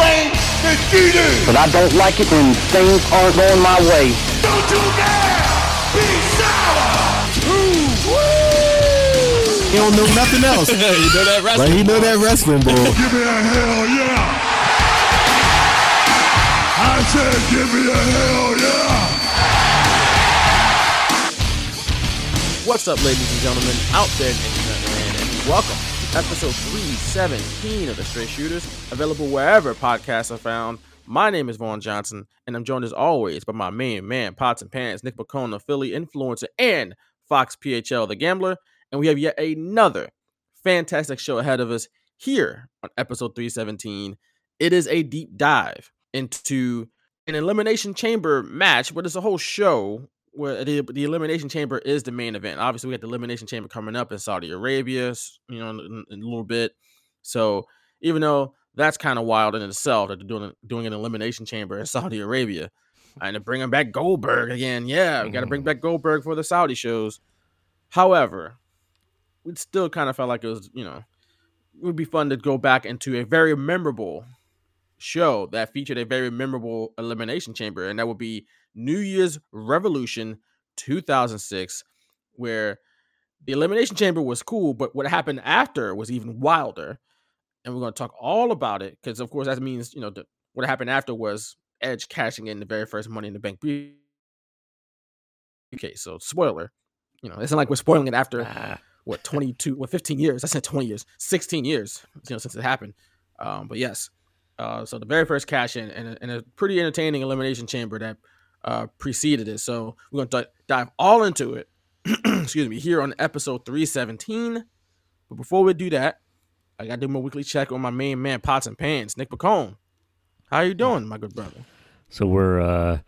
half the brain that you do. But I don't like it when things aren't going my way. Don't you dare be sour. He don't know nothing else. you know that but wrestling. he know that wrestling, boy. Give me a hell yeah. I said give me a hell yeah. What's up, ladies and gentlemen, out there in internet land, and welcome to episode 317 of the Straight Shooters, available wherever podcasts are found. My name is Vaughn Johnson, and I'm joined as always by my main man, Pots and Pants, Nick the Philly influencer, and Fox PHL, the gambler. And we have yet another fantastic show ahead of us here on episode 317. It is a deep dive into an elimination chamber match, but it's a whole show where the, the elimination chamber is the main event. Obviously, we got the elimination chamber coming up in Saudi Arabia, you know, in, in a little bit. So even though that's kind of wild in itself that they're doing doing an elimination chamber in Saudi Arabia, and they're bringing back Goldberg again. Yeah, we got to bring mm. back Goldberg for the Saudi shows. However, we still kind of felt like it was, you know, it would be fun to go back into a very memorable show that featured a very memorable elimination chamber, and that would be New Year's Revolution 2006, where the elimination chamber was cool, but what happened after was even wilder. And we're going to talk all about it because, of course, that means you know the, what happened after was Edge cashing in the very first Money in the Bank briefcase. So, spoiler, you know, it's not like we're spoiling it after what 22, what 15 years? I said 20 years, 16 years, you know, since it happened. Um, but yes, uh, so the very first cash in and a, and a pretty entertaining elimination chamber that uh, preceded it. So we're going to dive all into it. excuse me, here on episode 317. But before we do that, I got to do my weekly check on my main man, Pots and Pans, Nick Piccone. How you doing, my good brother? So we're, uh,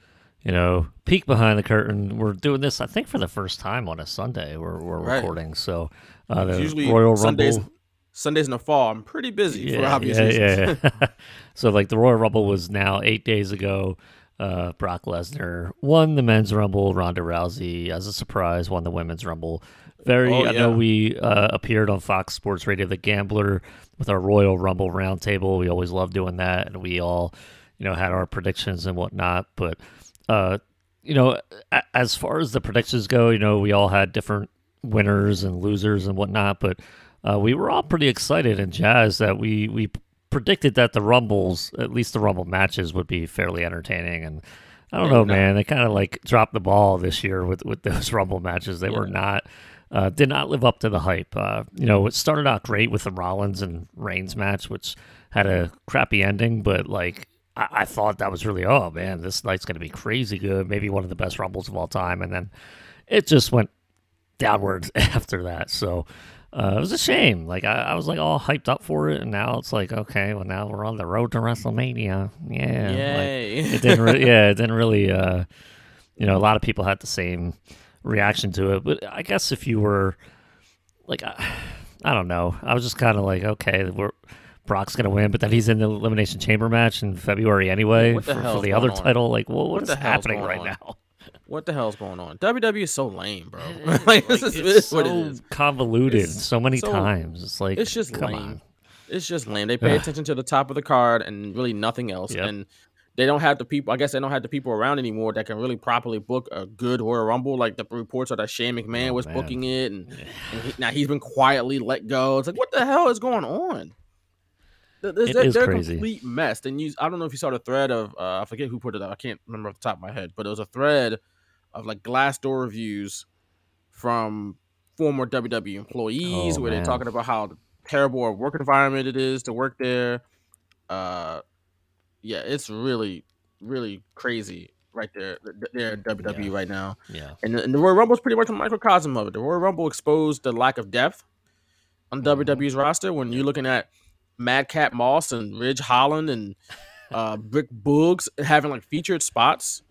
you know, peek behind the curtain. We're doing this, I think, for the first time on a Sunday. We're, we're Right. recording. So uh, the Usually Royal Sundays, Rumble. Sundays in the fall. I'm pretty busy for Yeah, obvious yeah, reasons. yeah, yeah. so like the Royal Rumble was now eight days ago. Uh, Brock Lesnar won the men's Rumble. Ronda Rousey, as a surprise, won the women's Rumble. Very. Oh, I know we uh, appeared on Fox Sports Radio, The Gambler, with our Royal Rumble roundtable. We always love doing that, and we all, you know, had our predictions and whatnot. But, uh, you know, a- as far as the predictions go, you know, we all had different winners and losers and whatnot, but uh, we were all pretty excited and jazzed that we we predicted that the rumbles, at least the rumble matches, would be fairly entertaining. And I don't Yeah, know, no. man, they kind of like dropped the ball this year with with those rumble matches. They were not. Uh, did not live up to the hype. Uh, you know, it started out great with the Rollins and Reigns match, which had a crappy ending, but like I, I thought that was really, oh man, this night's going to be crazy good. Maybe one of the best rumbles of all time, and then it just went downwards after that. So uh, it was a shame. Like I, I was like all hyped up for it, and now it's like okay, well now we're on the road to WrestleMania. Yeah, like, it didn't. Re- yeah, it didn't really. Uh, you know, a lot of people had the same reaction to it, but I guess if you were like, I, I don't know, I was just kind of like, okay, we're. Brock's gonna win, but then he's in the elimination chamber match in February anyway the for, for the other on? title. Like, well, What what is happening right on? now? What the hell's going on? WWE is so lame, bro. like, Like, this is, it's this is what it so convoluted It's so many so- times. It's like It's just come lame. on. It's just lame. They pay attention to the top of the card and really nothing else. Yep. And they don't have the people. I guess they don't have the people around anymore that can really properly book a good Royal Rumble. Like the reports are that Shane McMahon Oh, was man. booking it, and, and he, now he's been quietly let go. It's like what the hell is going on? Th- They're, It they're, is they're a crazy. complete mess. And you, I don't know if you saw the thread of uh, I forget who put it up. I can't remember off the top of my head, but it was a thread of like Glassdoor reviews from former WWE employees Oh, where they're talking about how terrible a work environment it is to work there. Uh, yeah, it's really, really crazy right there. th- There in WWE Yeah. right now, Yeah. and the, and the Royal Rumble is pretty much a microcosm of it. The Royal Rumble exposed the lack of depth on Mhm. WWE's roster when you're looking at Madcap Moss and Ridge Holland and uh, Rick Boogs having like featured spots.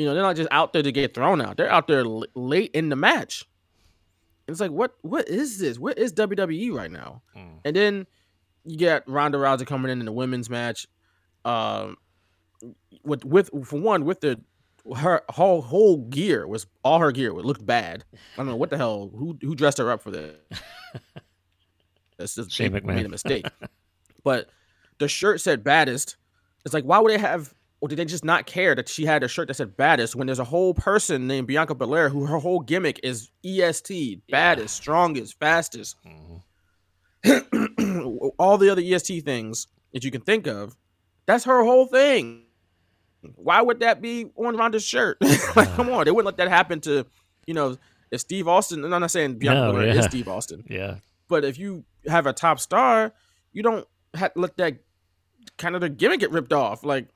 You know, they're not just out there to get thrown out. They're out there l- late in the match. And it's like, what? What is this? What is WWE right now? And then you get Ronda Rousey coming in in the women's match. Um, with with for one, with the her whole whole gear was all her gear would looked bad. I don't know what the hell who who dressed her up for this. That's just Shane McMahon. made a mistake. but the shirt said baddest. It's like why would they have or did they just not care that she had a shirt that said baddest when there's a whole person named Bianca Belair who her whole gimmick is EST, baddest, strongest, fastest. Mm-hmm. All the other EST things that you can think of, that's her whole thing. Why would that be on Ronda's shirt? like, come on, they wouldn't let that happen to, you know, if Steve Austin. And I'm not saying Bianca No, Belair is yeah. Steve Austin, Yeah. but if you have a top star, you don't have, let that kind of the gimmick get ripped off. Like,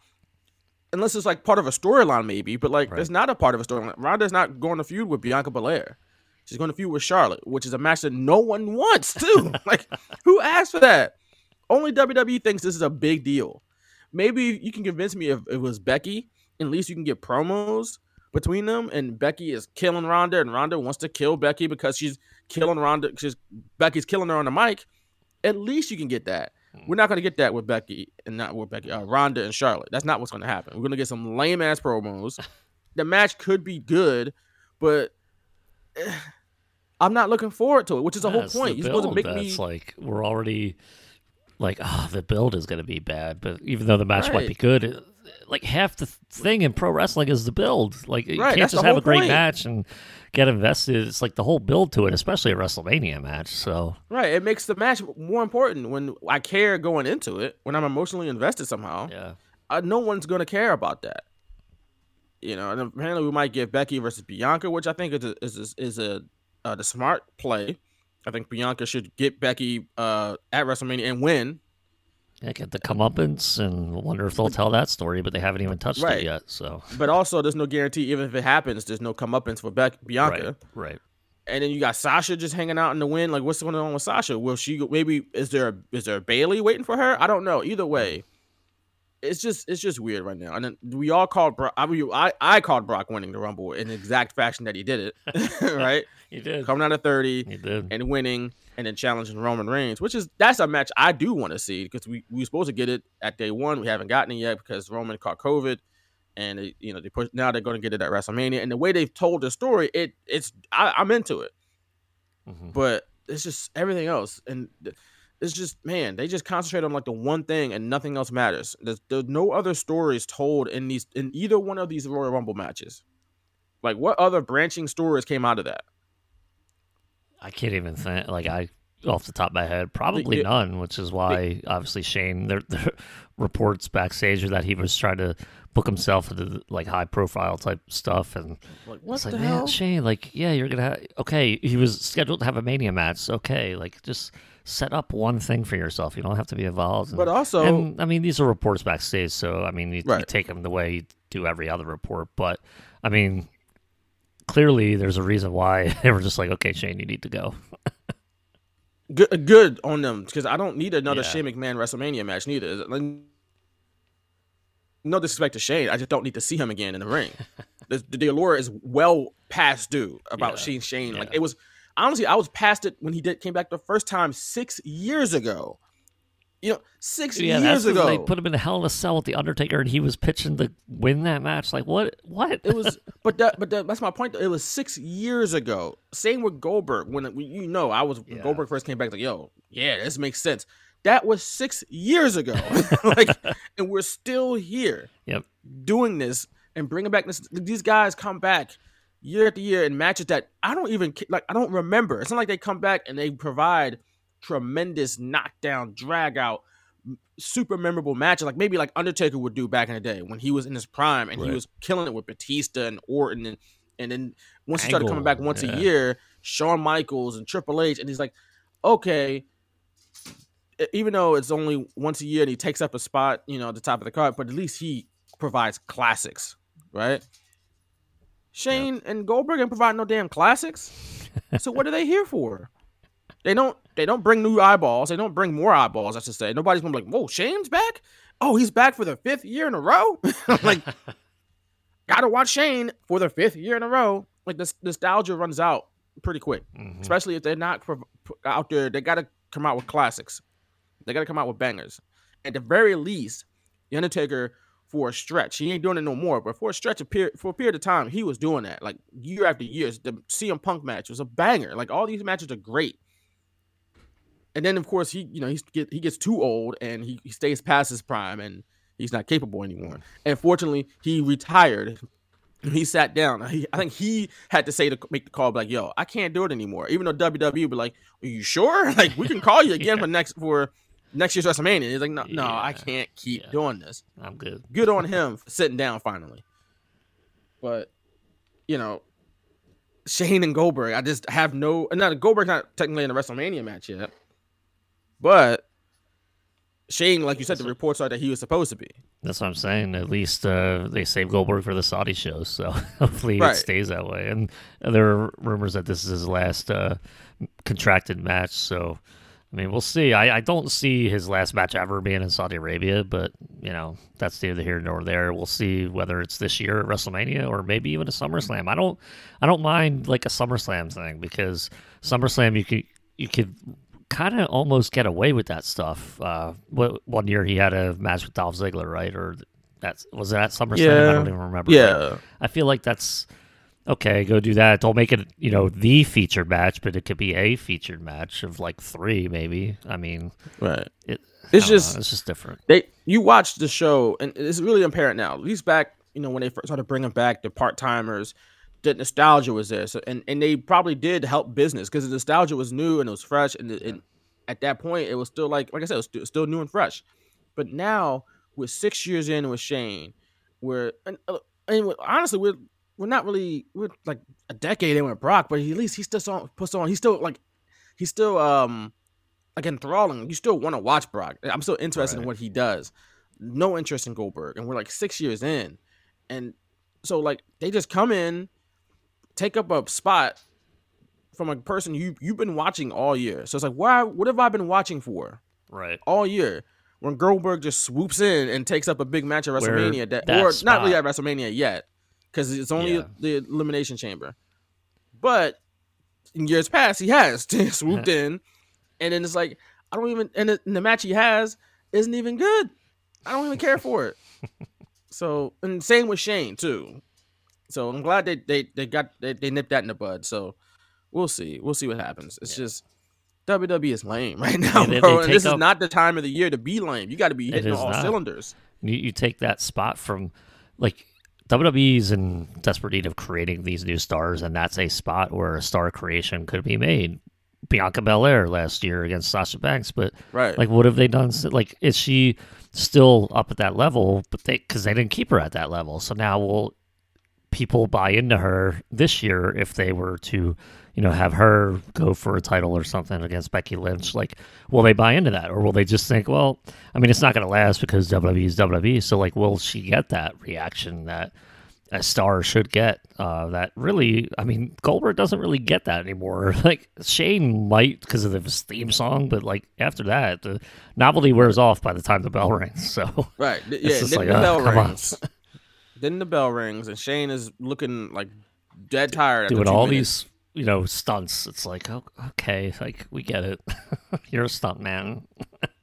unless it's like part of a storyline, maybe. But like, Right. it's not a part of a storyline. Ronda's not going to feud with Bianca Belair. She's going to feud with Charlotte, which is a match that no one wants too. like, who asked for that? Only WWE thinks this is a big deal. Maybe you can convince me if it was Becky. At least you can get promos between them, and Becky is killing Ronda, and Ronda wants to kill Becky because she's killing Ronda. She's Becky's killing her on the mic. At least you can get that. We're not going to get that with Becky and not with Becky, uh, Ronda and Charlotte. That's not what's going to happen. We're going to get some lame ass promos. the match could be good, but eh, I'm not looking forward to it, which is the whole point. the You're supposed to make me that's like we're already like ah the build is going to be bad but even though the match might be good it- like half the thing in pro wrestling is the build like you Right, can't just have a great point. match and get invested it's like the whole build to it especially a wrestlemania match so right. It makes the match more important when I care going into it. When I'm emotionally invested somehow, yeah uh, no one's going to care about that. You know, and apparently we might get Becky versus Bianca, which I think is a, is a, is a uh, the smart play. I think Bianca should get Becky uh, at WrestleMania and win. Yeah get the comeuppance and wonder if they'll tell that story but they haven't even touched Right. it yet so But also, there's no guarantee, even if it happens, there's no comeuppance for Beck Bianca. right right And then you got Sasha just hanging out in the wind. Like, what's going on with Sasha? Will she maybe is there a, is there a Bayley waiting for her? I don't know. Either way, it's just it's just weird right now. And then we all called Brock. I mean, I I called Brock winning the Rumble in the exact fashion that he did it. right, he did coming out of thirty you did and winning, and then challenging Roman Reigns, which is that's a match I do want to see because we we were supposed to get it at day one. We haven't gotten it yet because Roman caught COVID, and they, you know they push now they're going to get it at WrestleMania. And the way they've told the story, it it's I, I'm into it, Mhm. but it's just everything else, and it's just man, they just concentrate on like the one thing, and nothing else matters. There's, there's no other stories told in these in either one of these Royal Rumble matches. Like what other branching stories came out of that? I can't even think. Like I, off the top of my head, probably none. Which is why, obviously, Shane. There, there reports backstage are that he was trying to book himself into like high profile type stuff, and Like what it's the like, hell? Shane, like, yeah, you're gonna. Have, okay, he was scheduled to have a Mania match. Okay, like just set up one thing for yourself. You don't have to be involved. And, But also- and I mean, these are reports backstage, so I mean, you, you take them the way you do every other report. But I mean, clearly, there's a reason why they were just like, okay, Shane, you need to go. good, good on them because I don't need another Yeah. Shane McMahon WrestleMania match neither. Like, no disrespect to Shane, I just don't need to see him again in the ring. the, the allure is well past due about Yeah. Shane. Shane, like Yeah. it was honestly, I was past it when he did came back the first time six years ago. You know, six Yeah, years ago. They put him in a Hell in a Cell with the Undertaker, and he was pitching to win that match. Like what? What? It was, but that, but that, that's my point. though. It was six years ago. Same with Goldberg. When it- you know, I was Yeah. Goldberg first came back. Like, yo, yeah, this makes sense. That was six years ago. like, and we're still here Yep. doing this and bringing back this. These guys come back year after year in matches that I don't even like. I don't remember. It's not like they come back and they provide tremendous knockdown, drag out, super memorable matches. Like maybe like Undertaker would do back in the day when he was in his prime and he was killing it with Batista and Orton and and then once he started coming back once yeah. a year, Shawn Michaels and Triple H, and he's like, okay. Even though it's only once a year and he takes up a spot, you know, at the top of the card, but at least he provides classics, right? Shane and Goldberg ain't provide no damn classics. so what are they here for? They don't they don't bring new eyeballs. They don't bring more eyeballs. I should say. Nobody's gonna be like, whoa, Shane's back. Oh, he's back for the fifth year in a row. Like, gotta watch Shane for the fifth year in a row. Like this nostalgia runs out pretty quick, Mhm. especially if they're not prov- p- out there. They gotta come out with classics. They gotta come out with bangers. At the very least, the Undertaker for a stretch. He ain't doing it no more, but for a stretch of period for a period of time, he was doing that. Like year after years. The CM Punk match was a banger. Like all these matches are great. And then of course he, you know, he's get, he gets too old and he, he stays past his prime and he's not capable anymore. And fortunately, he retired. He sat down. He, I think he had to say to make the call, like, "Yo, I can't do it anymore." Even though WWE be like, "Are you sure? Like, we can call you again for next for next year's WrestleMania." He's like, "No, no, I can't keep Yeah. doing this." I'm good. good on him sitting down finally. But you know, Shane and Goldberg, I just have no. and Now Goldberg's not technically in a WrestleMania match yet, but Shane, like you said, the reports are that he was supposed to be. That's what I'm saying. At least uh, they saved Goldberg for the Saudi shows, so hopefully Right. it stays that way. And there are rumors that this is his last uh, contracted match. So, I mean, we'll see. I, I don't see his last match ever being in Saudi Arabia, but you know that's neither here nor there. We'll see whether it's this year at WrestleMania or maybe even a SummerSlam. I don't I don't mind like a SummerSlam thing because SummerSlam you could you could kind of almost get away with that stuff. Uh, what one year he had a match with Dolph Ziggler, right? Or that's was it at SummerSlam? I don't even remember. Yeah, I feel like that's okay. Go do that. Don't make it you know the featured match, but it could be a featured match of like three, maybe. I mean, right. it, It's don't know, just- it's just different. They you watch the show and it's really apparent now. At least back, you know, when they first started bringing back the part timers, the nostalgia was there. So and and they probably did help business because the nostalgia was new and it was fresh. And, and at that point, it was still like like I said, it was still, still new and fresh. But now we're six years in with Shane, we're and, uh, and we're- honestly we're we're not really we're like a decade in with Brock, but at least he still on, puts on. He's still like he's still um like enthralling. You still want to watch Brock. I'm still interested in what he does. No interest in Goldberg, and we're like six years in, and so like they just come in, take up a spot from a person you you've been watching all year. So it's like, why? What have I been watching for Right. all year? When Goldberg just swoops in and takes up a big match at WrestleMania, that, that or not really spot- at WrestleMania yet, because it's only Yeah. the Elimination Chamber. But in years past, he has swooped in, and then it's like I don't even and the, and the match he has isn't even good. I don't even care for it. so and same with Shane too. So I'm glad they they they got they, they nipped that in the bud. So we'll see we'll see what happens. It's just WWE is lame right now, Yeah, bro. they and take this is not the time of the year to be lame. You got to be hitting all not. cylinders. You, you take that spot from like WWE's in desperate need of creating these new stars, and that's a spot where a star creation could be made. Bianca Belair last year against Sasha Banks, but Right. like, what have they done? Like, is she still up at that level? But they because they didn't keep her at that level, so now will people buy into her this year if they were to, you know, have her go for a title or something against Becky Lynch? Like, will they buy into that, or will they just think, well, I mean, it's not going to last because WWE is WWE. So, like, will she get that reaction that a star should get? Uh, that really, I mean, Goldberg doesn't really get that anymore. Like Shane might because of his theme song, but like after that, the novelty wears off by the time the bell rings. So, Right. Yeah. Then like, the oh, bell rings. Then the bell rings, and Shane is looking like dead tired. doing all minutes. these you know stunts it's like oh, okay like we get it you're a stunt man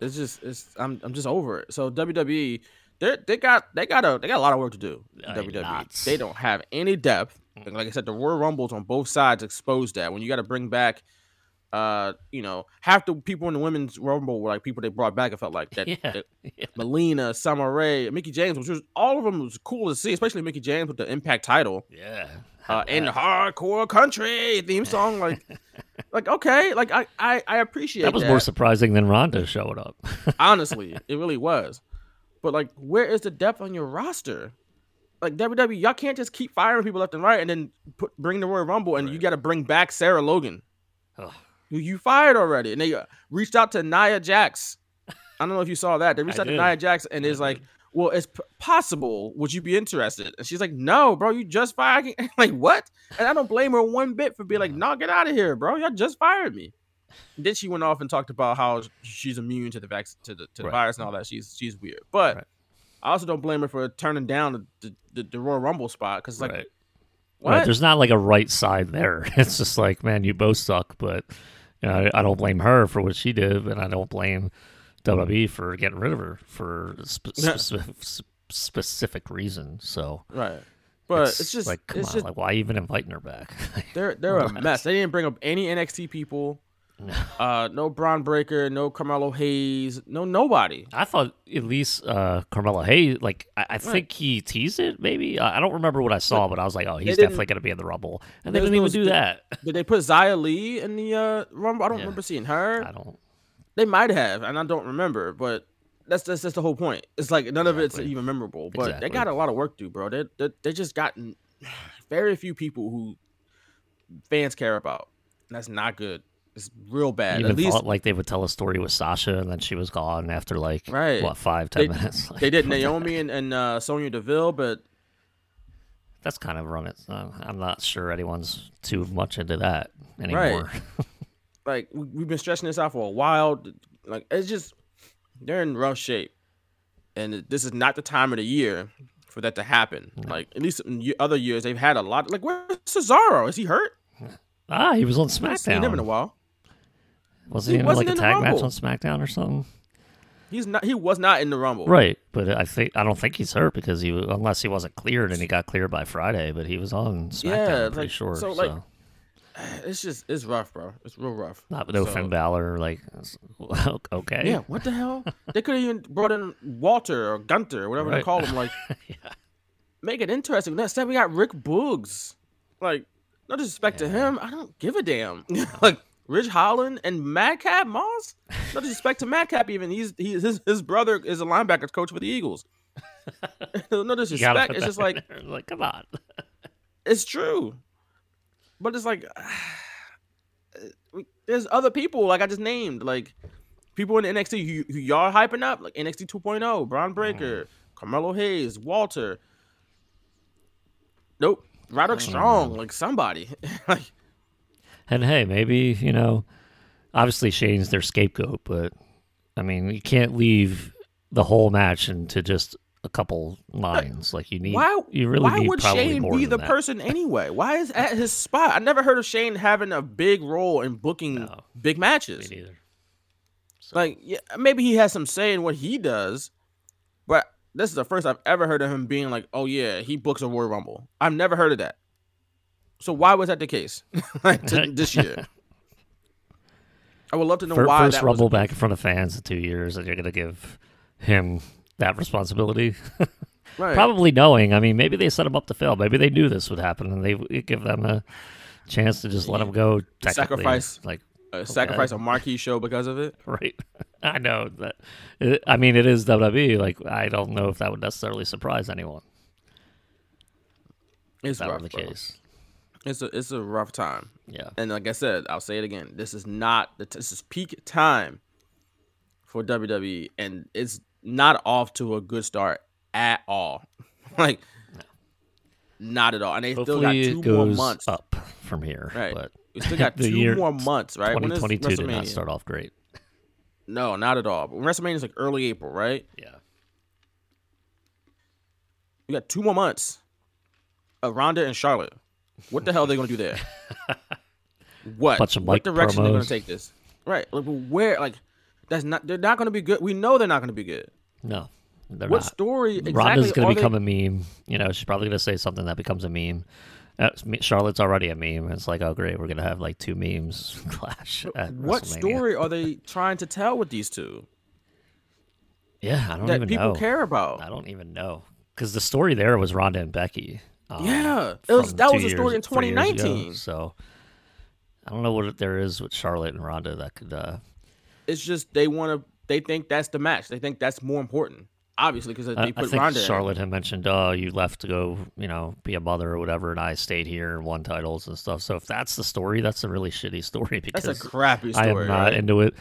It's just it's I'm I'm just over it. So WWE, they they got they got a they got a lot of work to do. WWE, lots. they don't have any depth. Like I said, the Royal Rumbles on both sides exposed that. When you got to bring back, uh, you know, half the people in the women's Rumble were like people they brought back. It felt like that. Yeah, that yeah. Melina, Summer Rae, Mickie James, which was all of them was cool to see, especially Mickie James with the Impact title. yeah uh, in hardcore country theme song. Like, like okay, like I I, I appreciate that was more surprising than Ronda showing up Honestly, it really was. But like, where is the depth on your roster? Like WWE, y'all can't just keep firing people left and right and then put bring the Royal Rumble and you got to bring back Sarah Logan, Ugh. Who you fired already, and they uh, reached out to Nia Jax. I don't know if you saw that. They reached I out to did. Nia Jax and it's like, well, it's p- possible. Would you be interested? And she's like, no, bro, you just fired. me." like, what? And I don't blame her one bit for being like, no, get out of here, bro. Y'all just fired me. And then she went off and talked about how she's immune to the vac- to the to the Right. virus and all that. She's she's weird, but Right. I also don't blame her for turning down the the, the, Royal Rumble spot because like right. what? There's not like a right side there. It's just like, man, you both suck. But you know, I, I don't blame her for what she did, and I don't blame WWE mm-hmm. for getting rid of her for spe- Yeah. specific, specific reason. So, right. But it's, just like, come it's on, just like, why even inviting her back? they're they're a mess. They didn't bring up any NXT people. No. Uh, no Bron Breakker, no Carmelo Hayes, no nobody. I thought at least uh, Carmelo Hayes, like I, I think he teased it. Maybe I I don't remember what I saw, but I was like, oh, he's definitely going to be in the Rumble, and they didn't even do that. Did they put Xia Li in the uh, Rumble? I don't Yeah. remember seeing her. I don't. They might have, and I don't remember. But that's that's just the whole point. It's like none of it's even memorable. But Exactly. they got a lot of work to do, bro. They they, they just gotten very few people who fans care about. And that's not good. It's real bad. even At least thought like they would tell a story with Sasha, and then she was gone after like Right. what five ten They- minutes. they did Naomi and, and uh, Sonya Deville, but That's kind of run it. Uh, I'm not sure anyone's too much into that anymore. like we- we've been stretching this out for a while. Like it's just they're in rough shape, and this is not the time of the year for that to happen. Like at least in other years, they've had a lot. Like where's Cesaro? Is he hurt? ah, he was on I haven't seen him in a while. Wasn't He he in wasn't like a tag match on SmackDown or something? He's not. He was not in the Rumble. Right, but I think I don't think he's hurt because he unless he wasn't cleared and he got cleared by Friday, but he was on SmackDown. Yeah, I'm pretty like, sure. so, So, like, It's just it's rough, bro. It's real rough. not no So- Finn Balor. Like, okay, Yeah, what the hell? they could have even brought in Walter or Gunther or whatever they call him. Like, make it interesting. Time we got Rick Boogs. Like, no disrespect to him. I don't give a damn. like Ridge Holland and Madcap Moss. No disrespect to Madcap. Even he's he's his, his brother is a linebackers coach for the Eagles. no disrespect. It's just like like, come on. it's true, but it's like there's other people like I just named, like people in the NXT who, who y'all hyping up, like NXT 2.0, Bron Breakker, Carmelo Hayes, Walter. Nope, Roderick Strong, like somebody, like And hey, maybe you know, obviously Shane's their scapegoat, but I mean, you can't leave the whole match into just a couple lines. Like you need, why? you really why would Shane be the that. person anyway? Why is at his spot? I never heard of Shane having a big role in booking No. big matches. Me neither. Like, yeah, maybe he has some say in what he does, but this is the first I've ever heard of him being like, "Oh yeah, he books a Royal Rumble." I've never heard of that. So why was that the case this year? I would love to know Fir- why First that was. Rumble back in front of fans in two years, and you're gonna give him that responsibility. Right. Probably knowing. I mean, maybe they set him up to fail. Maybe they knew this would happen, and they give them a chance to just let him go. Sacrifice. like Uh, sacrifice a marquee show because of it. right. I know that. It, I mean, it is WWE. Like, I don't know if that would necessarily surprise anyone. If It's that rough, the bro. case. It's a it's a rough time, Yeah. and like I said, I'll say it again. This is not the t- this is peak time for WWE, and it's not off to a good start at all. like, not at all. And they still got two more months. up from here. Right. But We still got two more months, right? 2022 did not start off great. No, not at all. But WrestleMania is like early April, right? Yeah. We got two more months of Ronda and Charlotte. What the hell are they gonna do there? what? Bunch of what direction they're gonna take this? Right. Like where? Like that's not. They're not gonna be good. We know they're not gonna be good. No, they're what not. story exactly? Ronda's going to they- become a meme. You know, she's probably going to say something that becomes a meme. Uh, Charlotte's already a meme. It's like, oh great, we're going to have like two memes clash. At What story are they trying to tell with these two Yeah, I don't that even people know. care about? I don't even know because the story there was Ronda and Becky. Um, Yeah, it was- that was a story years- in three years ago. 2019. So I don't know what there is with Charlotte and Ronda that could. uh It's just they want to. They think that's the match. They think that's more important. Obviously, because they I, I put think Ronda. in. Charlotte had mentioned, "Oh, you left to go, you know, be a mother or whatever, and I stayed here and won titles and stuff." So if that's the story, that's a really shitty story because That's a crappy I am not right? into it.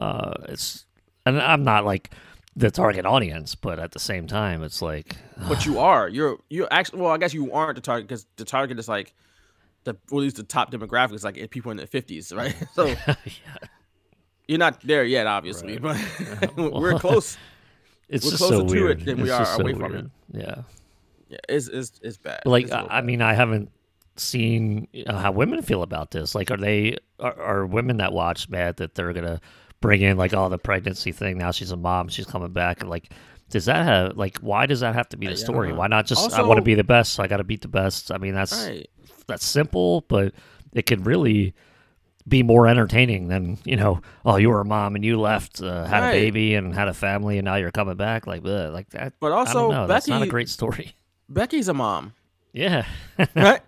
Uh, it's and I'm not like the target audience, but at the same time, it's like but you are. You're you're actually well, I guess you aren't the target because the target is like the well, at least the top demographic is like people in their fifties, right? So you're not there yet, obviously, but we're close. it's We're just closer so to weird. it than we are so away from weird. Yeah. Yeah, it's it's it's bad. like It's I, I bad. mean i haven't seen you know, how women feel about this like are they are, are women that watch mad that they're gonna bring in like all the pregnancy thing now she's a mom she's coming back and like does that have like why does that have to be the story why not just i want to be the best so i gotta beat the best i mean that's right. that's simple but it could really be more entertaining than you know oh you were a mom and you left uh, had Right. a baby and had a family and now you're coming back like like that But also, know. that's not a great story Becky's a mom, yeah right?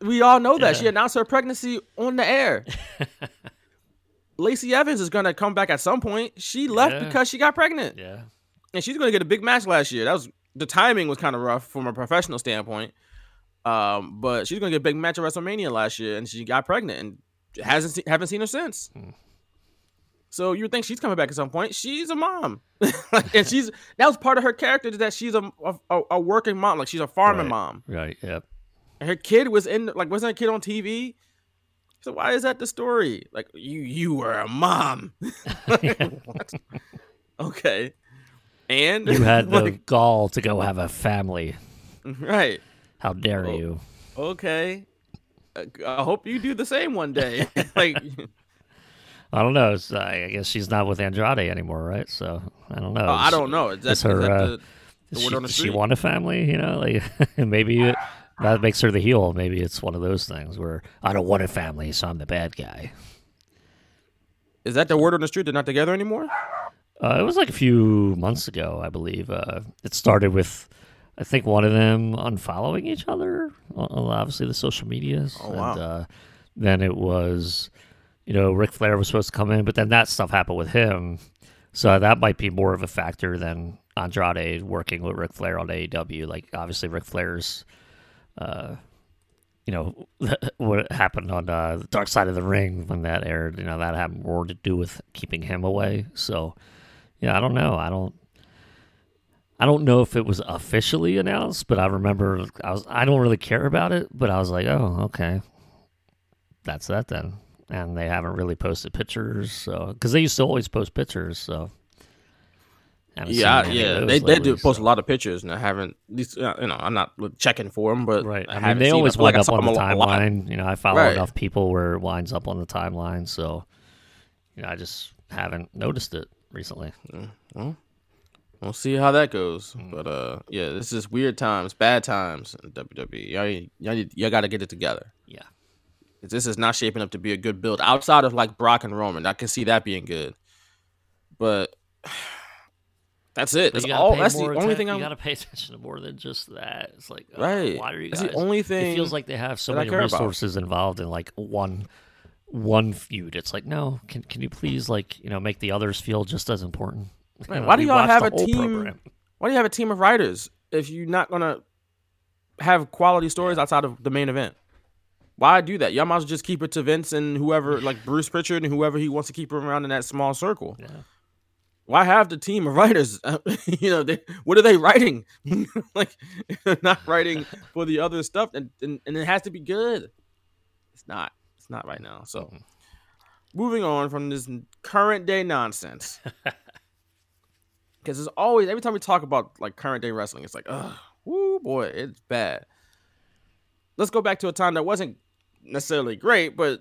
we all know that. Yeah. She announced her pregnancy on the air. Lacey Evans is gonna come back at some point. She left Yeah. because she got pregnant. yeah and she's going to get a big match last year. That was the timing was kind of rough from a professional standpoint. Um, but she's going to get a big match at WrestleMania last year, and she got pregnant and hasn't se- haven't seen her since. Hmm. So you would think she's coming back at some point. She's a mom, and she's that was part of her character is that she's a a, a working mom, like she's a farming Right. mom. right Yep. And her kid was in like wasn't a kid on TV. So why is that the story? Like you you were a mom. Okay. And You had the like, gall to go have a family. right. How dare Oh. you? Okay. Uh, I hope you do the same one day. like, I don't know. It's, I guess she's not with Andrade anymore, right? So I don't know. oh, I don't know. Is that, Is her, is uh, the, the Does she, on the does she want a family? You know, like maybe it, that makes her the heel. Maybe it's one of those things where I don't want a family, so I'm the bad guy. Is that the word on the street? They're not together anymore. Uh, it was like a few months ago, I believe. Uh, it started with, I think, one of them unfollowing each other on obviously the social medias. Oh, wow. And uh, then it was, you know, Ric Flair was supposed to come in, but then that stuff happened with him. So that might be more of a factor than Andrade working with Ric Flair on AEW. Like, obviously, Ric Flair's, uh, you know, what happened on uh, the Dark Side of the Ring when that aired, you know, that had more to do with keeping him away. So, yeah, I don't know. I don't. I don't know if it was officially announced, but I remember I was. I don't really care about it, but I was like, oh, okay, that's that then. And they haven't really posted pictures, so because they used to always post pictures, so. Yeah, yeah. They, they lately, do post so- a lot of pictures, and I haven't. At least, uh, you know, I'm not checking for them, but Right. I, I, mean, they always feel like wind up on the them a lot. timeline. You know, I follow Right. enough people where it winds up on the timeline, so you know, I just haven't noticed it recently. We'll see how that goes. Mm. But uh, yeah, this is weird times, bad times in WWE. Y'all, y'all, y'all got to get it together. Yeah, This is not shaping up to be a good build outside of like Brock and Roman. I can see that being good, but that's it. But That's all. That's the only thing You I'm. got to pay attention to more than just that. It's like, uh, Right. Why are you That's guys? the only thing It feels like they have so many care about. resources involved in like one one feud. It's like, no, can can you please like you know make the others feel just as important? You know, why do y'all have a team? program. Why do you have a team of writers if you're not gonna have quality stories outside of the main event? Why do that? Y'all might as well just keep it to Vince and whoever, like Bruce Pritchard and whoever he wants to keep around in that small circle. Yeah. Why have the team of writers? you know, they, what are they writing? like, they're not writing for the other stuff, and, and and it has to be good. It's not. It's not right now. So, Mm-hmm. moving on from this current day nonsense. Because there's always every time we talk about like current day wrestling, it's like, oh, boy, it's bad. Let's go back to a time that wasn't necessarily great, but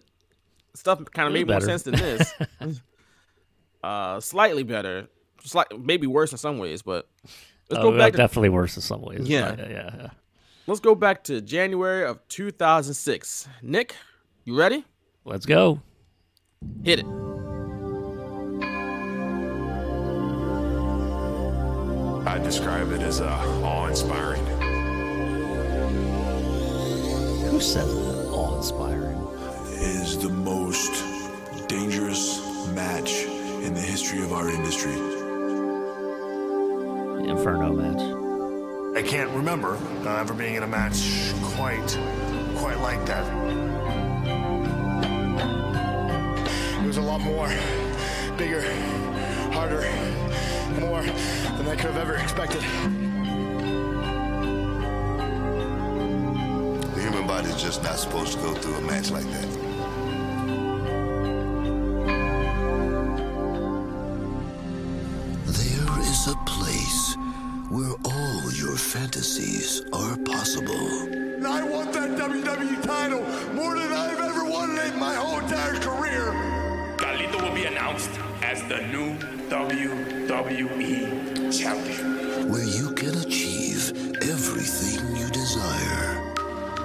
stuff kind of made more sense than this. Uh, slightly better, slight, maybe worse in some ways, but let's Oh, go back. To, definitely worse in some ways. Yeah. yeah, yeah, yeah. let's go back to January of 2006. Nick, you ready? Let's go. Hit it. I describe it as uh, awe-inspiring. Who says that? Awe inspiring. Is the most dangerous match in the history of our industry. Inferno match. I can't remember uh, ever being in a match quite, quite like that. It was a lot more, bigger, harder, more than than I could have ever expected. The human body's just not supposed to go through a match like that. Fantasies are possible. I want that WWE title more than I've ever wanted in my whole entire career. Carlito will be announced as the new WWE champion. Where you can achieve everything you desire.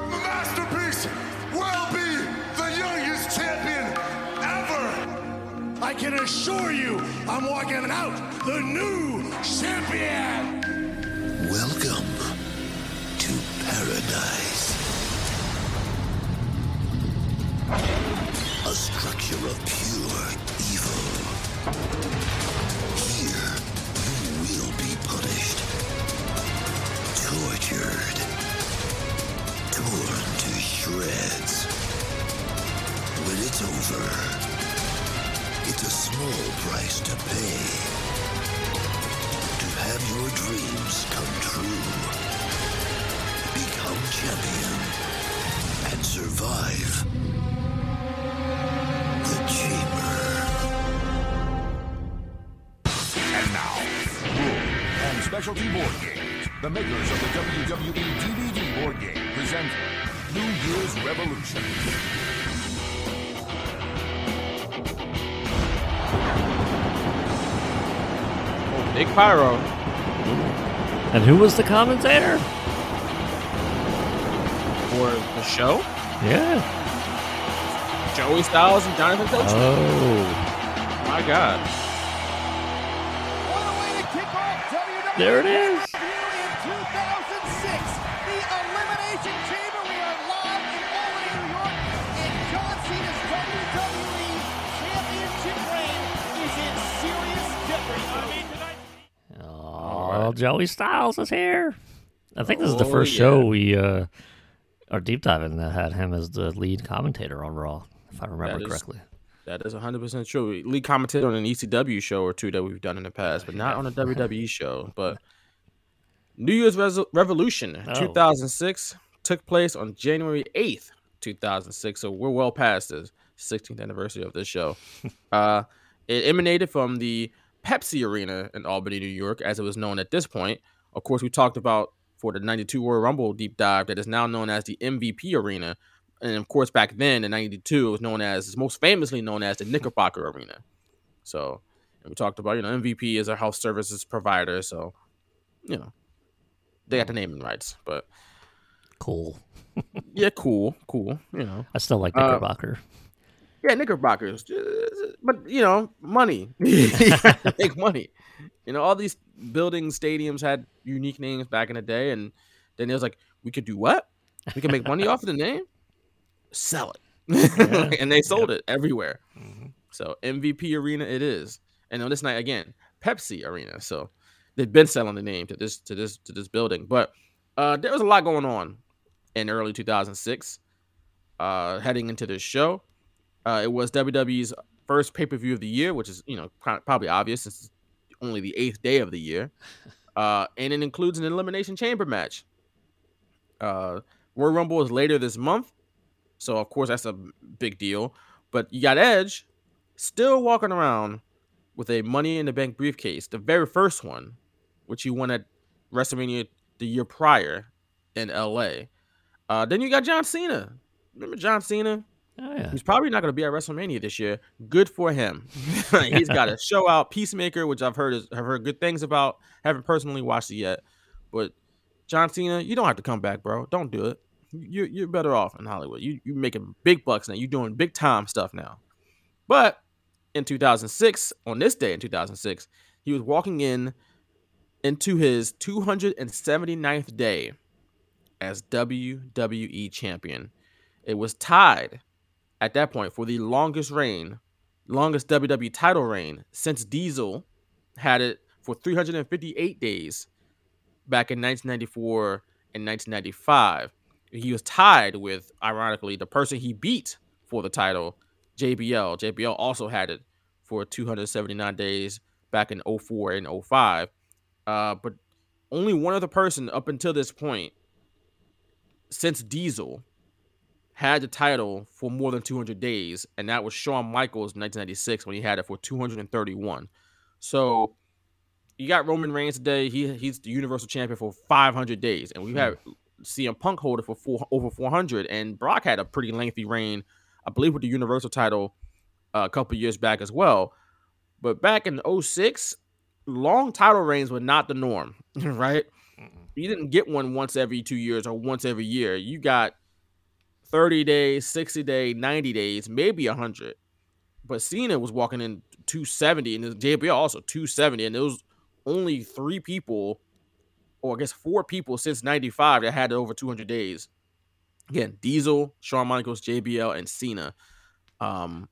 The masterpiece will be the youngest champion ever. I can assure you, I'm walking out the new champion. Welcome to paradise. A structure of pure evil. Here, you will be punished, tortured, torn to shreds. When it's over, it's a small price to pay to have your dreams come true. Become champion and survive the chamber. And now, Rule and Specialty Board Games, the makers of the WWE DVD board game, present New Year's Revolution. Big Pyro. And who was the commentator? For the show? Yeah. Joey Styles and Jonathan Coachman. Oh. My God. There it is. Oh, Joey Styles is here. I think this is the Oh, first yeah. show we uh are deep diving that had him as the lead commentator on Raw, if I remember That is- correctly. That is 100% true. Lee commented on an ECW show or two that we've done in the past, but not on a WWE show. But New Year's Res- Revolution Oh. 2006 took place on January 8th, 2006. So we're well past the 16th anniversary of this show. uh, it emanated from the Pepsi Arena in Albany, New York, as it was known at this point. Of course, we talked about for the 92 Royal Rumble deep dive that is now known as the MVP Arena. And of course, back then in 92, it was known as, most famously known as the Knickerbocker Arena. So, and we talked about, you know, MVP is a health services provider. So, you know, they got the naming rights. But Cool. yeah, cool, cool, you know. I still like Uh, Knickerbocker. Yeah, Knickerbockers, but you know, money. Make money. You know, all these buildings, stadiums had unique names back in the day, and then it was like, we could do what? We can make money off of the name. Sell it, and they sold it everywhere. So MVP Arena it is, and on this night again, Pepsi Arena. So they've been selling the name to this to this to this building, but uh, there was a lot going on in early 2006. Uh, heading into this show, uh, it was WWE's first pay per view of the year, which is you know pro- probably obvious since it's only the eighth day of the year, uh, and it includes an elimination chamber match. Uh, Royal Rumble is later this month, so of course that's a big deal. But you got Edge still walking around with a Money in the Bank briefcase, the very first one, which he won at WrestleMania the year prior in LA. Uh, then you got John Cena. Remember John Cena? Oh, yeah. He's probably not going to be at WrestleMania this year. Good for him. He's got a show out, Peacemaker, which I've heard is, have heard good things about. Haven't personally watched it yet, but John Cena, you don't have to come back, bro. Don't do it. You're you're better off in Hollywood. You you're making big bucks now. You're doing big time stuff now. But in 2006, on this day in 2006, he was walking in into his 279th day as WWE champion. It was tied at that point for the longest reign, longest WWE title reign since Diesel had it for 358 days back in 1994 and 1995. He was tied with, ironically, the person he beat for the title, JBL. JBL also had it for 279 days back in 04 and 05. Uh, but only one other person up until this point, since Diesel, had the title for more than 200 days, and that was Shawn Michaels in 1996 when he had it for 231. So you got Roman Reigns today. He he's the Universal Champion for 500 days, and we have CM Punk hold it for four, over 400. And Brock had a pretty lengthy reign, I believe, with the Universal title uh, a couple years back as well. But back in 06, long title reigns were not the norm, right? You didn't get one once every two years or once every year. You got 30 days, 60 days, 90 days, maybe 100. But Cena was walking in 270 and JBL also 270. And there was only three people, or I guess four people since 95 that had over 200 days. Again, Diesel, Shawn Michaels, JBL, and Cena. Um,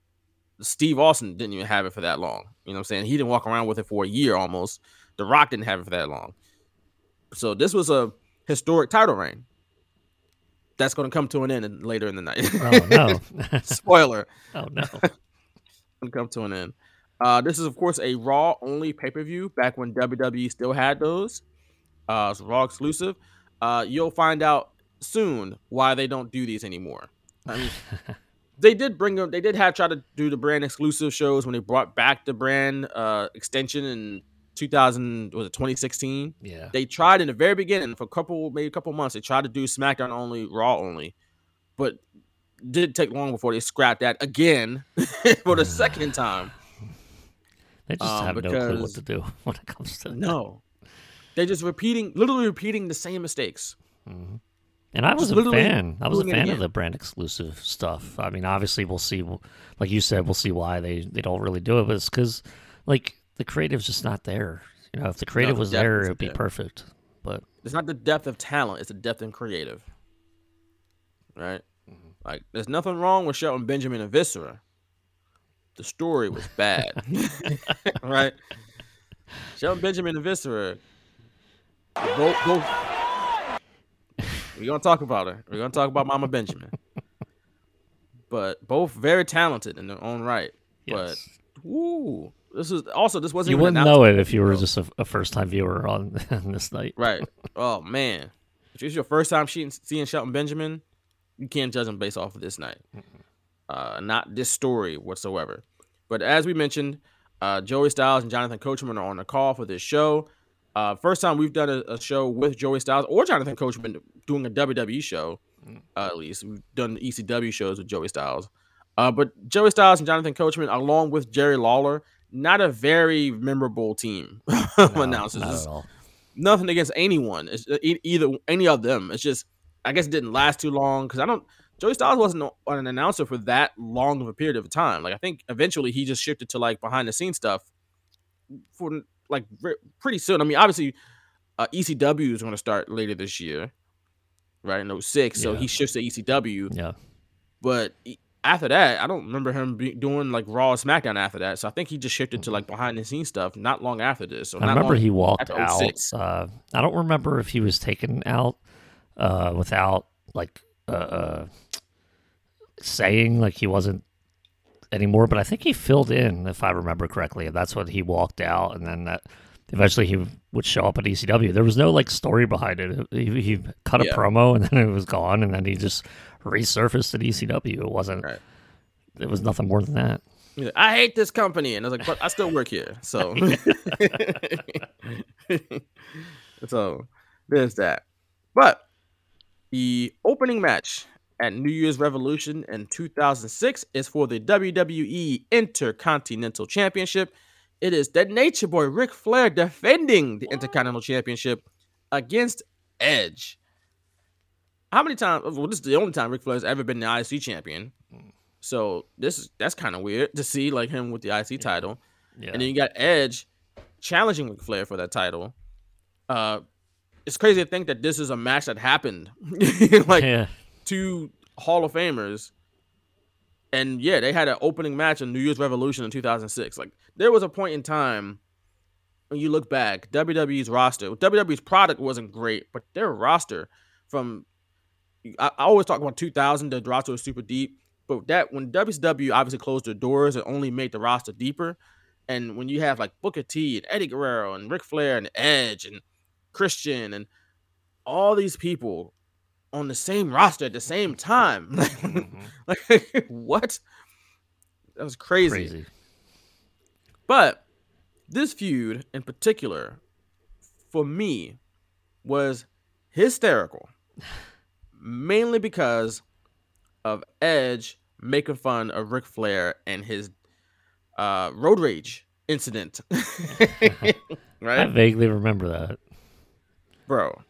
Steve Austin didn't even have it for that long. You know what I'm saying? He didn't walk around with it for a year almost. The Rock didn't have it for that long. So this was a historic title reign that's going to come to an end later in the night. Oh no! Spoiler. Oh no! going to come to an end. Uh, this is of course a Raw only pay per view. Back when WWE still had those, uh, it's Raw exclusive. Uh, you'll find out soon why they don't do these anymore. I mean, they did bring them. They did have try to do the brand exclusive shows when they brought back the brand uh, extension in 2000 was it 2016 yeah they tried in the very beginning for a couple maybe a couple months they tried to do smackdown only raw only but did take long before they scrapped that again for the second time they just um, have no clue what to do when it comes to no they're just repeating literally repeating the same mistakes mm-hmm. And I was Just a fan. I was a fan of the brand exclusive stuff. I mean, obviously, we'll see. Like you said, we'll see why they, they don't really do it. But it's because, like, the creative's just not there. You know, if the creative the was there, it'd be there. perfect. But it's not the depth of talent it's the depth in creative. Right? Mm-hmm. like there's nothing wrong with Shelton Benjamin and Viscera. The story was bad. Right? Shelton Benjamin and Viscera. Go go. We're gonna talk about her. We're gonna talk about Mama Benjamin. But both very talented in their own right. But woo this is also this wasn't you wouldn't know it if you were just a, a first time viewer on, on this night. Right. Oh man, if it's your first time seeing, seeing Shelton Benjamin, you can't judge him based off of this night. Uh, not this story whatsoever. But as we mentioned, uh, Joey Styles and Jonathan Coachman are on the call for this show. Uh, first time we've done a, a show with Joey Styles or Jonathan Coachman doing a WWE show. Uh, at least we've done ECW shows with Joey Styles. Uh, but Joey Styles and Jonathan Coachman, along with Jerry Lawler, not a very memorable team of announcers. not at all. nothing against anyone. It's uh, either any of them. It's just I guess it didn't last too long because I don't. Joey Styles wasn't an announcer for that long of a period of time. Like I think eventually he just shifted to like behind the scenes stuff for like re- pretty soon. I mean, obviously uh, ECW is going to start later this year, right in 06. So Yeah. he shifts to ECW. Yeah. But after that, I don't remember him be doing like Raw or SmackDown after that. So I think he just shifted to like behind the scenes stuff not long after this. So I remember he walked out. Uh, I don't remember if he was taken out uh, without like uh, uh, saying like he wasn't anymore, but I think he filled in if I remember correctly, and that's when he walked out, and then that eventually he would show up at ECW. There was no like story behind it. He, he cut a Yeah. promo and then it was gone, and then he just resurfaced at ECW. It wasn't. It was nothing more than that. Like, I hate this company. And I was like, but I still work here. So, so there's that. But the opening match at New Year's Revolution in 2006 is for the WWE Intercontinental Championship. It is the Nature Boy Ric Flair defending the Intercontinental Championship against Edge. How many times? Well, this is the only time Ric Flair's ever been the IC champion. So this is that's kind of weird to see like him with the IC title, Yeah. and then you got Edge challenging Ric Flair for that title. Uh, it's crazy to think that this is a match that happened, like Yeah. two Hall of Famers, and yeah, they had an opening match in New Year's Revolution in 2006. Like there was a point in time when you look back, WWE's roster, WWE's product wasn't great, but their roster from I, I always talk about 2000, the roster was super deep, but that when WCW obviously closed their doors and only made the roster deeper, And when you have like Booker T and Eddie Guerrero and Ric Flair and Edge and Christian and all these people on the same roster at the same time, mm-hmm. like what? That was crazy. Crazy. But this feud in particular, for me, was hysterical. Mainly because of Edge making fun of Ric Flair and his uh, road rage incident. Right? I vaguely remember that. Bro.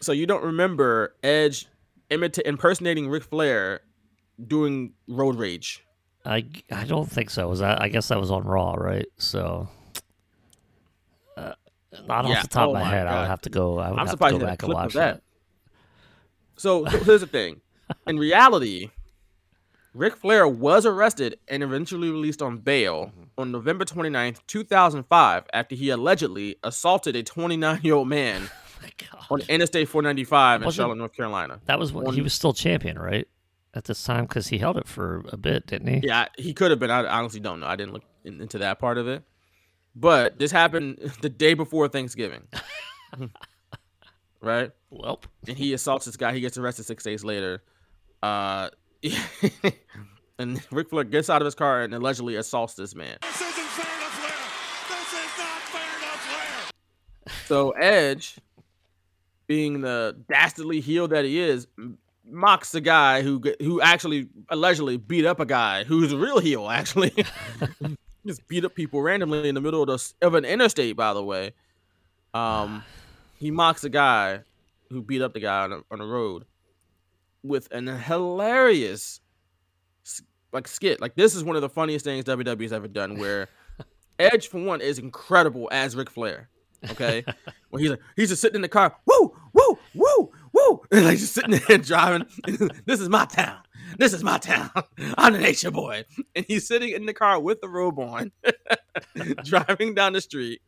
so you don't remember Edge imita- impersonating Ric Flair doing road rage? I, I don't think so. Was that? I guess that was on Raw, right? So, uh, not Yeah. off the top Oh of my, my head. I God. would have to go. I would I'm have surprised to go you had a back and watch that. that. So, so here's the thing. In reality, Ric Flair was arrested and eventually released on bail Mm-hmm. on November 29th, 2005, after he allegedly assaulted a 29 year old man on Interstate 495 in Charlotte, North Carolina. That was when he was still champion, right? At this time, because he held it for a bit, didn't he? Yeah, he could have been. I honestly don't know. I didn't look in, into that part of it. But this happened the day before Thanksgiving. right? Well, and he assaults this guy. He gets arrested six days later. Uh, and Ric Flair gets out of his car and allegedly assaults this man. This isn't fair to Flair. This is not fair to Flair. So Edge, being the dastardly heel that he is, mocks the guy who who actually allegedly beat up a guy who's a real heel. Actually, just beat up people randomly in the middle of, the, of an interstate. By the way, um, he mocks a guy who beat up the guy on the, on the road with an hilarious like skit. Like this is one of the funniest things WWE's ever done. Where Edge, for one, is incredible as Ric Flair. Okay, when he's like, he's just sitting in the car, woo, woo, woo, woo, and like just sitting there driving. this is my town. This is my town. I'm the nature boy, and he's sitting in the car with the robe on, driving down the street.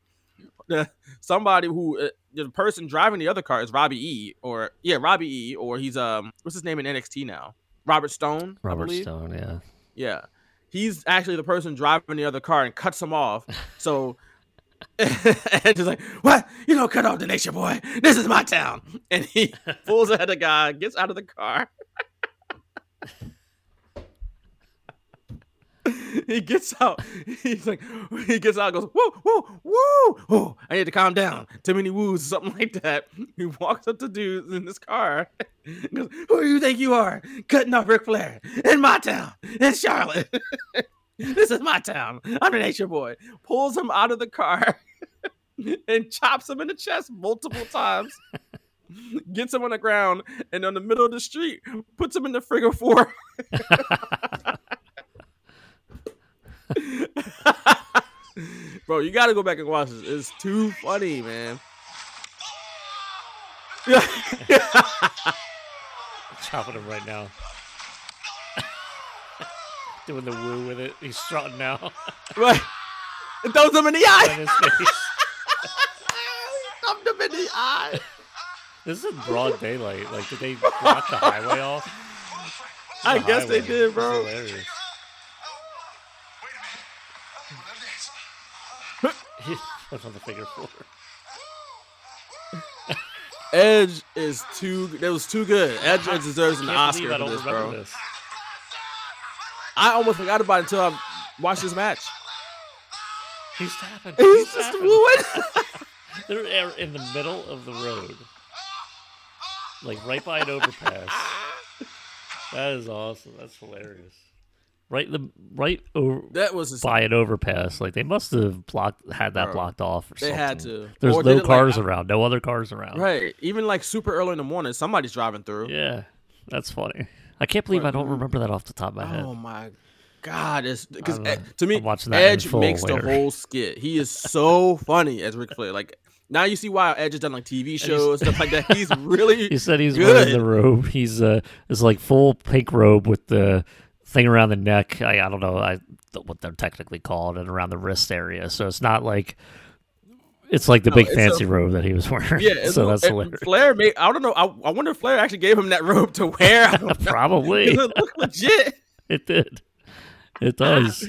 The- somebody who uh, the person driving the other car is Robbie E, or yeah, Robbie E, or he's um, what's his name in NXT now? Robert Stone. Robert? Stone, yeah. Yeah. He's actually the person driving the other car and cuts him off. So and just like, what? You don't cut off the nature boy. This is my town. And he pulls ahead of the guy, gets out of the car. he gets out. He's like, he gets out, goes, woo, woo, woo, woo. I need to calm down. Too many woos, something like that. He walks up to dudes in this car. goes, Who do you think you are? Cutting off Ric Flair in my town, in Charlotte. this is my town. I'm the nature boy. Pulls him out of the car and chops him in the chest multiple times. Gets him on the ground and on the middle of the street, puts him in the figure four. Bro, you gotta go back and watch this. It's too funny, man. Chopping him right now. Doing the woo with it. He's strutting now. Right. It throws him in the eye. Thumbed him in the eye. This is broad daylight. Like, did they block the highway off? I The guess they did, bro. That's on the figure four. Edge is too. That was too good. Edge deserves an Oscar for this, bro. this. I almost forgot about it until I watched this match. He's tapping. He's just wooing. They're in the middle of the road, like right by an overpass. That is awesome. That's hilarious. Right, the right over That was a- by an overpass. Like they must have blocked, had that Bro, blocked off. Or they had to. There's Or no it like- cars around. No other cars around. Right. Even like super early in the morning, somebody's driving through. Yeah, that's funny. I can't believe I don't remember that off the top of my head. Oh my god! It's because to me, Edge makes later. the whole skit. He is so funny as Ric Flair. Like now you see why Edge has done like TV shows stuff like that. He's really. He said he's good. wearing the robe. He's uh, it's like full pink robe with the thing around the neck. I, I don't know I what they're technically called, and around the wrist area. So it's not like it's like the No, big fancy a- robe that he was wearing. Yeah, so no- that's hilarious. Flair made. I don't know. I, I wonder if Flair actually gave him that robe to wear. Probably. it looked legit. It did. It does.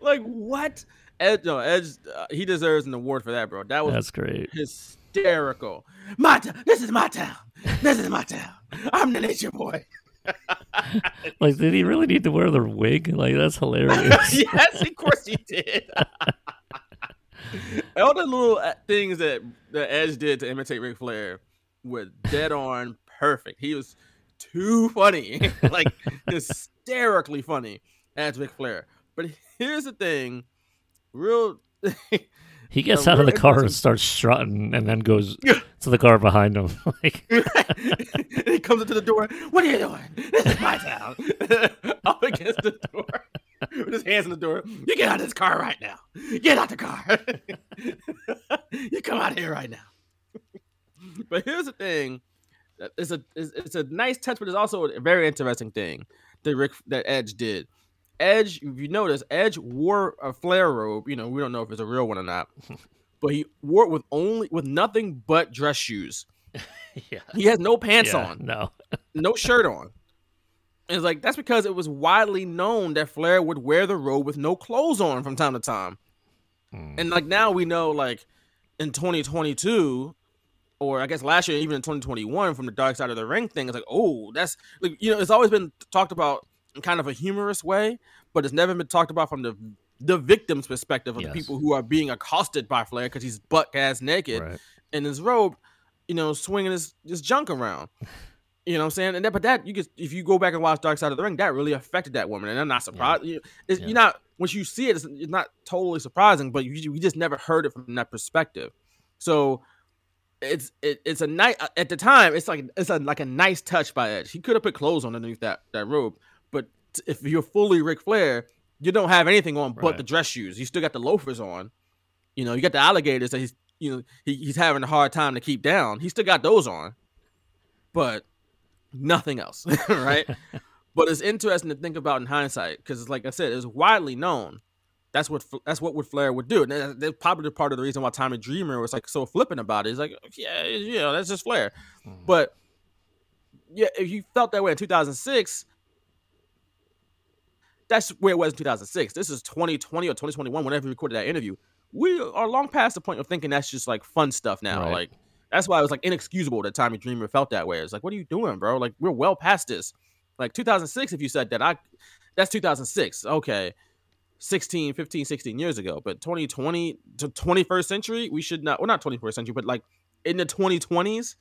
Like what? Edge, no, Edge, uh, he deserves an award for that, bro. That was That's great. hysterical. My town. This is my town. This is my town. I'm the nature boy. Like, did he really need to wear the wig? Like, that's hilarious. yes, of course he did. All the little uh, things that that Edge did to imitate Ric Flair were dead on perfect. He was too funny, like hysterically funny as Ric Flair. But here's the thing, real. He gets out of the car and starts strutting, and then goes to the car behind him. like, he comes into the door. What are you doing? This is my town. Up against the door with his hands in the door. You get out of this car right now. Get out the car. you come out here right now. but here's the thing. It's a it's, it's a nice touch, but it's also a very interesting thing that Rick that Edge did. Edge, if you notice, Edge wore a Flair robe. You know, we don't know if it's a real one or not, but he wore it with only with nothing but dress shoes. yeah. He has no pants Yeah, on, No. no shirt on. And it's like that's because it was widely known that Flair would wear the robe with no clothes on from time to time. Hmm. And like now we know, like in 2022, or I guess last year, even in 2021, from the Dark Side of the Ring thing, it's like, oh, that's like you know, it's always been talked about in kind of a humorous way, but it's never been talked about from the the victim's perspective of Yes. the people who are being accosted by Flair because he's butt ass naked Right. in his robe, you know, swinging his, his junk around. You know what I'm saying? And that, but that you get if you go back and watch Dark Side of the Ring, that really affected that woman, and I'm not surprised. You, it's, Yeah. You're not once you see it, it's, it's not totally surprising, but you you just never heard it from that perspective. So it's it, it's a nice uh, at the time. It's like it's a like a nice touch by Edge. He could have put clothes on underneath that that robe, if you're fully Ric Flair, you don't have anything on but Right. the dress shoes. You still got the loafers on. You know, you got the alligators that he's you know he, he's having a hard time to keep down. He still got those on, but nothing else, right? but it's interesting to think about in hindsight because, like I said, it's widely known. That's what that's what would Flair would do. And that- that's probably part of the reason why Tommy Dreamer was like so flippant about it. He's like, yeah, you know, that's just Flair. Mm. But yeah, if you felt that way in 2006, that's where it was in 2006. This is 2020 or 2021, whenever we recorded that interview. We are long past the point of thinking that's just like fun stuff now. Right. Like that's why it was like inexcusable that Tommy Dreamer felt that way. It's like, what are you doing, bro? Like we're well past this. Like 2006, if you said that, I that's 2006. Okay. 16, 15, 16 years ago. But 2020 to 21st century, we should not, well, not 21st century, but like in the 2020s,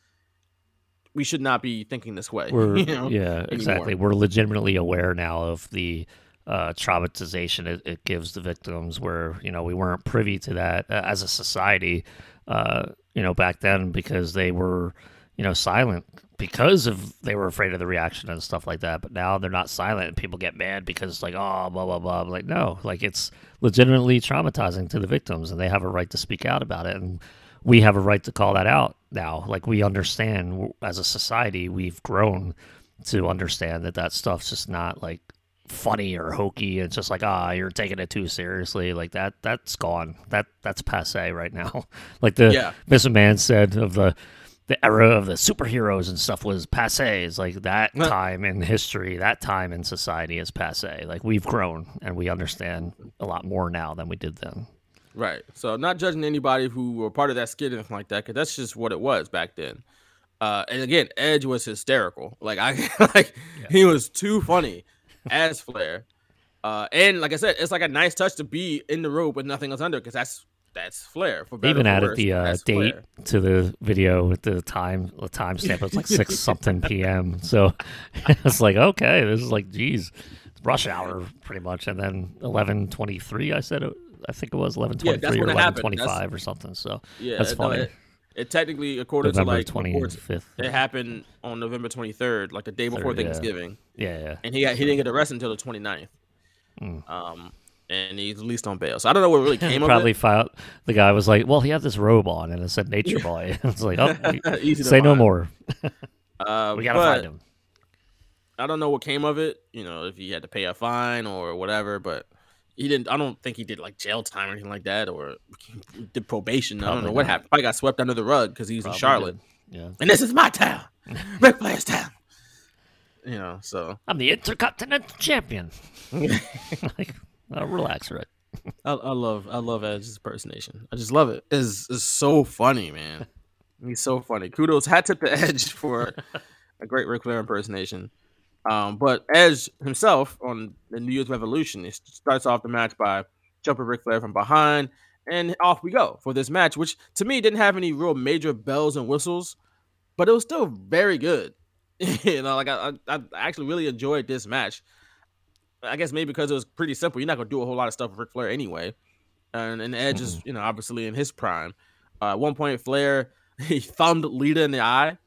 we should not be thinking this way. We're you know, yeah, exactly. We're legitimately aware now of the uh, traumatization it, it gives the victims. Where you know we weren't privy to that uh, as a society, uh, you know, back then because they were you know silent because of they were afraid of the reaction and stuff like that. But now they're not silent, and people get mad because it's like oh blah blah blah. Like no, like it's legitimately traumatizing to the victims, and they have a right to speak out about it and we have a right to call that out now. Like we understand as a society, we've grown to understand that that stuff's just not like funny or hokey. It's just like ah, you're taking it too seriously. Like that, that's gone. That that's passe right now. like the Yeah. Mr. Man said of the the era of the superheroes and stuff was passe. It's like that Huh. time in history, that time in society is passe. Like we've grown and we understand a lot more now than we did then. Right. So not judging anybody who were part of that skit or anything like that, because that's just what it was back then. Uh, and again, Edge was hysterical. Like I like he was too funny as Flair. Uh, and like I said, it's like a nice touch to be in the robe with nothing else under, because that's that's Flair. For even added worse, the uh, date Flair. to the video with the time the timestamp. It was like six something p.m. So it's like okay, this is like geez, it's rush hour pretty much. And then eleven twenty three. I said it, I think it was eleven twenty three or eleven twenty five or something. So Yeah, that's it- no, funny. it, it technically, according November to like reports, it happened on November 23rd, like the day before Third. Thanksgiving. Yeah, yeah. And he got, he didn't get arrested until the 29th. Mm. Um, and he's released on bail. So I don't know what really came of Probably it. filed, the guy was like, "Well, he had this robe on, and it said Nature Boy." it's like, oh, say no more. Uh, we gotta find him. I don't know what came of it. You know, if he had to pay a fine or whatever, but he didn't. I don't think he did like jail time or anything like that, or did probation. I don't Probably know what not. happened. Probably got swept under the rug because he's Probably in Charlotte. did. Yeah. And this is my town, Ric Flair's town. You know, so I'm the Intercontinental Champion. like, uh, relax, Rick. I, I love I love Edge's impersonation. I just love it. It's, it's so funny, man. He's so funny. Kudos hat tip to Edge for a great Ric Flair impersonation. Um, but Edge himself on the New Year's Revolution, he starts off the match by jumping Ric Flair from behind, and off we go for this match, which to me didn't have any real major bells and whistles, but it was still very good. you know, like I, I, I actually really enjoyed this match. I guess maybe because it was pretty simple. You're not gonna do a whole lot of stuff with Ric Flair anyway, and and Edge is you know obviously in his prime. Uh, at one point, Flair he thumbed Lita in the eye,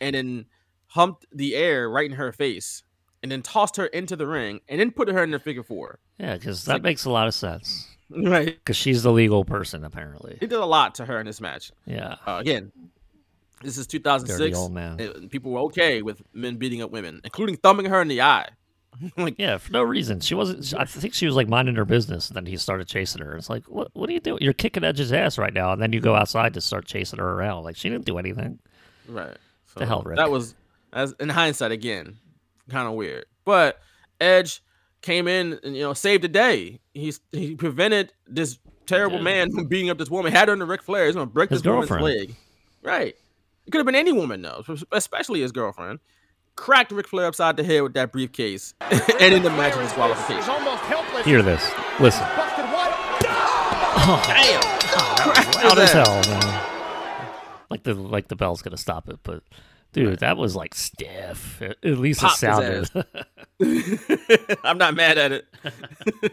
and then humped the air right in her face, and then tossed her into the ring, and then put her in the figure four. Yeah, because that like- makes a lot of sense. Right. Because she's the legal person, apparently. He did a lot to her in this match. Yeah. Uh, again, this is 2006. Dirty old man. People were okay with men beating up women, including thumbing her in the eye. like, Yeah, for no reason. She wasn't. I think she was like minding her business, and then he started chasing her. It's like, what? What are you doing? You're kicking Edge's ass right now, and then you go outside to start chasing her around. Like she didn't do anything. Right. So The hell, Rick. That was, as in hindsight, again, kind of weird. But Edge came in and you know saved the day. He's he prevented this terrible Yeah. man from beating up this woman. Had her under Ric Flair. He's gonna break His this woman's leg. Right. It could have been any woman though, especially his girlfriend. Cracked Ric Flair upside the head with that briefcase, and in the match of disqualification. almost. Hear this. Listen. Busted one. Oh. Damn. Loud as hell, man. Like the like the bell's gonna stop it, but dude, that was like stiff. At least Popped it sounded. I'm not mad at it.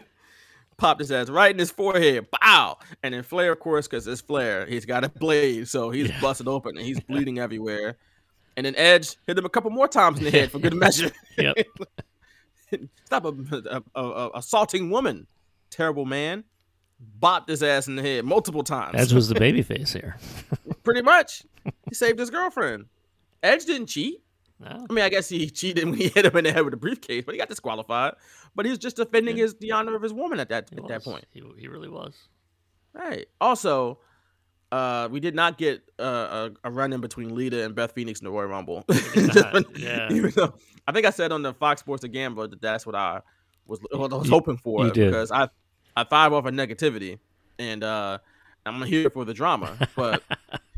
Popped his ass right in his forehead. Bow. And then Flair, of course, because it's Flair, he's got a blade, so he's busted open and he's bleeding everywhere. And then Edge hit him a couple more times in the head for good measure. Yep. Stop a, a, a- a- assaulting woman, terrible man. Bopped his ass in the head multiple times. Edge was the babyface here. Pretty much. He saved his girlfriend. Edge didn't cheat. No. I mean, I guess he cheated when he hit him in the head with a briefcase, but he got disqualified. But he was just defending his the honor of his woman at that He at that point. He, he really was. Right. Also, uh, we did not get uh, a, a run in between Lita and Beth Phoenix in the Royal Rumble. not, yeah. Even though I think I said on the Fox Sports The Gambler that that's what I was what I was hoping for you did. because I I thrive off of negativity and uh, I'm here for the drama, but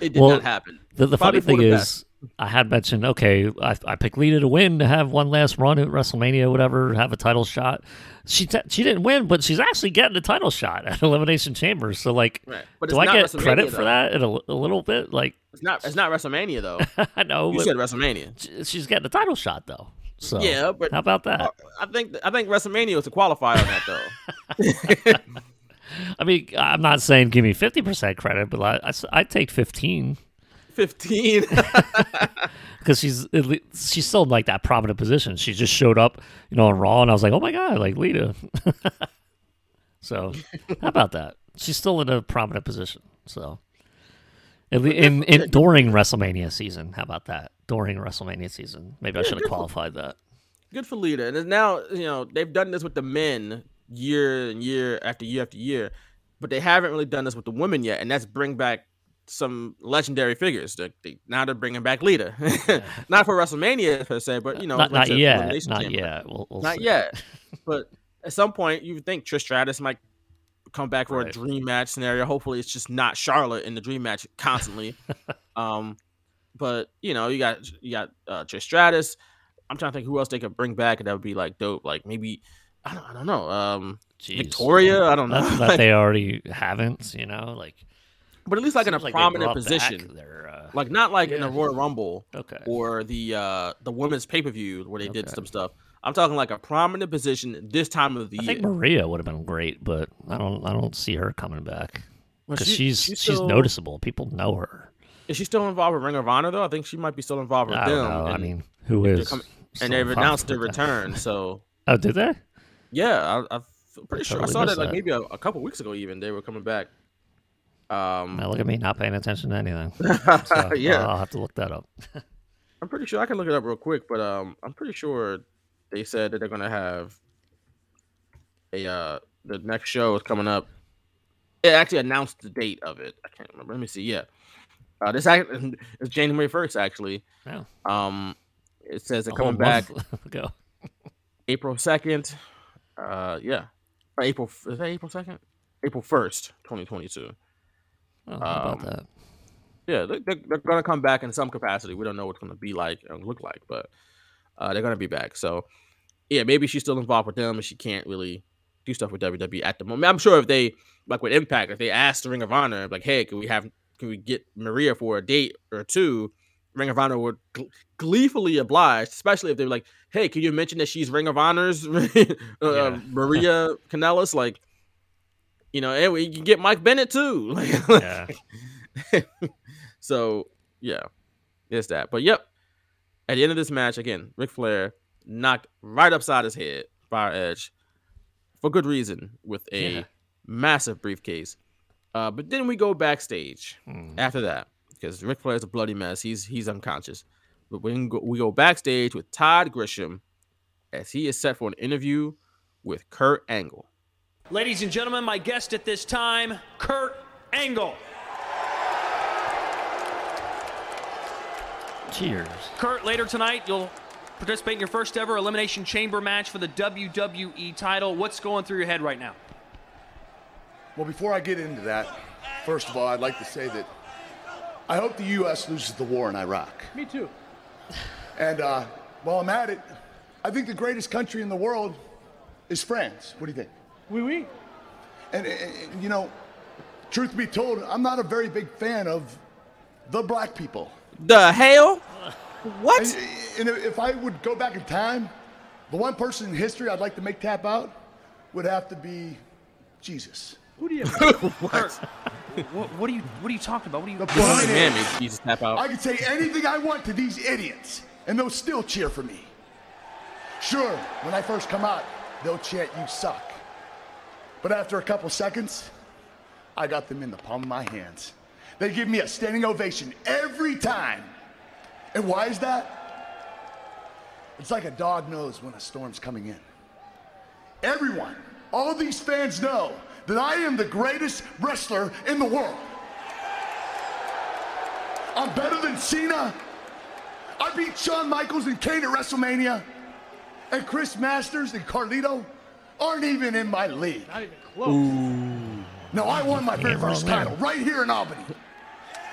it did Well, not happen. The, the funny thing is. I had mentioned, okay, I, I picked Lita to win to have one last run at WrestleMania, whatever, have a title shot. She t- she didn't win, but she's actually getting a title shot at Elimination Chamber. So like, Right. Do I get credit for that in a, a little bit? Like, It's not it's not WrestleMania though. I know, You said WrestleMania. sh- she's getting a title shot though. So Yeah, but how about that? I think I think WrestleMania was a qualifier on that though. I mean, I'm not saying give me 50% credit, but I, I, I take 15 Fifteen. because she's at lea- she's still in like that prominent position. She just showed up, you know, on Raw, and I was like, oh my god, like Lita. so how about that? She's still in a prominent position. So at le- in, in during WrestleMania season, how about that? During WrestleMania season, maybe I should have qualified that. Good for Lita. And now, you know, they've done this with the men year and year after year after year, but they haven't really done this with the women yet. And that's bring back some legendary figures. They, they, now they're bringing back Lita. not for WrestleMania per se, but, you know, not not yet, not Chamber. yet. We'll, we'll Not see. yet. But at some point, you would think Trish Stratus might come back for a dream match scenario. Hopefully, it's just not Charlotte in the dream match constantly. um, but you know, you got you got uh, Trish Stratus. I'm trying to think who else they could bring back and that would be like dope. Like maybe I don't I don't know. Um, Jeez. Victoria. I don't know. That, that they already haven't, you know, like but at least like in a like prominent position. their, uh, Like not like in the Royal Rumble Okay. or the uh the women's pay per view where they did some stuff. I'm talking like a prominent position this time of the I year. think Maria would have been great, but I don't I don't see her coming back Well, because she- she's she's she's noticeable. People know her. Is she still involved with Ring of Honor though? I think she might be still involved with I them. don't know. I mean, who is? coming- and they've announced their return. So Oh, did they? Yeah, I, I'm pretty sure I saw that missed like maybe a, a couple weeks ago. Even they were coming back. Um, Now look at me not paying attention to anything. So, Yeah. I'll have to look that up. I'm pretty sure I can look it up real quick, but um, I'm pretty sure they said that they're gonna have a uh the next show is coming up. It actually announced the date of it. I can't remember. Let me see. Yeah, uh, this act is January first. Actually, Yeah. um, it says they're coming back ago. April second. Uh, yeah, April. Is that April second? April first, twenty twenty two. Oh, Um, about that? Yeah, they, they're, they're gonna come back in some capacity. We don't know what it's gonna be like and look like, but uh, they're gonna be back. So yeah, maybe she's still involved with them, and she can't really do stuff with WWE at the moment. I'm sure if they like with Impact, if they asked the Ring of Honor, like, hey, can we have, can we get Maria for a date or two? Ring of Honor would gl- gleefully oblige, especially if they're like, hey, can you mention that she's Ring of Honor's uh, Maria Kanellis? Like, you know, and we can get Mike Bennett too. Like, Yeah. so yeah, it's that. But yep, at the end of this match, again, Ric Flair knocked right upside his head by Edge for good reason with a Yeah. massive briefcase. Uh, but then we go backstage Hmm. after that because Ric is a bloody mess. He's he's unconscious. But we go, we go backstage with Todd Grisham as he is set for an interview with Kurt Angle. Ladies and gentlemen, my guest at this time, Kurt Angle. Cheers. Kurt, later tonight, you'll participate in your first ever Elimination Chamber match for the WWE title. What's going through your head right now? Well, before I get into that, first of all, I'd like to say that I hope the U.S. loses the war in Iraq. Me too. And uh, while I'm at it, I think the greatest country in the world is France. What do you think? Oui, oui. And, and- and, you know, truth be told, I'm not a very big fan of the black people. The hell? What? And, and if I would go back in time, the one person in history I'd like to make tap out would have to be Jesus. Who do you? Kurt, what, what are you? What are you talking about? What are you? The point Man, is, maybe Jesus tap out. I can say anything I want to these idiots, and they'll still cheer for me. Sure, when I first come out, they'll chant, You suck. But after a couple seconds, I got them in the palm of my hands. They give me a standing ovation every time. And why is that? It's like a dog knows when a storm's coming in. Everyone, all these fans know that I am the greatest wrestler in the world. I'm better than Cena. I beat Shawn Michaels and Kane at WrestleMania. And Chris Masters and Carlito aren't even in my league. Not even close. Ooh. No, I won my very first title right here in Albany.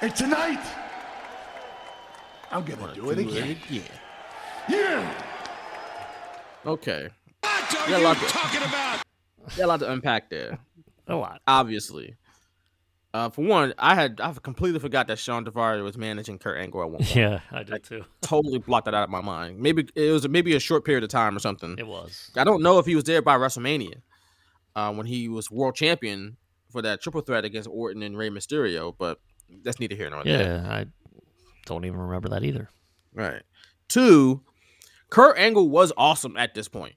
And tonight, I'm gonna do it again. Yeah. Yeah. Okay. What are you talking about? Yeah, a lot to unpack there. A lot. Obviously. Uh, for one, I had I completely forgot that Shawn Daivari was managing Kurt Angle at one point. Yeah, I did too. Totally blocked that out of my mind. Maybe it was maybe a short period of time or something. It was. I don't know if he was there by WrestleMania uh, when he was world champion for that triple threat against Orton and Rey Mysterio, but that's neither here nor there. Yeah, I don't even remember that either. Right. Two, Kurt Angle was awesome at this point.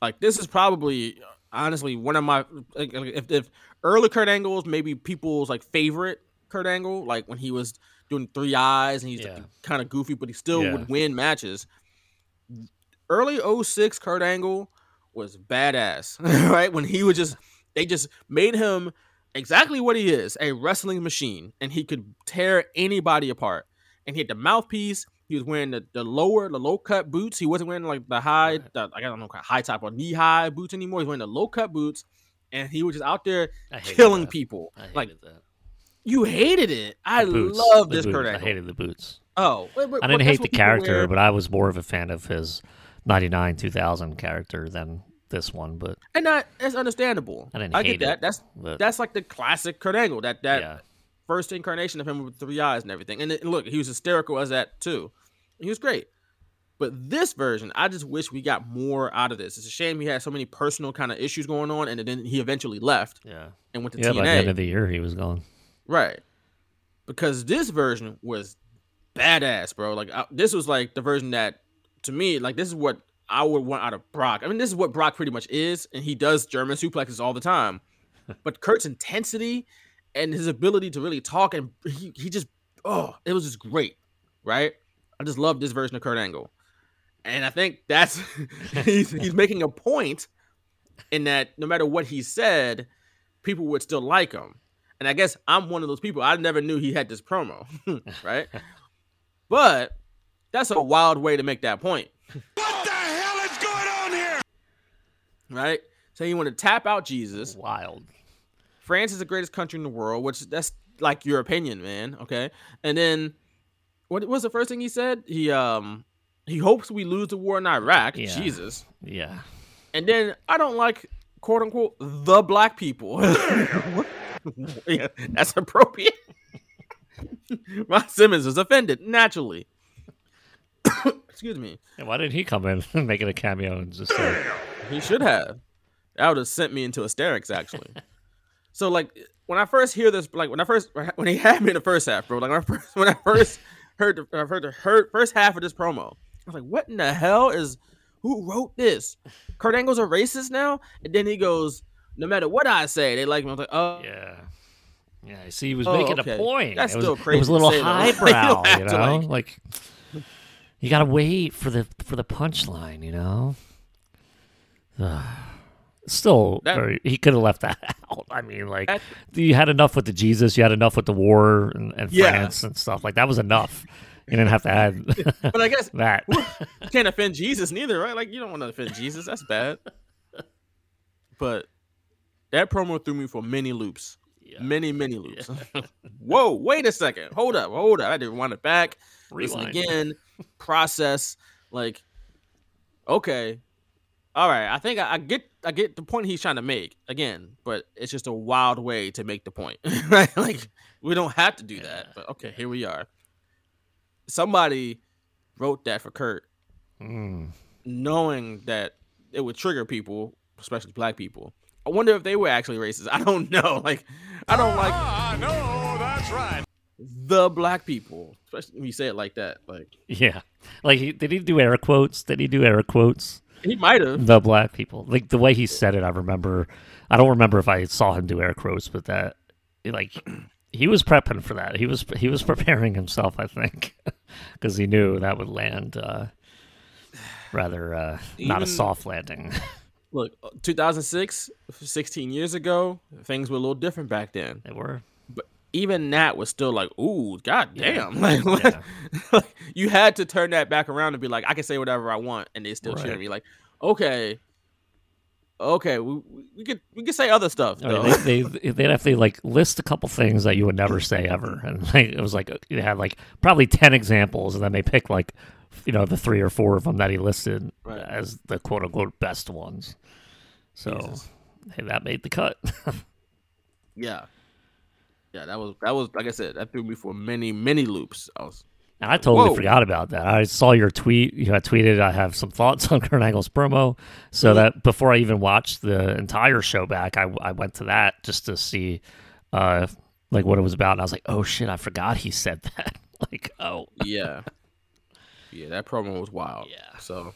Like this is probably honestly one of my like, like, if if early Kurt Angle was maybe people's like favorite Kurt Angle, like when he was doing three I's and he's Yeah. kind of goofy, but he still Yeah. would win matches. Early 06 Kurt Angle was badass, right? When he would just they just made him exactly what he is, a wrestling machine, and he could tear anybody apart. And he had the mouthpiece. He was wearing the, the lower, the low cut boots. He wasn't wearing like the high, the, I don't know, high top or knee high boots anymore. He's wearing the low cut boots, and he was just out there killing that. people. Like that. you hated it. I love this boots. Kurt I hated the boots. Oh, wait, wait, I didn't hate the character, wear. but I was more of a fan of his 99 2000 character than this one. But and that that's understandable. I didn't I hate get that. it, That's but- that's like the classic Kurt Angle. That that Yeah. first incarnation of him with three I's and everything. And, it- look, he was hysterical as that too. He was great. But this version, I just wish we got more out of this. It's a shame he had so many personal kind of issues going on, and then he eventually left yeah, and went to yeah. TNA. By the end of the year, he was gone. Right. Because this version was badass, bro. Like I, this was like the version that to me, like this is what I would want out of Brock. I mean, this is what Brock pretty much is, and he does German suplexes all the time. but Kurt's intensity and his ability to really talk and he, he just oh, it was just great, right? I just love this version of Kurt Angle. And I think that's he's he's making a point in that no matter what he said, people would still like him. And I guess I'm one of those people. I never knew he had this promo, right? but that's a wild way to make that point, What the hell is going on here? right? So you want to tap out Jesus. Wild. France is the greatest country in the world, which that's like your opinion, man. Okay, and then what was the first thing he said? He um he hopes we lose the war in Iraq. Yeah. Jesus. Yeah. And then I don't like quote unquote the black people. yeah, that's appropriate. Ron Simmons is offended naturally. Excuse me. And why didn't he come in and make it a cameo and just say, He should have. That would have sent me into hysterics, actually. so, like, when I first hear this, like, when I first, when he had me in the first half, bro, like, when I first, when I first heard, the, I heard the heard, first half of this promo, I was like, what in the hell is, who wrote this? Kurt Angle's a racist now? And then he goes, no matter what I say, they like me. I was like, oh. Yeah. Yeah, see, he was Oh, making okay. a point. That's it was, still It was a little. Like, you highbrow, you know. like- Like, you gotta wait for the for the punchline, you know. Still, That- very, he could have left that out. I mean, like, That- you had enough with the Jesus, you had enough with the war and, and Yeah. France and stuff. Like that was enough. You didn't have to add. But I guess that. you can't offend Jesus neither, right? Like you don't want to offend Jesus. That's bad. But that promo threw me for many loops. Many, many loops. Whoa, wait a second. Hold up, hold up. I didn't want it back. Listen Rewind. again. Process. Like, okay. All right. I think I, I get I get the point he's trying to make again, but it's just a wild way to make the point. right? Like we don't have to do that. But okay, here we are. Somebody wrote that for Kurt Mm. knowing that it would trigger people, especially black people. I wonder if they were actually racist. I don't know. Like, I don't like. Ah, no, that's right. The black people, especially when you say it like that. Like, Yeah, like did he do air quotes? Did he do air quotes? He might have. The black people, like the way he said it, I remember. I don't remember if I saw him do air quotes, but that, like, he was prepping for that. He was he was preparing himself, I think, because he knew that would land uh, rather uh, not a soft landing. Look, 2006, 16 years ago, things were a little different back then. They were. Even that was still like, ooh, god Yeah. damn. Like. Yeah. like, you had to turn that back around and be like, I can say whatever I want, and they still cheer me. Like, okay, okay, we, we- could we could say other stuff. They, they they'd have to like list a couple things that you would never say ever, and like, it was like uh, they had like probably ten examples, and then they picked like you know the three or four of them that he listed Right. as the quote unquote best ones. So hey, that made the cut. Yeah. Yeah, that was that was like I said, that threw me for many, many loops. I was And I totally Whoa. forgot about that. I saw your tweet. You know, I tweeted, I have some thoughts on Kurt Angle's promo. So that before I even watched the entire show back, I, I went to that just to see uh, like what it was about. And I was like, oh shit, I forgot he said that. like, oh. yeah. Yeah, that promo was wild. Yeah. So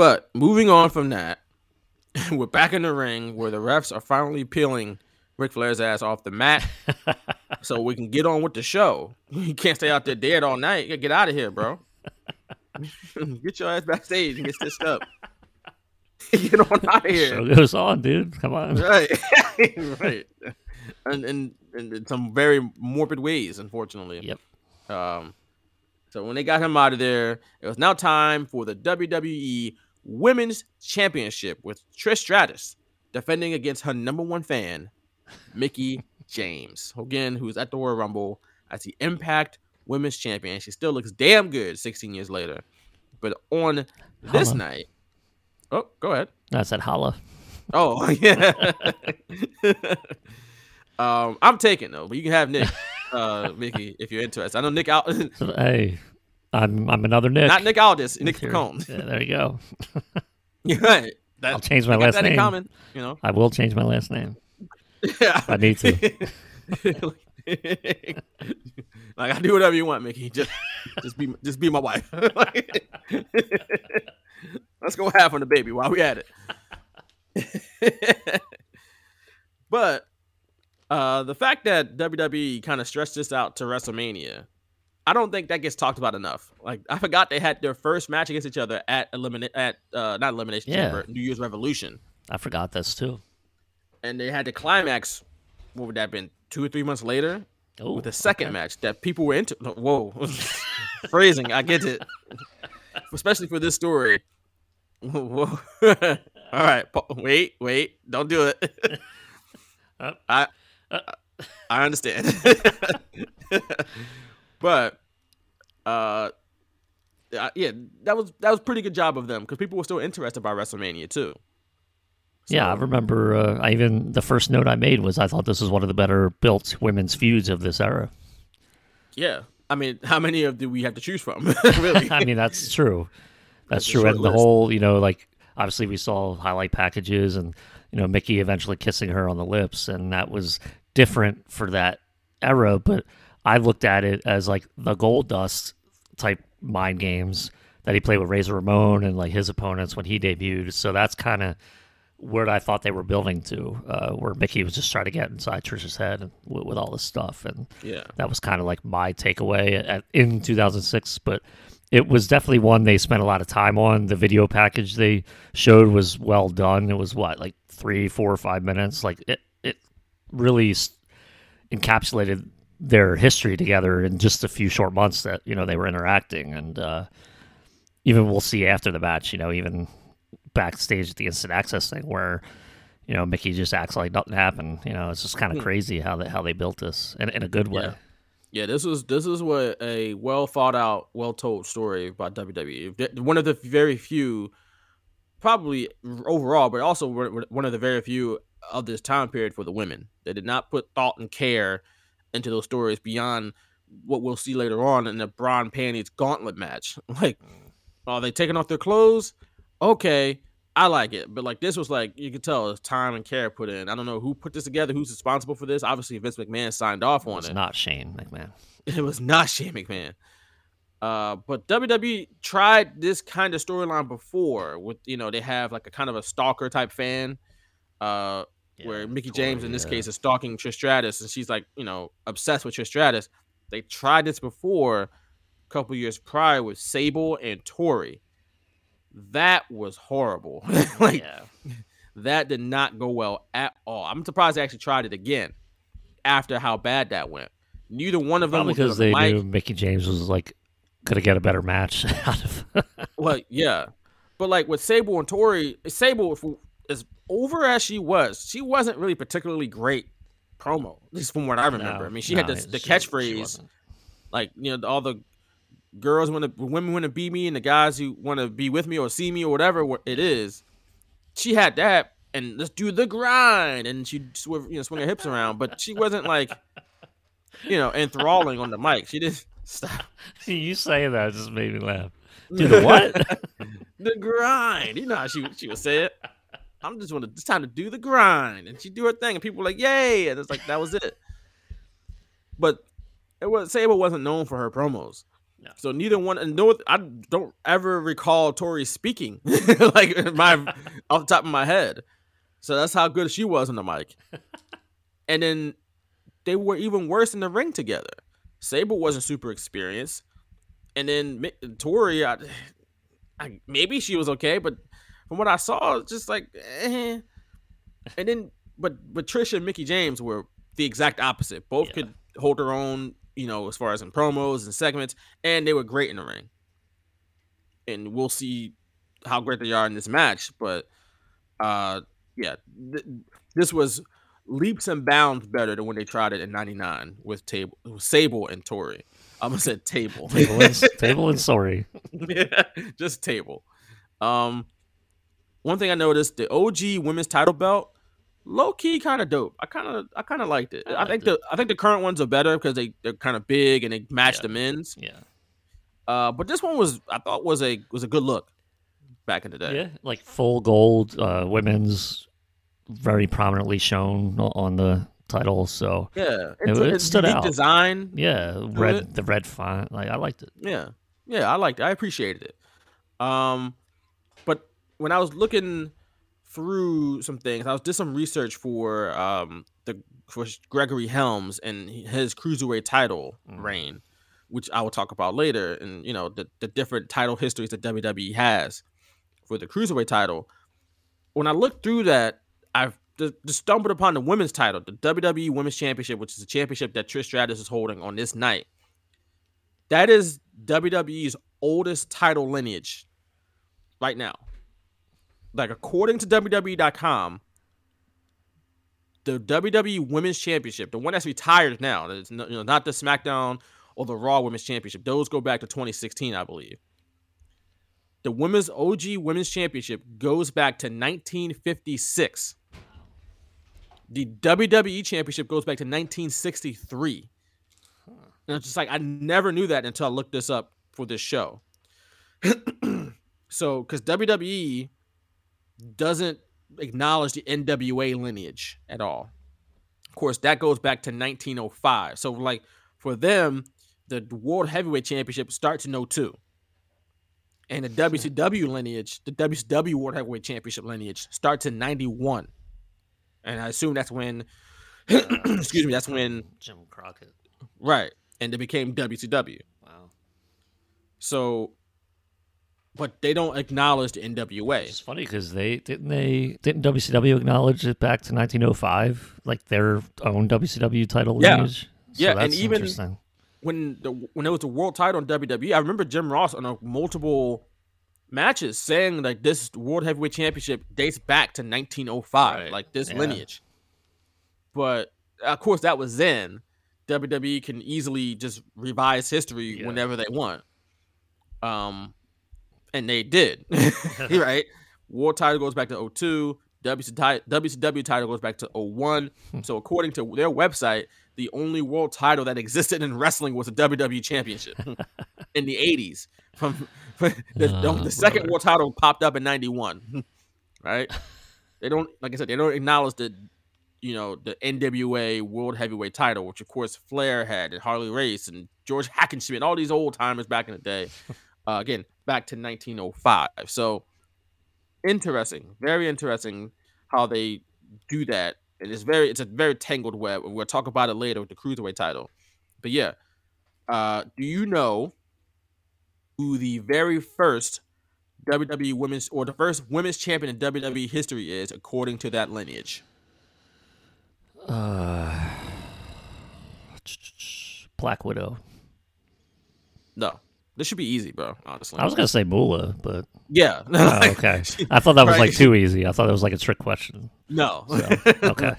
but moving on from that, we're back in the ring where the refs are finally peeling Ric Flair's ass off the mat. so we can get on with the show. You can't stay out there dead all night. You gotta get out of here, bro. get your ass backstage and get stitched up. get on out of here. Show goes on, dude. Come on. right right and, and and in some very morbid ways unfortunately Yep. um so when they got him out of there it was now time for the wwe women's championship with trish stratus defending against her number one fan Mickie James again who's at the royal rumble as the impact women's champion she still looks damn good 16 years later but on this Holla. night oh go ahead I said holla. Oh yeah. um, I'm taking though, but you can have Nick, uh, Mickie, if you're interested. I know Nick out, hey, I'm I'm another Nick. not Nick Aldis, Nick. Piccone. Yeah, there you go. You're right. That, I'll change my last name. common, you know. I will change my last name. Yeah. I need to. like I do whatever you want, Mickie. Just, just be, just be my wife. Let's go half on the baby while we at it. but uh, the fact that WWE kind of stretched this out to WrestleMania, I don't think that gets talked about enough. Like I forgot they had their first match against each other at eliminate at uh, not elimination Yeah. chamber, New Year's Revolution, I forgot this too. And they had the climax. What would that have been? Two or three months later, Oh, with a second okay. match that people were into. Whoa, phrasing, I get it, especially for this story. Whoa. All right, wait, wait, don't do it. Uh, I I understand, but uh, uh, yeah, that was that was pretty good job of them because people were still interested by WrestleMania too. Yeah, I remember. Uh, I even the first note I made was I thought this was one of the better built women's feuds of this era. Yeah, I mean, how many of do we have to choose from? really? I mean, that's true. That's, That's true. And the whole, you know, like obviously we saw highlight packages and you know Mickie eventually kissing her on the lips, and that was different for that era. But I looked at it as like the Goldust type mind games that he played with Razor Ramon and like his opponents when he debuted. So that's kind of where I thought they were building to, uh, where Mickie was just trying to get inside Trish's head and, with, with all this stuff, and Yeah. that was kind of like my takeaway at, in 2006. But it was definitely one they spent a lot of time on. The video package they showed was well done. It was what like three, four, or five minutes. Like it, it really encapsulated their history together in just a few short months that you know they were interacting and. uh even we'll see after the match, you know, even backstage at the instant access thing where, you know, Mickie just acts like nothing happened. You know, it's just kind of Hmm. crazy how they how they built this in, in a good way. Yeah. Yeah, this was this is what a well thought out, well told story about WWE. One of the very few, probably overall, but also one one of the very few of this time period for the women. They did not put thought and care into those stories beyond what we'll see later on in the Bra and Panties Gauntlet match. Like, are they taking off their clothes? Okay, I like it, but like this was like you could tell it's time and care put in. I don't know who put this together, who's responsible for this. Obviously, Vince McMahon signed off on it. It's not Shane McMahon. It was not Shane McMahon. Uh, but WWE tried this kind of storyline before. With you know, they have like a kind of a stalker type fan, uh, where Mickie James in this yeah. case is stalking Trish Stratus, and she's like you know obsessed with Trish Stratus. They tried this before, a couple years prior with Sable and Tori. That was horrible. like that did not go well at all. I'm surprised they actually tried it again after how bad that went. Neither one of them Probably because they mic. knew Mickie James was like could have get a better match out of. Well, yeah, but like with Sable and Tori, Sable, as over as she was, she wasn't really particularly great promo. At least from what I remember. No, I mean, she had no, this, the she- catchphrase, like you know, all the girls want to, women want to be me, and the guys who want to be with me or see me or whatever it is. She had that, and let's do the grind, and she swerve, you know, swing her hips around, but she wasn't like, you know, enthralling on the mic. She didn't stop. See you saying that just made me laugh. Do the what? the grind. You know how she she would say it. I'm just want to. It's time to do the grind, and she do her thing, and people were like, "Yay!" And it's like that was it. But it was Sable wasn't known for her promos, so neither one. And no, I don't ever recall Tori speaking like my off the top of my head. So that's how good she was on the mic. and then they were even worse in the ring together. Sable wasn't super experienced, and then Tori, I, I, maybe she was okay, but from what I saw, just like, eh. and then but but Trisha and Mickie James were the exact opposite. Both could hold their own, you know, as far as in promos and segments, and they were great in the ring. And we'll see how great they are in this match, but uh, yeah, th- this was leaps and bounds better than when they tried it in '99 with Table, with Sable and Tori. I almost said Table, Table and- Table and Sorry. yeah, just Table. Um, one thing I noticed: the OG women's title belt, low key, kind of dope. I kind of, I kind of liked it. I, think the, I think the current ones are better because they they're kind of big and they match the men's. Yeah. Uh, but this one was, I thought was a was a good look back in the day. Yeah, like full gold, uh, women's very prominently shown on the title. So Yeah, it, it's, it stood out. design. Yeah, red it. the red font. Like I liked it. Yeah, yeah, I liked it. I appreciated it. Um, but when I was looking through some things, I was did some research for um the for Gregory Helms and his cruiserweight title reign, which I will talk about later, and you know the the different title histories that WWE has for the cruiserweight title. When I looked through that, I just stumbled upon the women's title, the WWE Women's Championship, which is a championship that Trish Stratus is holding on this night. That is WWE's oldest title lineage right now. Like according to WWE.com, the WWE Women's Championship, the one that's retired now, that's no, you know, not the SmackDown or the Raw Women's Championship, those go back to 2016, I believe. The Women's OG Women's Championship goes back to 1956. The WWE Championship goes back to 1963. And it's just like I never knew that until I looked this up for this show. so, because WWE doesn't acknowledge the NWA lineage at all. Of course, that goes back to 1905. So, like for them, the World Heavyweight Championship starts in 02. And the WCW lineage, the WCW World Heavyweight Championship lineage starts in 91. And I assume that's when, excuse me, that's when Jim Crockett. Right. And it became WCW. Wow. So, but they don't acknowledge the NWA. It's funny because they didn't they didn't WCW acknowledge it back to 1905, like their own WCW title Yeah. lineage. So yeah, and even interesting. when the when there was a world title in WWE, I remember Jim Ross on a multiple matches saying like this World Heavyweight Championship dates back to 1905, like this yeah. lineage. But of course, that was then. WWE can easily just revise history whenever they want. Um, and they did, right? World title goes back to 02. WCW, WCW title goes back to 01. so according to their website, the only world title that existed in wrestling was the WWE Championship in the 80s. From the, the- Oh, the second world title popped up in 91, right? They don't, like I said, they don't acknowledge the, you know, the NWA World Heavyweight title, which of course Flair had and Harley Race and George Hackenschmidt, all these old timers back in the day. Uh, again, back to 1905. So interesting, very interesting how they do that. And it's very, it's a very tangled web. and We'll talk about it later with the cruiserweight title. But yeah, uh, do you know who the very first WWE women's or the first women's champion in WWE history is, according to that lineage? Uh, Black Widow. No, this should be easy, bro. Honestly, I was gonna say Moolah, but Yeah. Oh, okay. I thought that was like too easy. I thought that was like a trick question. No. So, okay.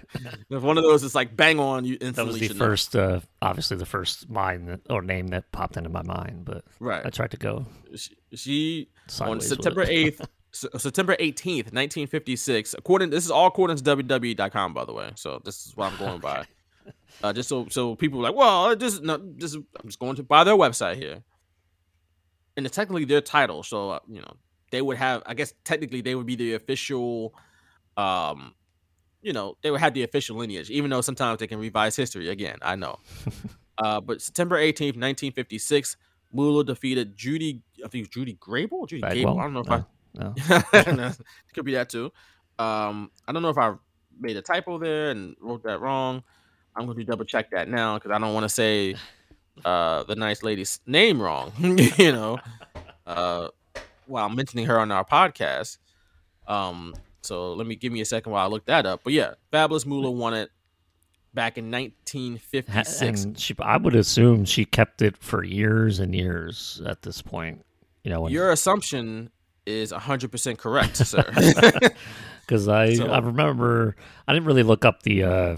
If one of those is like bang on, you That was the first, uh, obviously the first mind that, or name that popped into my mind, but Right. I tried to go. She, she on September eighth, September eighteenth, nineteen fifty six. According, this is all according to WWE.com, by the way. So this is what I'm going by. Uh, just so so people are like, well, just no, is I'm just going to buy their website here, and it's technically their title. So uh, you know they would have, I guess technically they would be the official, um, you know they would have the official lineage, even though sometimes they can revise history again. I know. uh, but September eighteenth, nineteen fifty six. Moolah defeated Judy. I think it was Judy Grable. Judy Bagwell? Gable. I don't know if I. No, No, could be that too. Um, I don't know if I made a typo there and wrote that wrong. I'm going to double check that now because I don't want to say uh, the nice lady's name wrong. you know, uh, while mentioning her on our podcast. Um, so let me give me a second while I look that up. But yeah, Fabulous Moolah won it back in Ha- 1956. and she, I would assume she kept it for years and years at this point. You know, when, Your assumption is 100% correct, sir. because I So- I remember I didn't really look up the uh,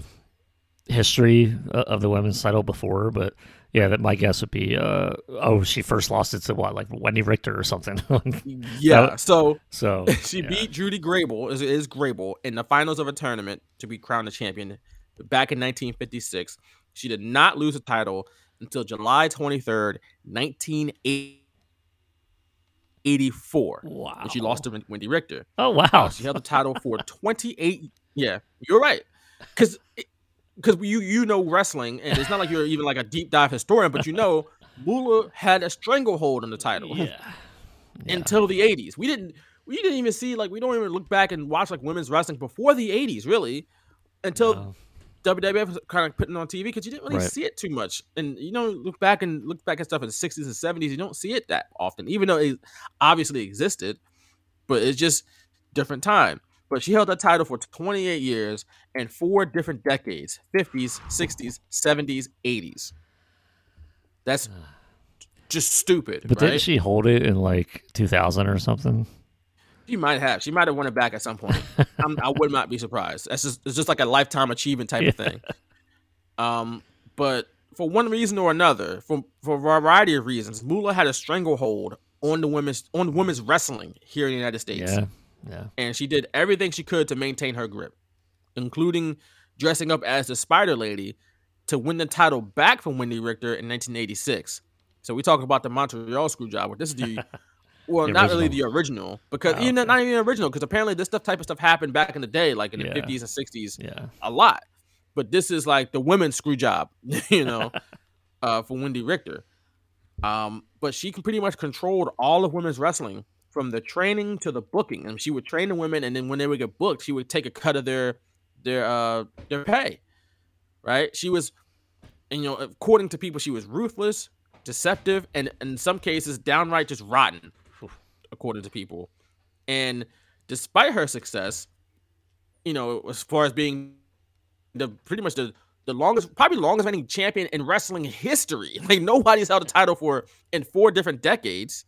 history of the women's title before, but yeah, that my guess would be uh, oh she first lost it to what like Wendi Richter or something. yeah. That- So so she yeah. beat Judy Grable, is, is Grable, in the finals of a tournament to be crowned the champion back in 1956. She did not lose the title until July 23rd, 1984. Wow. When she lost to Wendi Richter. Oh wow. Uh, she held the title for 28. Yeah, you're right. Because because you you know wrestling, and it's not like you're even like a deep dive historian, but you know Moolah had a stranglehold on the title yeah. until the 80s. We didn't we didn't even see like we don't even look back and watch like women's wrestling before the 80s really until No. WWF was kind of putting on TV because you didn't really Right. see it too much. And you know, look back and look back at stuff in the 60s and 70s, you don't see it that often, even though it obviously existed, but it's just different time. But she held that title for 28 years and four different decades 50s, 60s, 70s, 80s. That's just stupid. But right? didn't she hold it in like 2000 or something? She might have. She might have won it back at some point. I'm, I would not be surprised. That's just it's just like a lifetime achievement type of thing. Um, but for one reason or another, for for a variety of reasons, Moolah had a stranglehold on the women's on women's wrestling here in the United States. Yeah, yeah. And she did everything she could to maintain her grip, including dressing up as the Spider Lady to win the title back from Wendi Richter in 1986. So we talk about the Montreal Screwjob. This is the well, The not really the original because Oh, even okay. not even original because apparently this stuff type of stuff happened back in the day, like in the Yeah. 50s and 60s, Yeah. a lot. But this is like the women's screw job, you know, uh, for Wendy Richter. Um, but she can pretty much controlled all of women's wrestling from the training to the booking. And she would train the women, and then when they would get booked, she would take a cut of their their uh their pay. Right? She was, and you know, according to people, she was ruthless, deceptive, and in some cases, downright just rotten, according to people. And despite her success, you know, as far as being the pretty much the the longest, probably longest reigning champion in wrestling history. Like nobody's held a title for in four different decades.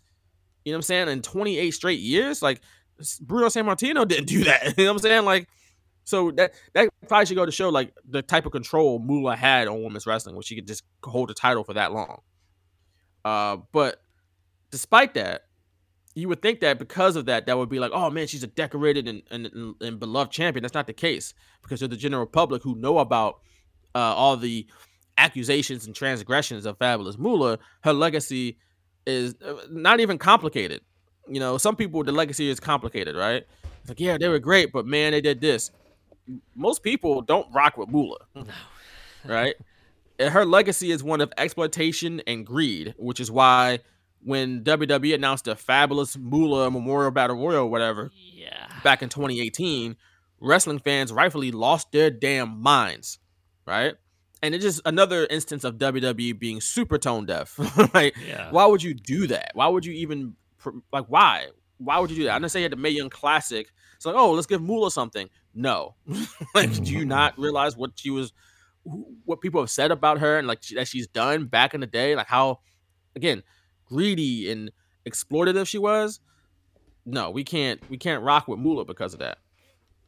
You know what I'm saying? In 28 straight years, like Bruno Sammartino didn't do that. You know what I'm saying? Like, so that that probably should go to show like the type of control Moolah had on women's wrestling, where she could just hold the title for that long. Uh, but despite that, you would think that because of that, that would be like, oh man, she's a decorated and, and, and, beloved champion. That's not the case because of the general public who know about uh, all the accusations and transgressions of Fabulous Moolah, her legacy is uh, not even complicated. You know, some people the legacy is complicated, right? It's like, yeah, they were great, but man, they did this. Most people don't rock with Moolah, right? And her legacy is one of exploitation and greed, which is why when WWE announced the fabulous Moolah Memorial Battle Royal, or whatever, yeah, back in 2018, wrestling fans rightfully lost their damn minds, right? And it's just another instance of WWE being super tone deaf. like, Yeah. why would you do that? Why would you even like? Why? Why would you do that? I didn't say you had the Mae Young Classic. It's like, oh, let's give Moolah something. No, like, do you not realize what she was, what people have said about her, and like she, that she's done back in the day, like how, again, greedy and exploitative she was. No, we can't. We can't rock with Moolah because of that.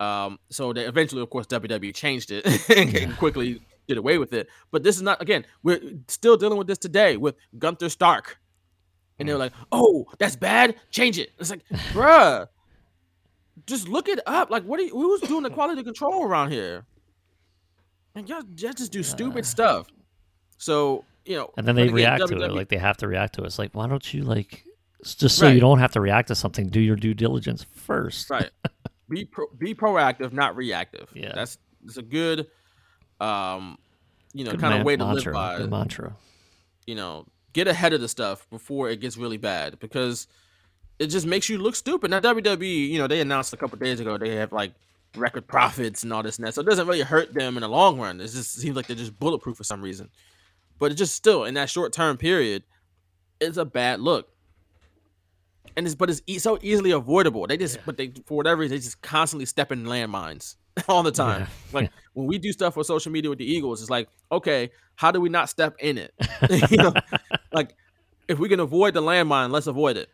Um, so they eventually, of course, WWE changed it and quickly did away with it. But this is not again. We're still dealing with this today with Gunther Stark, and they're mm. like, "Oh, that's bad. Change it." It's like, bruh, just look it up. Like, what are you? Who's doing the quality control around here? And y'all, y'all just do stupid stuff. So you know, And then they react to it like they have to react to it. It's like, why don't you like just so Right. you don't have to react to something, do your due diligence first. right be pro- be proactive not reactive Yeah. that's it's a good um you know Good kind of way to mantra, live by mantra. you know get ahead of the stuff before it gets really bad because it just makes you look stupid. Now wwe you know they announced a couple days ago they have like record profits and all this and that so it doesn't really hurt them in the long run. It just seems like they're just bulletproof for some reason. But it just still in that short term period it's a bad look and it's but it's e- so easily avoidable. They just but they for whatever reason they just constantly step in landmines all the time. Like when we do stuff for social media with the Eagles, it's like okay, how do we not step in it? you know, like if we can avoid the landmine, let's avoid it.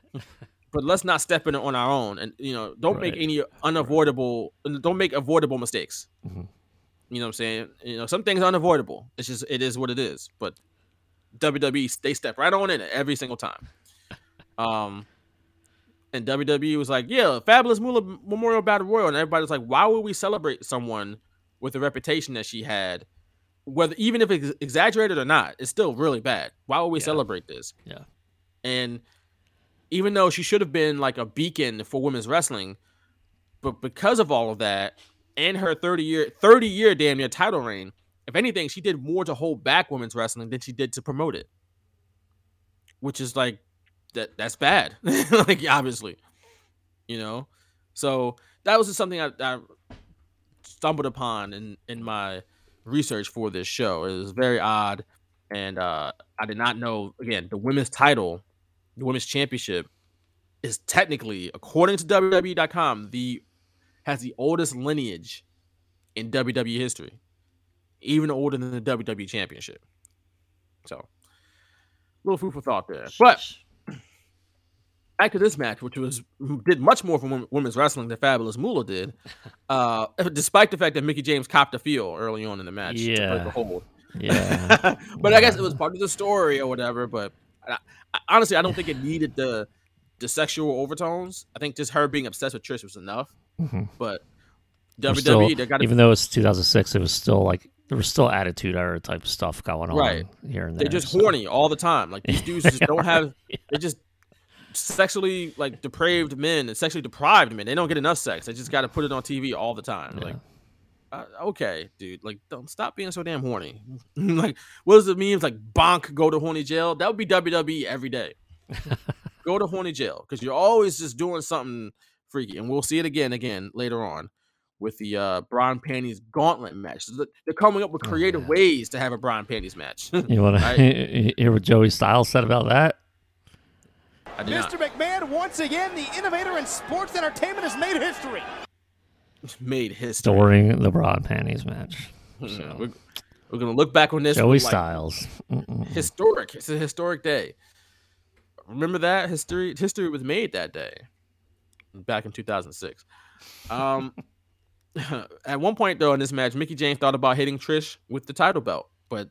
But let's not step in it on our own, and you know, don't make any unavoidable, don't make avoidable mistakes. Mhm. You know what I'm saying? You know, some things are unavoidable. It's just it is what it is. But WWE they step right on in it every single time. Um, and WWE was like, "Yeah, Fabulous Moolah Memorial Battle Royal," and everybody's like, "Why would we celebrate someone with the reputation that she had? Whether even if it's exaggerated or not, it's still really bad. Why would we celebrate this?" Yeah. And even though she should have been like a beacon for women's wrestling, but because of all of that and her 30 year 30 year damn near title reign, if anything, she did more to hold back women's wrestling than she did to promote it. Which is like that that's bad. like obviously. You know? So that was just something I, I stumbled upon in in my research for this show. It was very odd. And uh I did not know again, the women's title, the women's championship is technically, according to WWE.com, the has the oldest lineage in WWE history, even older than the WWE Championship. So, little food for thought there. But after this match, which was did much more for women's wrestling than Fabulous Moolah did, uh, despite the fact that Mickie James copped a feel early on in the match Yeah. the hold. Yeah. but I guess it was part of the story or whatever. But I, I, honestly, I don't think it needed the the sexual overtones. I think just her being obsessed with Trish was enough. Mhm. But WWE, still- they got even though it's 2006, it was still like there was still attitude era type stuff going on right here and there. They're just so- horny all the time. Like these dudes just don't have. They're just sexually like depraved men and sexually deprived men. They don't get enough sex. They just got to put it on TV all the time. Like, uh, okay, dude, like don't stop being so damn horny. like, what does it mean? Like bonk, go to horny jail. That would be WWE every day. go to horny jail because you're always just doing something freaky, and we'll see it again, again later on. With the uh, Bra and Panties Gauntlet match, they're coming up with creative ways to have a Bra and Panties match. You want Right? to hear what Joey Styles said about that? I did not. Mr. McMahon, once again, the innovator in sports entertainment has made history. made history. During the broad panties match. Yeah, we're, we're gonna look back on this. Joey with, like, Styles. Mm-mm. historic. It's a historic day. Remember that history? History was made that day, back in 2006. Um, at one point though in this match, Mickie James thought about hitting Trish with the title belt, but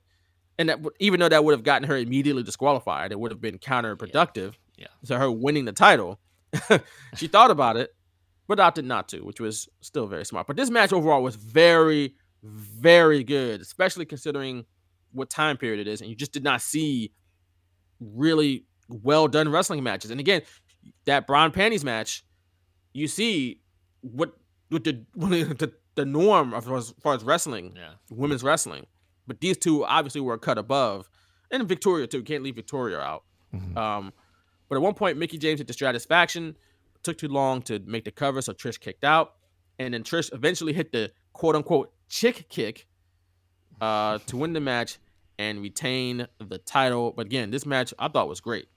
and that even though that would have gotten her immediately disqualified, it would have been counterproductive. Yeah. To her winning the title, she thought about it, but opted not to, which was still very smart. But this match overall was very, very good, especially considering what time period it is, and you just did not see really well done wrestling matches. And again, that Bra and Panties match, you see what what the what the, the norm of as far as wrestling, Yeah. women's wrestling. But these two obviously were cut above, and Victoria too. Can't leave Victoria out. Um, but at one point, Mickie James hit the Stratusfaction. Took too long to make the cover, so Trish kicked out, and then Trish eventually hit the quote unquote chick kick uh, to win the match and retain the title. But again, this match I thought was great.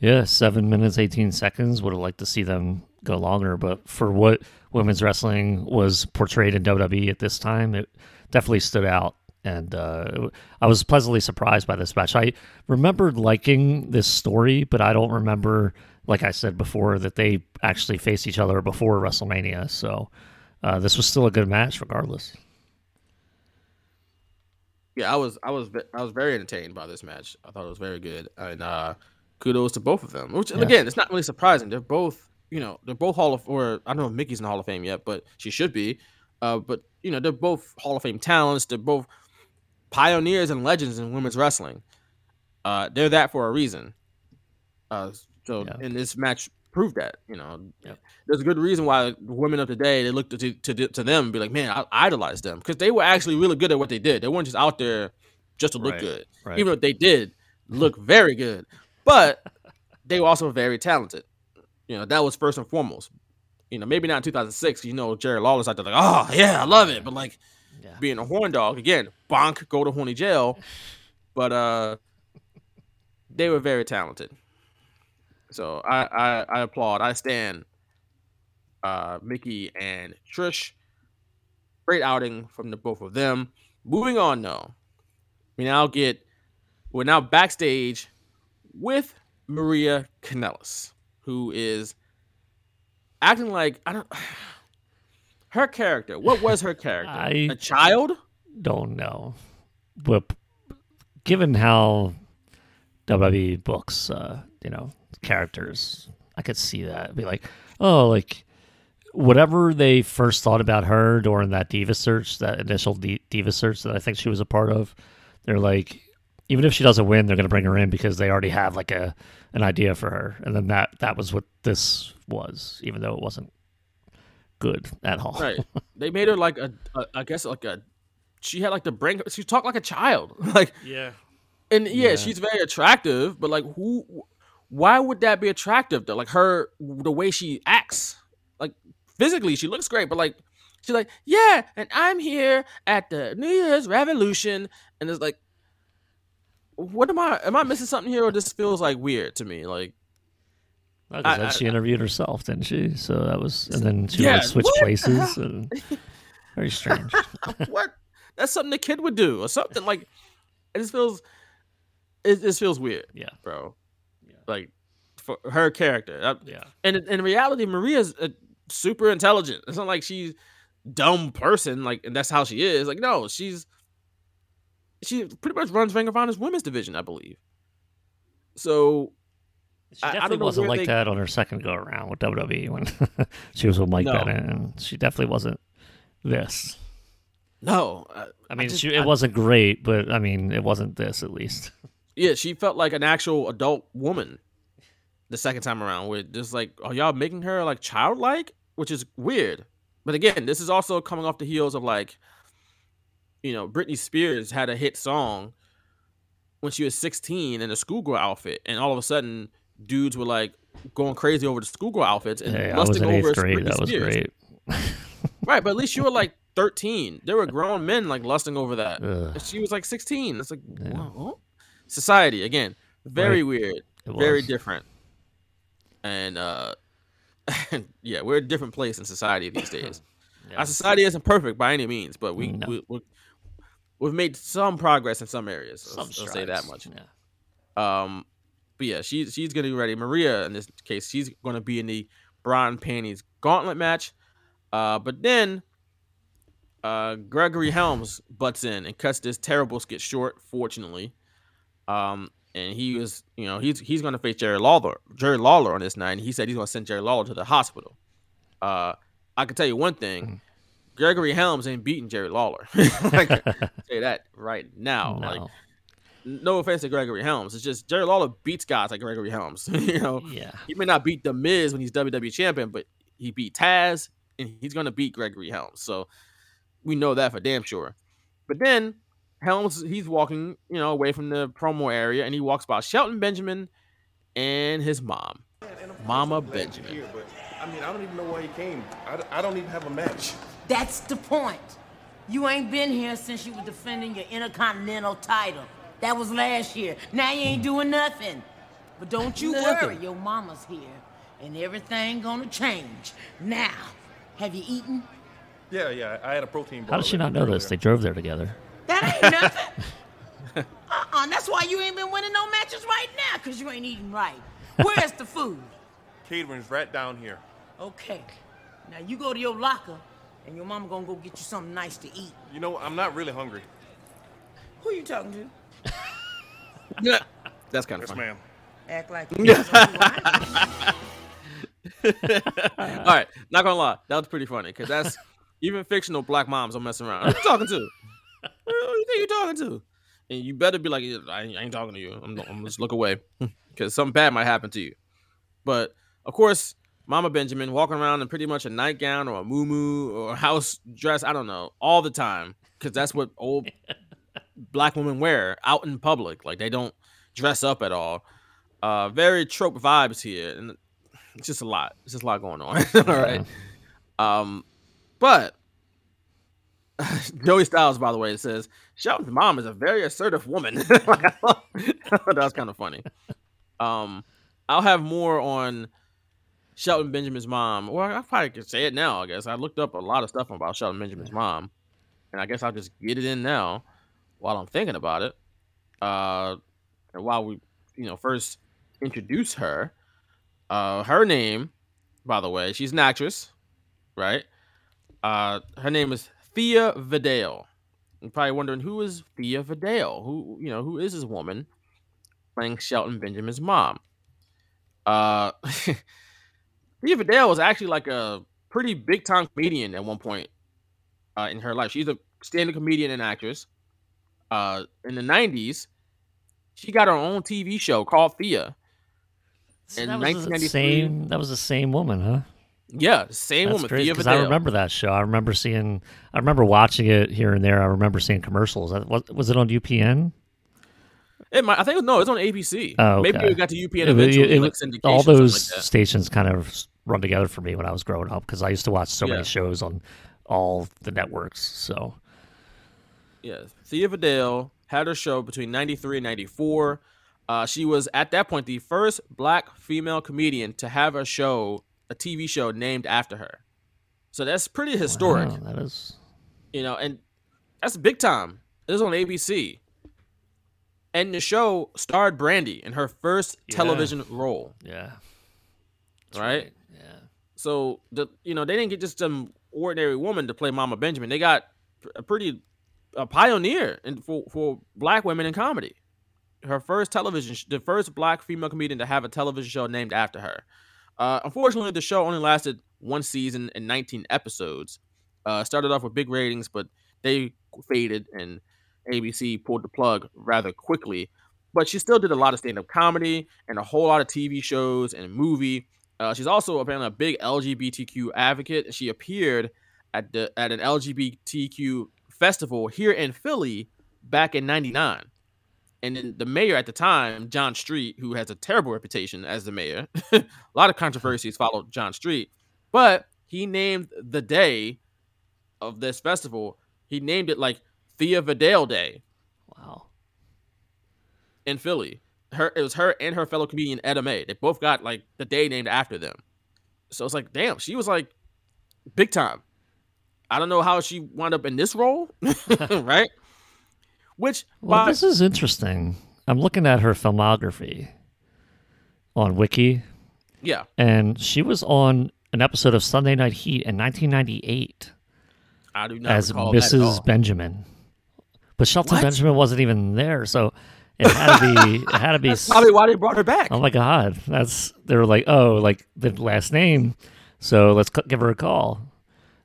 Yeah, seven minutes, 18 seconds. Would have liked to see them go longer, but for what women's wrestling was portrayed in WWE at this time, it definitely stood out. And uh, I was pleasantly surprised by this match. I remembered liking this story, but I don't remember, like I said before, that they actually faced each other before WrestleMania. So uh, this was still a good match, regardless. Yeah, I was I was I was very entertained by this match. I thought it was very good, and uh, kudos to both of them. Which Yeah. again, it's not really surprising. They're both you know they're both Hall of or I don't know if Mickie's in the Hall of Fame yet, but she should be. Uh, but you know they're both Hall of Fame talents. They're both pioneers and legends in women's wrestling. Uh, they're that for a reason. Uh, so and this match proved that. You know, there's a good reason why women of today they look to to, to, to them and be like, man, I idolize them because they were actually really good at what they did. They weren't just out there just to look Right, good, right. even if they did look very good, but they were also very talented. You know, that was first and foremost. You know, maybe not in 2006. You know, Jerry Lawler out there like, oh yeah, I love it, but like being a horn dog again, bonk, go to horny jail. But uh, they were very talented. So I, I, I applaud. I stand uh, Mickie and Trish. Great outing from the both of them. Moving on though, we now get we're now backstage with Maria Kanellis, who is acting like I don't her character. What was her character? I- A child? Don't know. But given how WWE books, uh, you know, characters, I could see that. Be like, oh, like whatever they first thought about her during that diva search, that initial D- diva search that I think she was a part of. They're like, even if she doesn't win, they're going to bring her in because they already have like a an idea for her, and then that that was what this was, even though it wasn't good at all. Right. They made her like a, a I guess like a she had like the brain she talked like a child. Like Yeah. And yeah, Yeah. she's very attractive, but like who why would that be attractive though? Like her the way she acts. Like physically she looks great, but like she's like, "Yeah, and I'm here at the New Year's Revolution." And it's like what am I am I missing something here or this feels like weird to me? Like I- then I- she interviewed herself, didn't she? So that was, and then she Yeah, would switch what places, and very strange. what? That's something the kid would do, or something like. It just feels, it just feels weird. Yeah, bro. Like for her character. Uh, Yeah. And in, reality, Maria's uh, super intelligent. It's not like she's dumb person, like, and that's how she is. Like, no, she's she pretty much runs Ring of Honor's women's division, I believe. So She I- I definitely don't wasn't like they- that on her second go around with WWE when she was with Mike No. Bennett, and she definitely wasn't this. No, I, I mean, just- she, it I- wasn't great, but I mean, it wasn't this at least. Yeah, she felt like an actual adult woman the second time around. Where just like, are y'all making her like childlike? Which is weird. But again, this is also coming off the heels of like, you know, Britney Spears had a hit song when she was 16 in a schoolgirl outfit, and all of a sudden, dudes were like going crazy over the schoolgirl outfits and Hey, lusting in over grade. Britney That was Spears. great. Right, but at least you were like 13. There were grown men like lusting over that. Ugh. She was like 16. It's like, wow. society again, very Right. weird, very different, and uh, yeah, we're a different place in society these days. Yeah. Our society isn't perfect by any means, but we, No. we, we we've made some progress in some areas. Some I'll, I'll say that much. Yeah. Um, but yeah, she's she's gonna be ready. Maria, in this case, she's gonna be in the bra and panties gauntlet match. Uh, but then uh, Gregory Helms butts in and cuts this terrible skit short. Fortunately, um, and he was, you know, he's he's gonna face Jerry Lawler, Jerry Lawler on this night. And he said he's gonna send Jerry Lawler to the hospital. Uh, I can tell you one thing. Gregory Helms ain't beating Jerry Lawler. I can say that right now. Like, No. no offense to Gregory Helms. It's just Jerry Lawler beats guys like Gregory Helms. you know, Yeah. he may not beat the Miz when he's WWE champion, but he beat Taz and he's gonna beat Gregory Helms. So we know that for damn sure. But then Helms, he's walking, you know, away from the promo area, and he walks by Shelton Benjamin and his mom, Mama Benjamin. Here, but I mean, I don't even know why he came. I, I don't even have a match. That's the point. You ain't been here since you were defending your Intercontinental title. That was last year. Now you ain't doing nothing. But don't you Nothing. worry, your mama's here. And everything gonna change. Now, have you eaten? Yeah, yeah, I had a protein bar. How did she not know this? They drove there together. That ain't nothing. uh-uh, that's why you ain't been winning no matches right now, because you ain't eating right. Where's the food? Catering's right down here. Okay. Now you go to your locker, and your mama gonna go get you something nice to eat. You know, I'm not really hungry. Who you talking to? Yeah, that's kind of Yes, funny. ma'am. Act like you know who I am. All right, not gonna lie, that was pretty funny because that's even fictional black moms don't mess around. Who you talking to? Who you think you talking to? And you better be like, I ain't, I ain't talking to you. I'm, I'm just look away because something bad might happen to you. But of course, Mama Benjamin walking around in pretty much a nightgown or a muumuu or a house dress. I don't know all the time because that's what old black women wear out in public. Like they don't dress up at all. Uh, very trope vibes here, and it's just a lot. It's just a lot going on. all right. Um, but Joey Styles, by the way, says Shelton's mom is a very assertive woman. Like, I thought- I thought that was kind of funny. Um, I'll have more on Shelton Benjamin's mom. Well, I probably could say it now. I guess I looked up a lot of stuff about Shelton Benjamin's mom, and I guess I'll just get it in now while I'm thinking about it. Uh, and while we, you know, first introduce her, uh, her name, by the way, she's an actress, right? Uh, her name is Thea Vidale. You're probably wondering who is Thea Vidale? Who, you know, who is this woman playing Shelton Benjamin's mom? Uh, Thea Vidale was actually like a pretty big time comedian at one point uh, in her life. She's a stand-up comedian and actress. Uh, in the '90s, she got her own TV show called Thea. In that was the 1993, same. That was the same woman, huh? yeah, same That's woman, crazy Thea because I remember that show. I remember seeing. I remember watching it here and there. I remember seeing commercials. Was, was it on UPN? It might, I think no, it's on ABC. Oh, Maybe okay. it got to UPN eventually. it- it- all those like stations kind of run together for me when I was growing up because I used to watch so Yeah. many shows on all the networks. So Yeah, Thea Vidale had her show between 93 and 94. Uh, she was at that point the first black female comedian to have a show, a TV show named after her. So that's pretty historic. Wow, that is You know, and that's big time. It was on ABC. And the show starred Brandy in her first Yeah. television role. Yeah. right? Yeah. So the you know they didn't get just some ordinary woman to play Mama Benjamin. They got a pretty a pioneer in, for for black women in comedy. Her first television, the first black female comedian to have a television show named after her. Uh, unfortunately, the show only lasted one season and 19 episodes. Uh, started off with big ratings, but they faded, and ABC pulled the plug rather quickly. But she still did a lot of stand-up comedy and a whole lot of TV shows and movie. Uh, she's also apparently a big LGBTQ advocate. She appeared at the at an LGBTQ festival here in Philly back in '99, and then the mayor at the time, John Street, who has a terrible reputation as the mayor, a lot of controversies followed John Street, but he named the day of this festival. He named it like Thea Vidale Day. Wow. In Philly, her it was her and her fellow comedian Etta May. They both got like the day named after them. So it's like, damn, she was like big time. I don't know how she wound up in this role, right? Which Well, by- this is interesting. I'm looking at her filmography on Wiki, yeah, and she was on an episode of Sunday Night Heat in 1998 I do not as. Mrs. Benjamin. But Shelton What? Benjamin wasn't even there, so it had to be. It had to be. That's probably why they brought her back. Oh my god, that's they were like, oh, like the last name, so let's give her a call.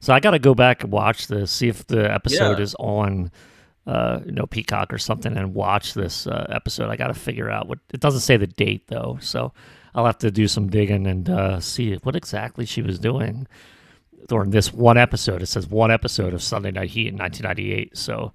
So I got to go back and watch this, see if the episode Yeah. is on, uh, you know, Peacock or something, and watch this uh, episode. I got to figure out what it doesn't say the date though, so I'll have to do some digging and uh, see what exactly she was doing. Or in this one episode, it says one episode of Sunday Night Heat in 1998. So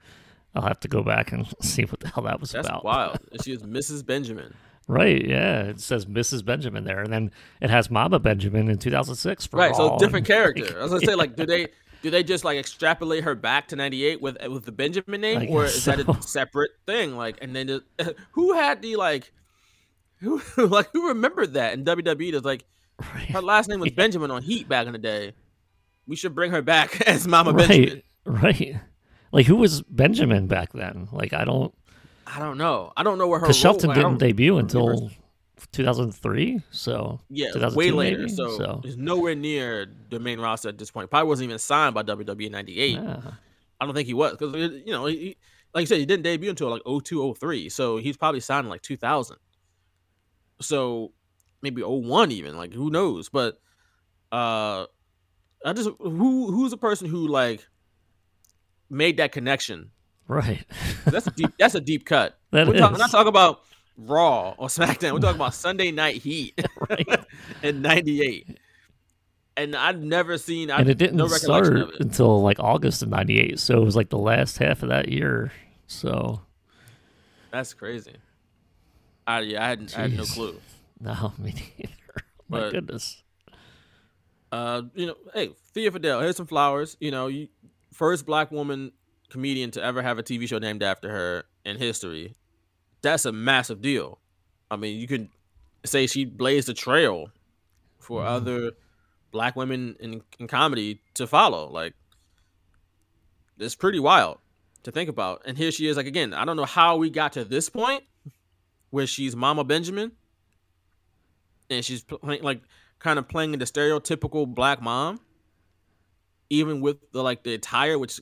I'll have to go back and see what the hell that was That's about. wild. And she was Mrs. Benjamin. Right, yeah. It says Mrs. Benjamin there, and then it has Mama Benjamin in 2006. For Right, so different character. I was gonna say, like, do they do they just like extrapolate her back to '98 with with the Benjamin name, or is that a separate thing? Like, and then the, who had the like, who like who remembered that in WWE? That's like her last name was Benjamin on Heat back in the day. We should bring her back as Mama Benjamin. right, right. Like who was Benjamin back then? Like I don't, I don't know. I don't know where her because Shelton I didn't debut until 2003. So Yeah, 2002 way later. maybe? So, so he's nowhere near the main roster at this point. Probably wasn't even signed by WWE in '98. Yeah. I don't think he was because you know, he, he- like you said, he didn't debut until like 02, 03. So he's probably signed in like 2000. So maybe 01 even. Like who knows? But uh, I just who who's the person who like made that connection? Right. That's a deep. that's a deep cut. That we're, talk- we're not talking about Raw or SmackDown. We're talking about Sunday Night Heat in '98. And I've never seen. I and it didn't no start of it. until like August of '98. So it was like the last half of that year. So That's crazy. I yeah, I had I had no clue. no, me neither. My But- goodness. Uh, you know, hey, Thea Vidale, here's some flowers. You know, you, first black woman comedian to ever have a TV show named after her in history. That's a massive deal. I mean, you could say she blazed a trail for Mm-hmm. other black women in, in comedy to follow. Like, it's pretty wild to think about. And here she is, like, again, I don't know how we got to this point where she's Mama Benjamin and she's playing like kind of playing the stereotypical black mom, even with the like the attire, which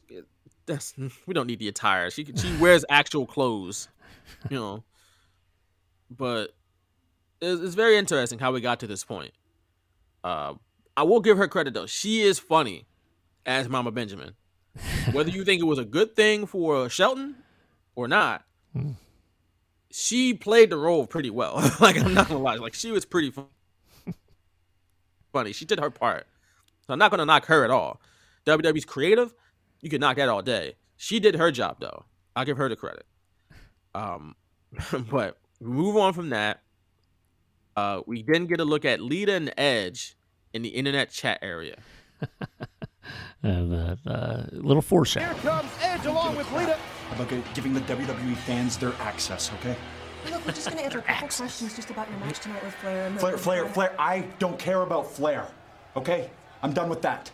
that's we don't need the attire. She she wears actual clothes, you know. But it's, it's very interesting how we got to this point. Uh, I will give her credit though; she is funny as Mama Benjamin. Whether you think it was a good thing for Shelton or not, she played the role pretty well. like I'm not gonna lie, like she was pretty fu- funny. She did her part, so I'm not gonna knock her at all. WWE's creative, you could knock that all day. She did her job though. I'll give her the credit. Um, but move on from that. Uh, we then get a look at Lita and Edge in the internet chat area. And uh, uh, little foreshadow. Here comes Edge along with Lita. How about giving the WWE fans their access, okay? Look, we're just gonna answer a couple questions just about your match tonight with Flair. And Flair, Flair, Flair, I don't care about Flair, okay? I'm done with that.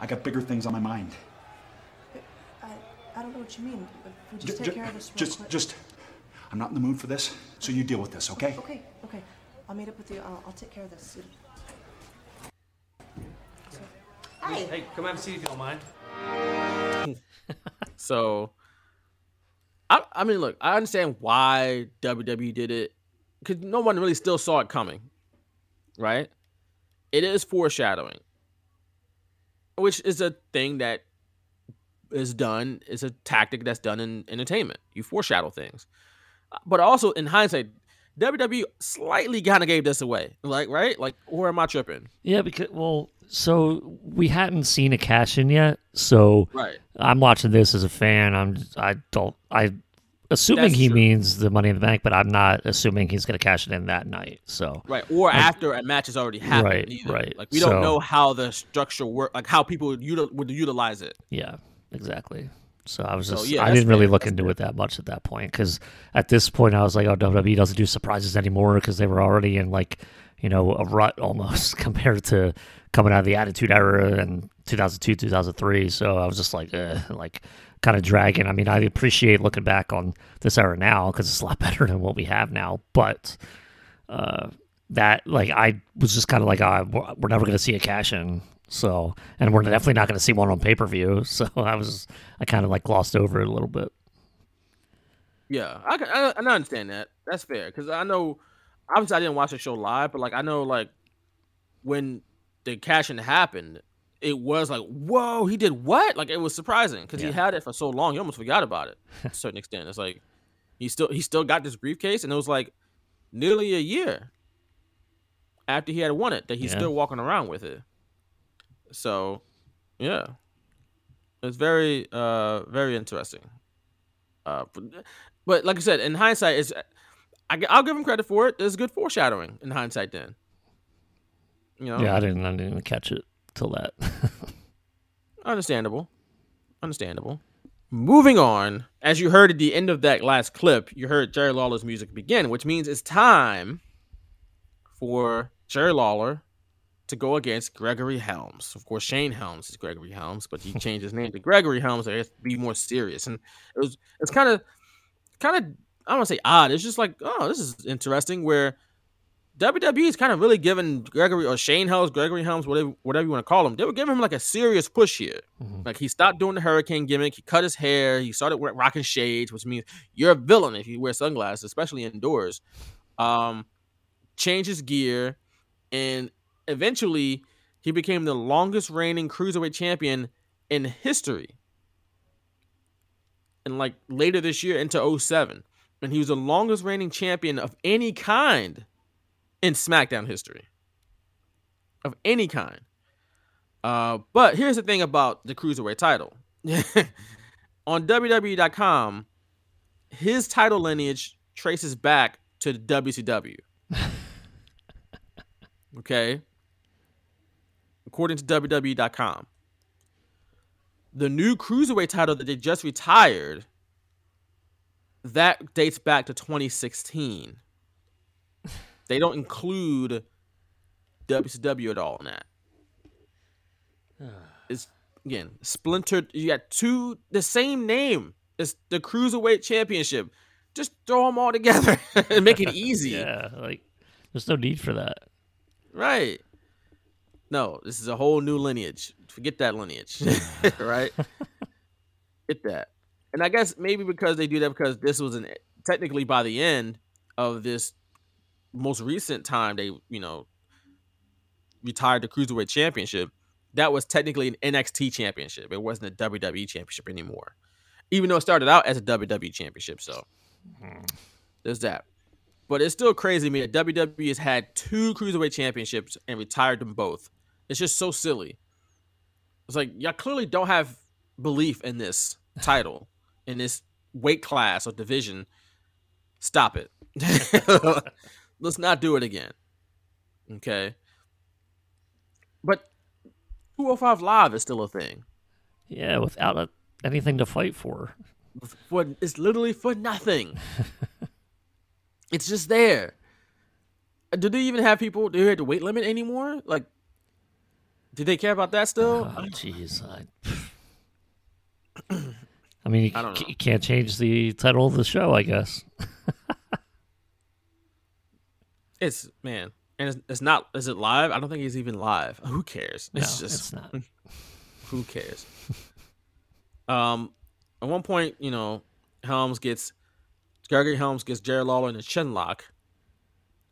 I got bigger things on my mind. I, I don't know what you mean. If we just Ju- take ju- care of this real just, quick. just, I'm not in the mood for this, so you deal with this, okay? Okay, okay. I'll meet up with you. I'll, I'll take care of this. Hey. Hey, come have a seat if you don't mind. So, I I mean, look, I understand why WWE did it because no one really still saw it coming, right? It is foreshadowing, which is a thing that is done. is a tactic that's done in entertainment. You foreshadow things, but also in hindsight, WWE slightly kind of gave this away, like right, like or am I tripping? Yeah, because well, so we hadn't seen a cash in yet, so Right. I'm watching this as a fan. I'm I don't I assuming That's he true. means the Money in the Bank, but I'm not assuming he's going to cash it in that night. So Right, or Like, after a match has already happened. Right, either. right. Like we So- don't know how the structure work, like how people would utilize it. Yeah, exactly. So I was So, just yeah, I didn't really fair, look into it that much at that point because at this point I was like, oh, WWE doesn't do surprises anymore because they were already in like you know a rut almost compared to coming out of the Attitude Era and 2002 2003. So I was just like, uh, like kind of dragging. I mean, I appreciate looking back on this era now because it's a lot better than what we have now, but. Uh, that like I was just kind of like, uh, we're we're never going to see a cash in, so and we're definitely not going to see one on pay per view. So I was I kind of like glossed over it a little bit. Yeah, I I, I understand that. That's fair because I know, obviously, I didn't watch the show live, but like I know, like when the cashing happened, it was like, whoa, he did what? Like it was surprising because he had it for so long, you almost forgot about it to a certain extent. It's like he still he still got this briefcase, and it was like nearly a year after he had won it that he's Yeah. still walking around with it. So, yeah, it's very uh very interesting. Uh, but, but like I said, in hindsight, it's I, will give him credit for it. There's good foreshadowing in hindsight. Then, you know, Yeah, I didn't I didn't even catch it till that. understandable, understandable. Moving on, as you heard at the end of that last clip, you heard Jerry Lawler's music begin, which means it's time for Jerry Lawler to go against Gregory Helms. Of course, Shane Helms is Gregory Helms, but he changed his name to Gregory Helms to be more serious. And it was it's kind of kind of I don't want to say odd. It's just like oh, this is interesting. Where WWE is kind of really giving Gregory or Shane Helms, Gregory Helms, whatever whatever you want to call him, they were giving him like a serious push here. Like he stopped doing the hurricane gimmick. He cut his hair. He started wearing, rocking shades, which means you're a villain if you wear sunglasses, especially indoors. Um, changed his gear, and eventually he became the longest reigning cruiserweight champion in history. And like later this year into 07. And he was the longest reigning champion of any kind in SmackDown history. Of any kind. Uh, but here's the thing about the cruiserweight title. On WWE.com, his title lineage traces back to the WCW. okay? According to WWE.com. The new cruiserweight title that they just retired, that dates back to 2016. They don't include WCW at all in that. It's again splintered. You got two the same name. It's the cruiserweight championship. Just throw them all together and make it easy. yeah, like there's no need for that. Right. No, this is a whole new lineage. Forget that lineage. right? Get that. And I guess maybe because they do that because this was an technically by the end of this most recent time they, you know, retired the Cruiserweight Championship, that was technically an NXT championship. It wasn't a WWE championship anymore. Even though it started out as a WWE championship, so hmm. there's that. But it's still crazy to me that WWE has had two cruiserweight championships and retired them both. It's just so silly. It's like y'all clearly don't have belief in this title, in this weight class or division. Stop it. Let's not do it again. Okay. But 205 Live is still a thing. Yeah, without a, anything to fight for. For it's literally for nothing. it's just there. Uh, do they even have people? Do they have the weight limit anymore? Like, do they care about that still? Oh, jeez. I, I mean, you, I c- you can't change the title of the show, I guess. It's man, and it's, it's not. Is it live? I don't think it's even live. Who cares? It's No, just it's not. Who cares? um, at one point, you know, Helms gets Gregory Helms gets Jerry Lawler in a chin lock,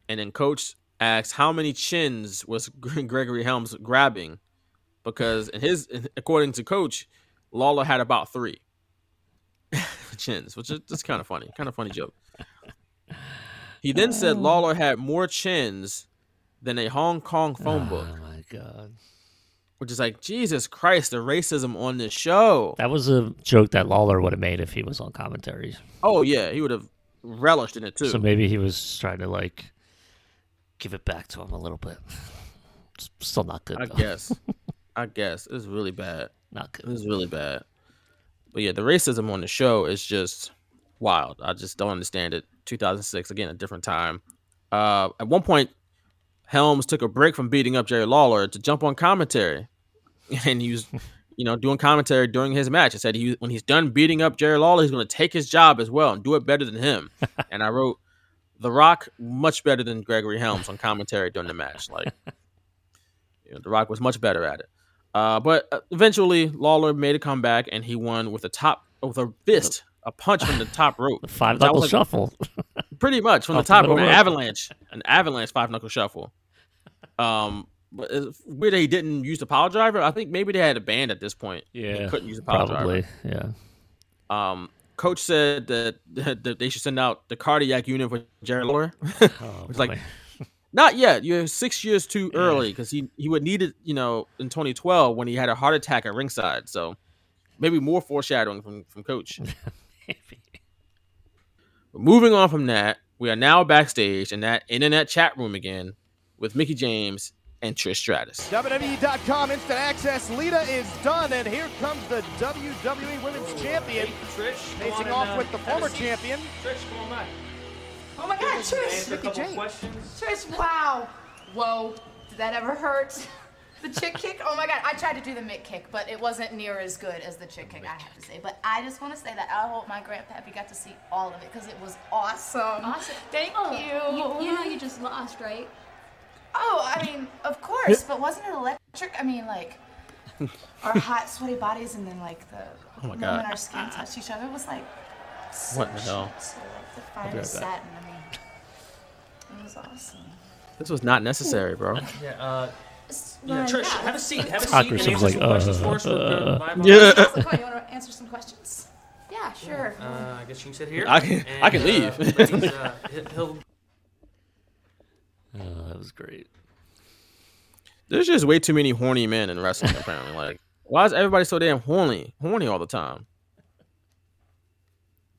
and then Coach asks how many chins was Gregory Helms grabbing, because in his according to Coach, Lawler had about three chins, which is just kind of funny, kind of funny joke. He then said oh. Lawler had more chins than a Hong Kong phone book. Oh my god. Which is like, Jesus Christ, the racism on this show. That was a joke that Lawler would have made if he was on commentary. Oh yeah, he would have relished in it too. So maybe he was trying to like give it back to him a little bit. S- Still not good. I though. guess. I guess. It's really bad. Not good. It's really bad. But yeah, the racism on the show is just wild. I just don't understand it. 2006, again, a different time. Uh, at one point, Helms took a break from beating up Jerry Lawler to jump on commentary, and he was, you know, doing commentary during his match. I said he when he's done beating up Jerry Lawler, he's going to take his job as well and do it better than him. and I wrote, "The Rock much better than Gregory Helms on commentary during the match. Like, you know, The Rock was much better at it." Uh, but uh, eventually, Lawler made a comeback and he won with a top with a fist, a punch from the top rope. Five knuckle like- shuffle. pretty much from the the top middle rope, an avalanche, an avalanche five knuckle shuffle. Um, but it's weird he didn't use the piledriver. I think maybe they had a band at this point. Yeah, couldn't use the power probably. driver. Yeah. Um, coach said that, that they should send out the cardiac unit for Jerry Lawler. Oh, it's like not yet. You're six years too early because he he would need it. You know, in 2012 when he had a heart attack at ringside. So maybe more foreshadowing from from coach. But moving on from that, we are now backstage in that internet chat room again with Mickie James and Trish Stratus. WWE.com instant access. Lita is done, and here comes the WWE Women's Champion. Trish, Facing off and, with the uh, have a former champion. Trish, come on back. Oh my God, Answer Trish! a couple questions. Trish, wow. Whoa. Did that ever hurt? The chick kick? Oh my God. I tried to do the mick kick, but it wasn't near as good as the chick kick, I have to say. But I just want to say that I hope my grandpappy got to see all of it because it was awesome. Awesome. Thank Oh, you. You, you know you just lost, right? Oh, I mean, of course, but wasn't it electric? I mean, like, our hot, sweaty bodies and then, like, the Oh my moment God. our skin touched each other was like, What the hell? so, like, the I'll finest right back. satin. I mean, it was awesome. This was not necessary, bro. Yeah, uh, yeah, Ryan, Trish, yeah. have a seat. Have a seat Awkward, and so answer it's some like, questions uh, for us. Uh, live on- Yeah. How's? You want to answer some questions? Yeah, sure. Uh, I guess you can sit here. I can- I can And, leave. Uh, ladies, uh, he- he'll Oh, that was great. There's just way too many horny men in wrestling. Apparently, like why is everybody so damn horny, horny all the time?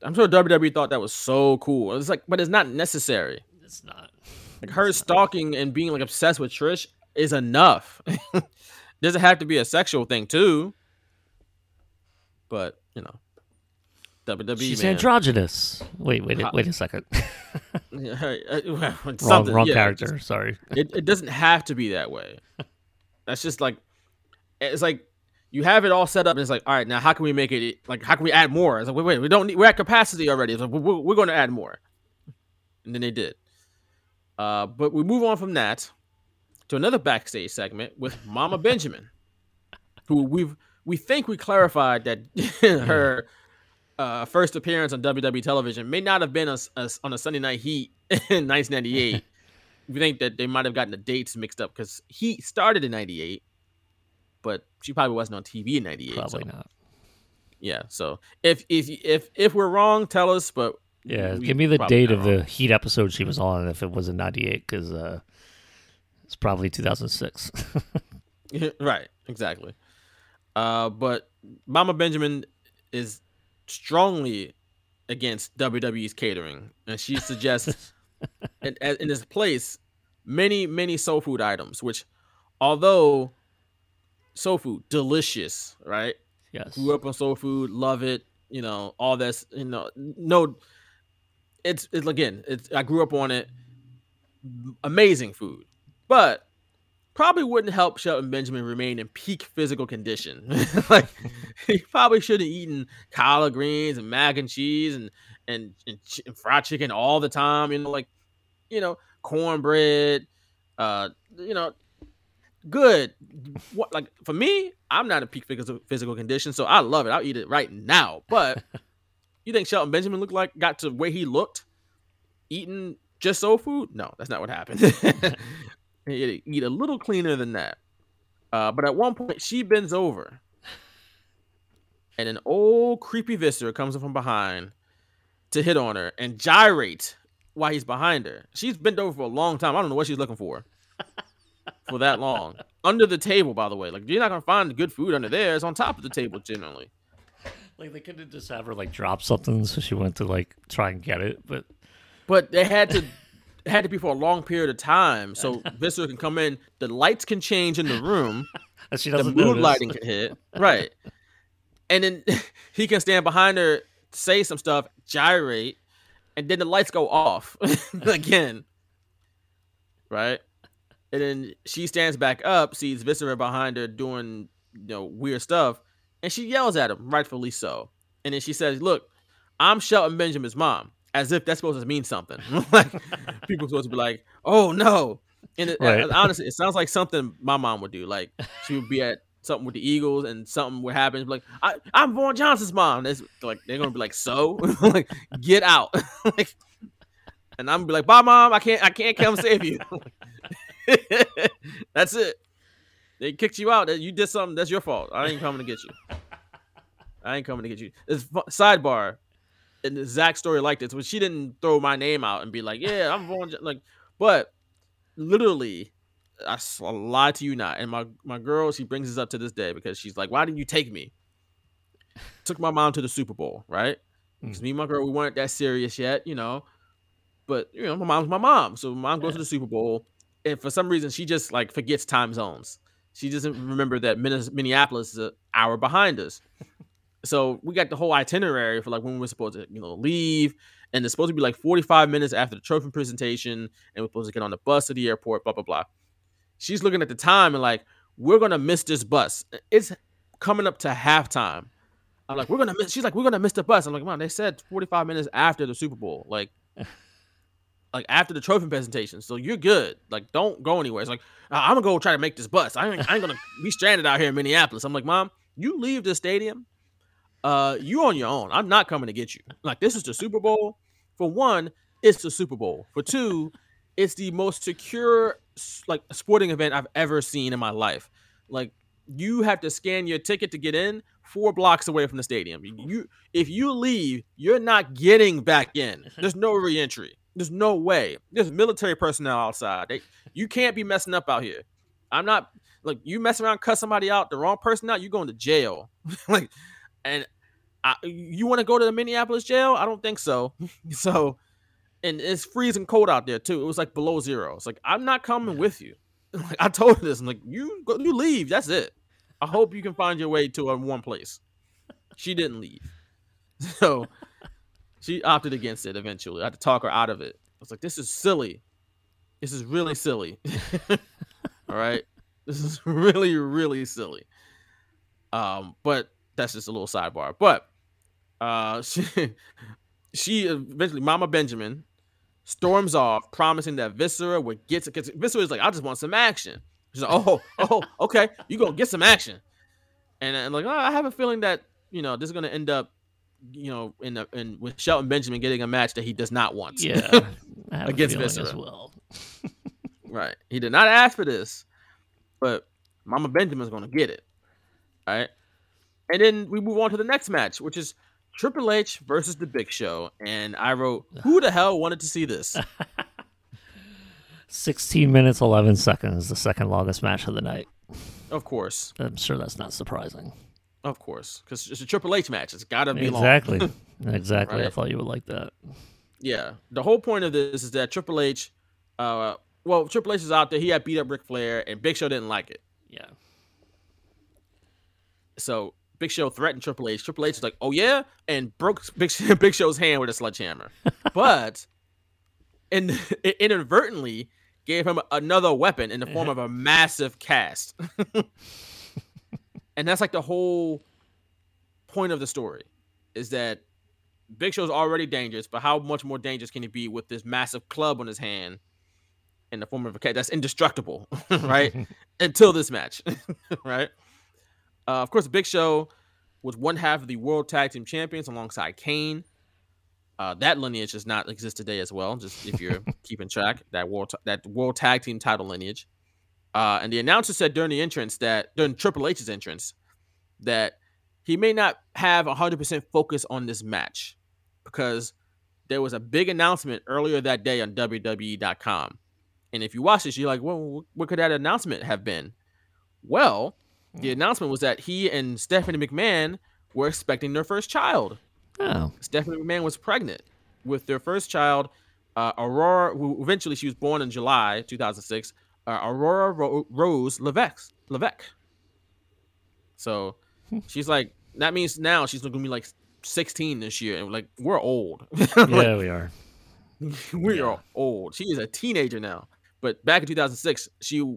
I'm sure WWE thought that was so cool. It's like, but it's not necessary. It's not. Like her stalking and being like obsessed with Trish is enough. Doesn't have to be a sexual thing too. But you know, WWE. She's man. androgynous. Wait, wait, wait a second. Yeah, uh, well, wrong, wrong yeah, character. just- Sorry. It, it doesn't have to be that way. That's just like it's like you have it all set up, and it's like, all right, now how can we make it like how can we add more? It's like, wait, wait, we don't need we're at capacity already. It's like we're, we're going to add more, and then they did. Uh, but we move on from that to another backstage segment with Mama Benjamin, who we've we think we clarified that her uh, first appearance on WWE television may not have been a, a- on a Sunday Night Heat in 1998. we think that they might have gotten the dates mixed up because he started in '98, but she probably wasn't on TV in '98. Probably so, not. Yeah. So if if if if we're wrong, tell us. But Yeah, give me the date of wrong. the Heat episode she was on if it was in '98, because uh, it's probably 2006. right, exactly. Uh, but Mama Benjamin is strongly against WWE's catering, and she suggests in, in this place many many soul food items, which although soul food delicious, right? Yes. Grew up on soul food, love it. You know all this. You know, no, it's it's again. It's I grew up on it. Amazing food, but probably wouldn't help Shelton Benjamin remain in peak physical condition. like he probably should have eaten collard greens and mac and cheese and and, and, ch- and fried chicken all the time. You know, like you know, cornbread, uh, you know, good. What like for me, I'm not in peak physical physical condition, so I love it. I'll eat it right now. But you think Shelton Benjamin looked like got to where he looked eating just soul food? No, that's not what happened. He eat a little cleaner than that. Uh, but at one point, she bends over, and an old creepy visitor comes up from behind to hit on her and gyrate while he's behind her. She's bent over for a long time. I don't know what she's looking for for that long. Under the table, by the way. Like you're not gonna find good food under there. It's on top of the table generally. Like they couldn't just have her like drop something, so she went to like try and get it, but But they had to it had to be for a long period of time, so Viscera can come in. The lights can change in the room. And she the doesn't mood notice. lighting can hit. Right. And then he can stand behind her, say some stuff, gyrate, and then the lights go off again. Right? And then she stands back up, sees Viscera behind her doing you know weird stuff, and she yells at him, rightfully so. And then she says, Look, I'm Shelton Benjamin's mom. As if that's supposed to mean something. like people supposed to be like, oh no. And it, Right. honestly, it sounds like something my mom would do. Like she would be at something with the Eagles and something would happen. Like, I, I'm Vaughn Johnson's mom. That's like they're gonna be like, so like get out. like and I'm gonna be like, bye mom, I can't I can't come save you. that's it. They kicked you out. You did something. That's your fault. I ain't coming to get you. I ain't coming to get you. It's sidebar. And the Zach story like this, when she didn't throw my name out and be like, "Yeah, I'm Vaughn," like, but literally, I lied to you not. And my my girl, she brings this up to this day because she's like, "Why didn't you take me?" Took my mom to the Super Bowl, right? Because mm. me and my girl, we weren't that serious yet, you know. But you know, my mom's my mom, so mom goes to the Super Bowl, and for some reason, she just like forgets time zones. She doesn't remember that Minneapolis is an hour behind us. So we got the whole itinerary for like when we're supposed to, you know, leave, and it's supposed to be like 45 minutes after the trophy presentation, and we're supposed to get on the bus to the airport, blah blah blah. She's looking at the time and like, we're gonna miss this bus. It's coming up to halftime. I'm like, we're gonna miss. She's like, we're gonna miss the bus. I'm like, man, they said 45 minutes after the Super Bowl, like, like after the trophy presentation. So you're good. Like, don't go anywhere. It's like, uh, I'm gonna go try to make this bus. I ain't, I ain't gonna be stranded out here in Minneapolis. I'm like, mom, you leave the stadium uh, you on your own. I'm not coming to get you. Like this is the Super Bowl. For one, it's the Super Bowl. For two, it's the most secure like sporting event I've ever seen in my life. Like you have to scan your ticket to get in four blocks away from the stadium. You, if you leave, you're not getting back in. There's no reentry. There's no way. There's military personnel outside. They, you can't be messing up out here. I'm not like you mess around, cut somebody out, the wrong person out, you're going to jail. like, and I, you want to go to the Minneapolis jail? I don't think so. so, and it's freezing cold out there too. It was like below zero. It's like I'm not coming with you. Like I told her this. I'm like you go, you leave. That's it. I hope you can find your way to a warm place. She didn't leave, so she opted against it. Eventually, I had to talk her out of it. I was like, this is silly. This is really silly. All right, this is really really silly. Um, but that's just a little sidebar. But uh, she, she eventually, Mama Benjamin storms off, promising that Viscera would get to. Because Viscera is like, I just want some action. She's like, oh, oh, okay, you gonna get some action. And I'm like, oh, I have a feeling that you know this is gonna end up, you know, in the, in with Shelton Benjamin getting a match that he does not want. Yeah, against Viscera as well. right. He did not ask for this, but Mama Benjamin's gonna get it. All right. And then we move on to the next match, which is Triple H versus The Big Show. And I wrote, who the hell wanted to see this? 16 minutes 11 seconds, the second longest match of the night. Of course. I'm sure that's not surprising. Of course. Because it's a Triple H match. It's got to be Exactly. long. exactly. Exactly. I thought you would like that. Yeah. The whole point of this is that Triple H, uh, well, Triple H is out there. He had beat up Ric Flair, and Big Show didn't like it. Yeah. So Big Show threatened Triple H. Triple H is like, "Oh yeah," and broke Big, Big Show's hand with a sledgehammer. but and it inadvertently gave him another weapon in the form of a massive cast. and that's like the whole point of the story is that Big Show's already dangerous, but how much more dangerous can he be with this massive club on his hand in the form of a cat that's indestructible, right? Until this match, right? Uh, of course, Big Show was one half of the World Tag Team Champions alongside Kane. Uh, that lineage does not exist today as well. Just if you're keeping track, that world that World Tag Team title lineage. Uh, and the announcer said during the entrance that during Triple H's entrance that he may not have 100% focus on this match because there was a big announcement earlier that day on WWE.com. And if you watch this, you're like, well, what could that announcement have been? Well, the announcement was that he and Stephanie McMahon were expecting their first child. Oh. Stephanie McMahon was pregnant with their first child, uh, Aurora, who eventually she was born in July 2006, uh, Aurora Ro- Rose Levesque. Levesque. So she's like, that means now she's going to be like 16 this year. And like, we're old. yeah, we are. we are old. She is a teenager now. But back in 2006, she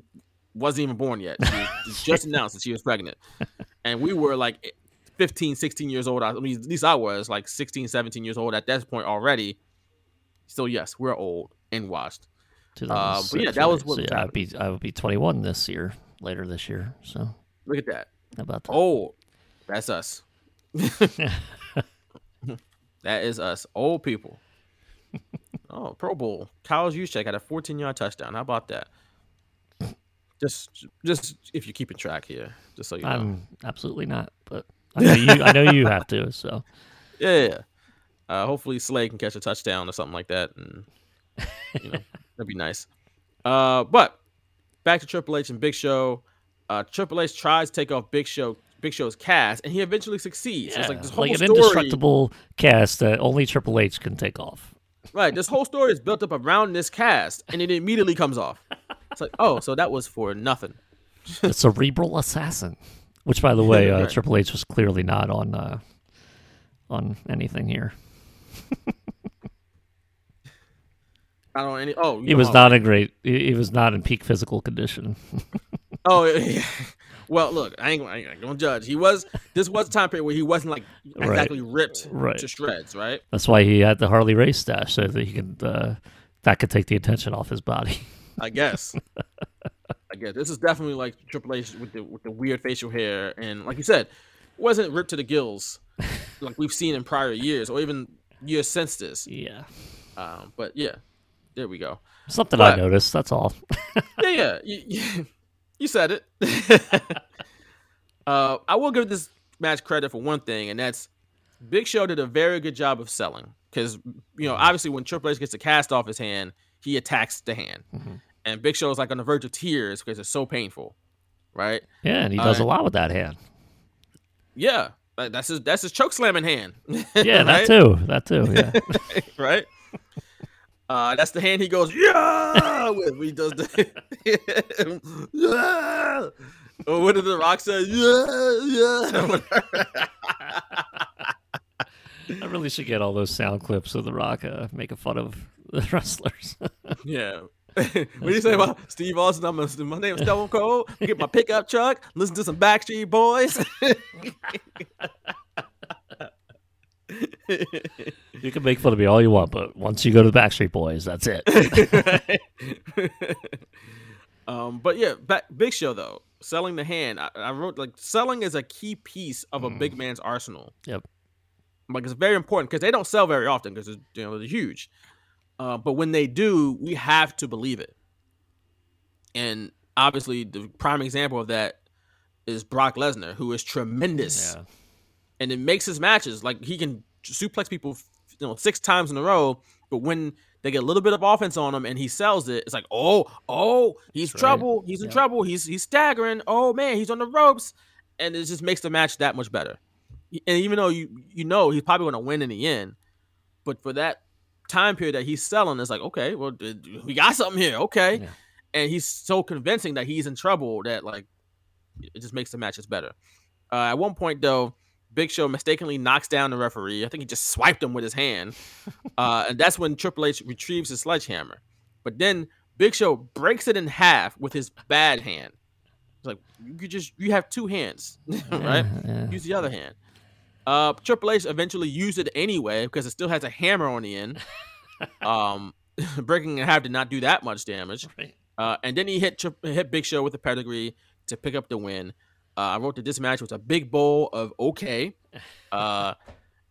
wasn't even born yet. She just announced that she was pregnant. And we were like 15, 16 years old. I mean, at least I was like 16, 17 years old at that point already. So, yes, we're old and washed. Uh, but yeah, that was what so yeah, I'd be I would be 21 this year, later this year. So look at that. How about that? Oh, that's us. that is us, old people. oh, Pro Bowl. Kyle Juszczyk had a 14 yard touchdown. How about that? Just, just if you're keeping track here, just so you know. I'm absolutely not, but I know you. I know you have to. So yeah, yeah. Uh, hopefully Slay can catch a touchdown or something like that, and you know that'd be nice. Uh, but back to Triple H and Big Show. Uh, Triple H tries to take off Big Show, Big Show's cast, and he eventually succeeds. So it's like this whole like an story, indestructible cast that only Triple H can take off. right? This whole story is built up around this cast, and it immediately comes off. It's like, oh, so that was for nothing. the cerebral assassin, which, by the way, uh, Right. Triple H was clearly not on uh, on anything here. I don't any. Oh, He was not in great. He, he was not in peak physical condition. Oh, yeah. well, look, I ain't, I ain't gonna judge. He was. This was a time period where he wasn't like Right. exactly ripped Right. to shreds, right? That's why he had the Harley Race stash so that he could uh, that could take the attention off his body. I guess. I guess this is definitely like Triple H with the with the weird facial hair, and like you said, wasn't ripped to the gills like we've seen in prior years or even years since this. Yeah. Um, but yeah, there we go. Something I noticed. That's all. yeah, yeah. You, you, you said it. uh, I will give this match credit for one thing, and that's Big Show did a very good job of selling. Because you know, obviously, when Triple H gets the cast off his hand, he attacks the hand, and Big Show is like on the verge of tears because it's so painful, right? Yeah, and he does Uh, a lot with that hand. Yeah, that's his that's his choke slamming hand. Yeah, that too. That too. Yeah. right. Uh, that's the hand he goes yeah with. He does the yeah. Or what did the Rock say? Yeah, yeah. I really should get all those sound clips of The Rock uh, making fun of the wrestlers. yeah. What do you say about Steve Austin? I'm a, my name is Stone Cold. Get my pickup truck. Listen to some Backstreet Boys. you can make fun of me all you want, but once you go to the Backstreet Boys, that's it. um, but yeah, back, Big Show though selling the hand. I, I wrote like selling is a key piece of a big man's arsenal. Yep. Like it's very important because they don't sell very often because you know they're huge. Uh, but when they do, we have to believe it. And obviously, the prime example of that is Brock Lesnar, who is tremendous, Yeah. and it makes his matches like he can suplex people, you know, six times in a row. But when they get a little bit of offense on him and he sells it, it's like, oh, oh, he's That's right. trouble, he's in Yeah. trouble, he's he's staggering. Oh man, he's on the ropes, and it just makes the match that much better. And even though you you know he's probably going to win in the end, but for that time period that he's selling, is like, okay, well, we got something here, okay. And he's so convincing that he's in trouble that like it just makes the matches better. Uh, at one point though, Big Show mistakenly knocks down the referee. I think he just swiped him with his hand, uh, and that's when Triple H retrieves his sledgehammer. But then Big Show breaks it in half with his bad hand. It's like you could just you have two hands, right? yeah. Use the other hand. Uh, Triple H eventually used it anyway because it still has a hammer on the end. um, breaking in half did not do that much damage. Uh, and then he hit hit Big Show with the pedigree to pick up the win. Uh, I wrote that this match was a big bowl of okay. Uh,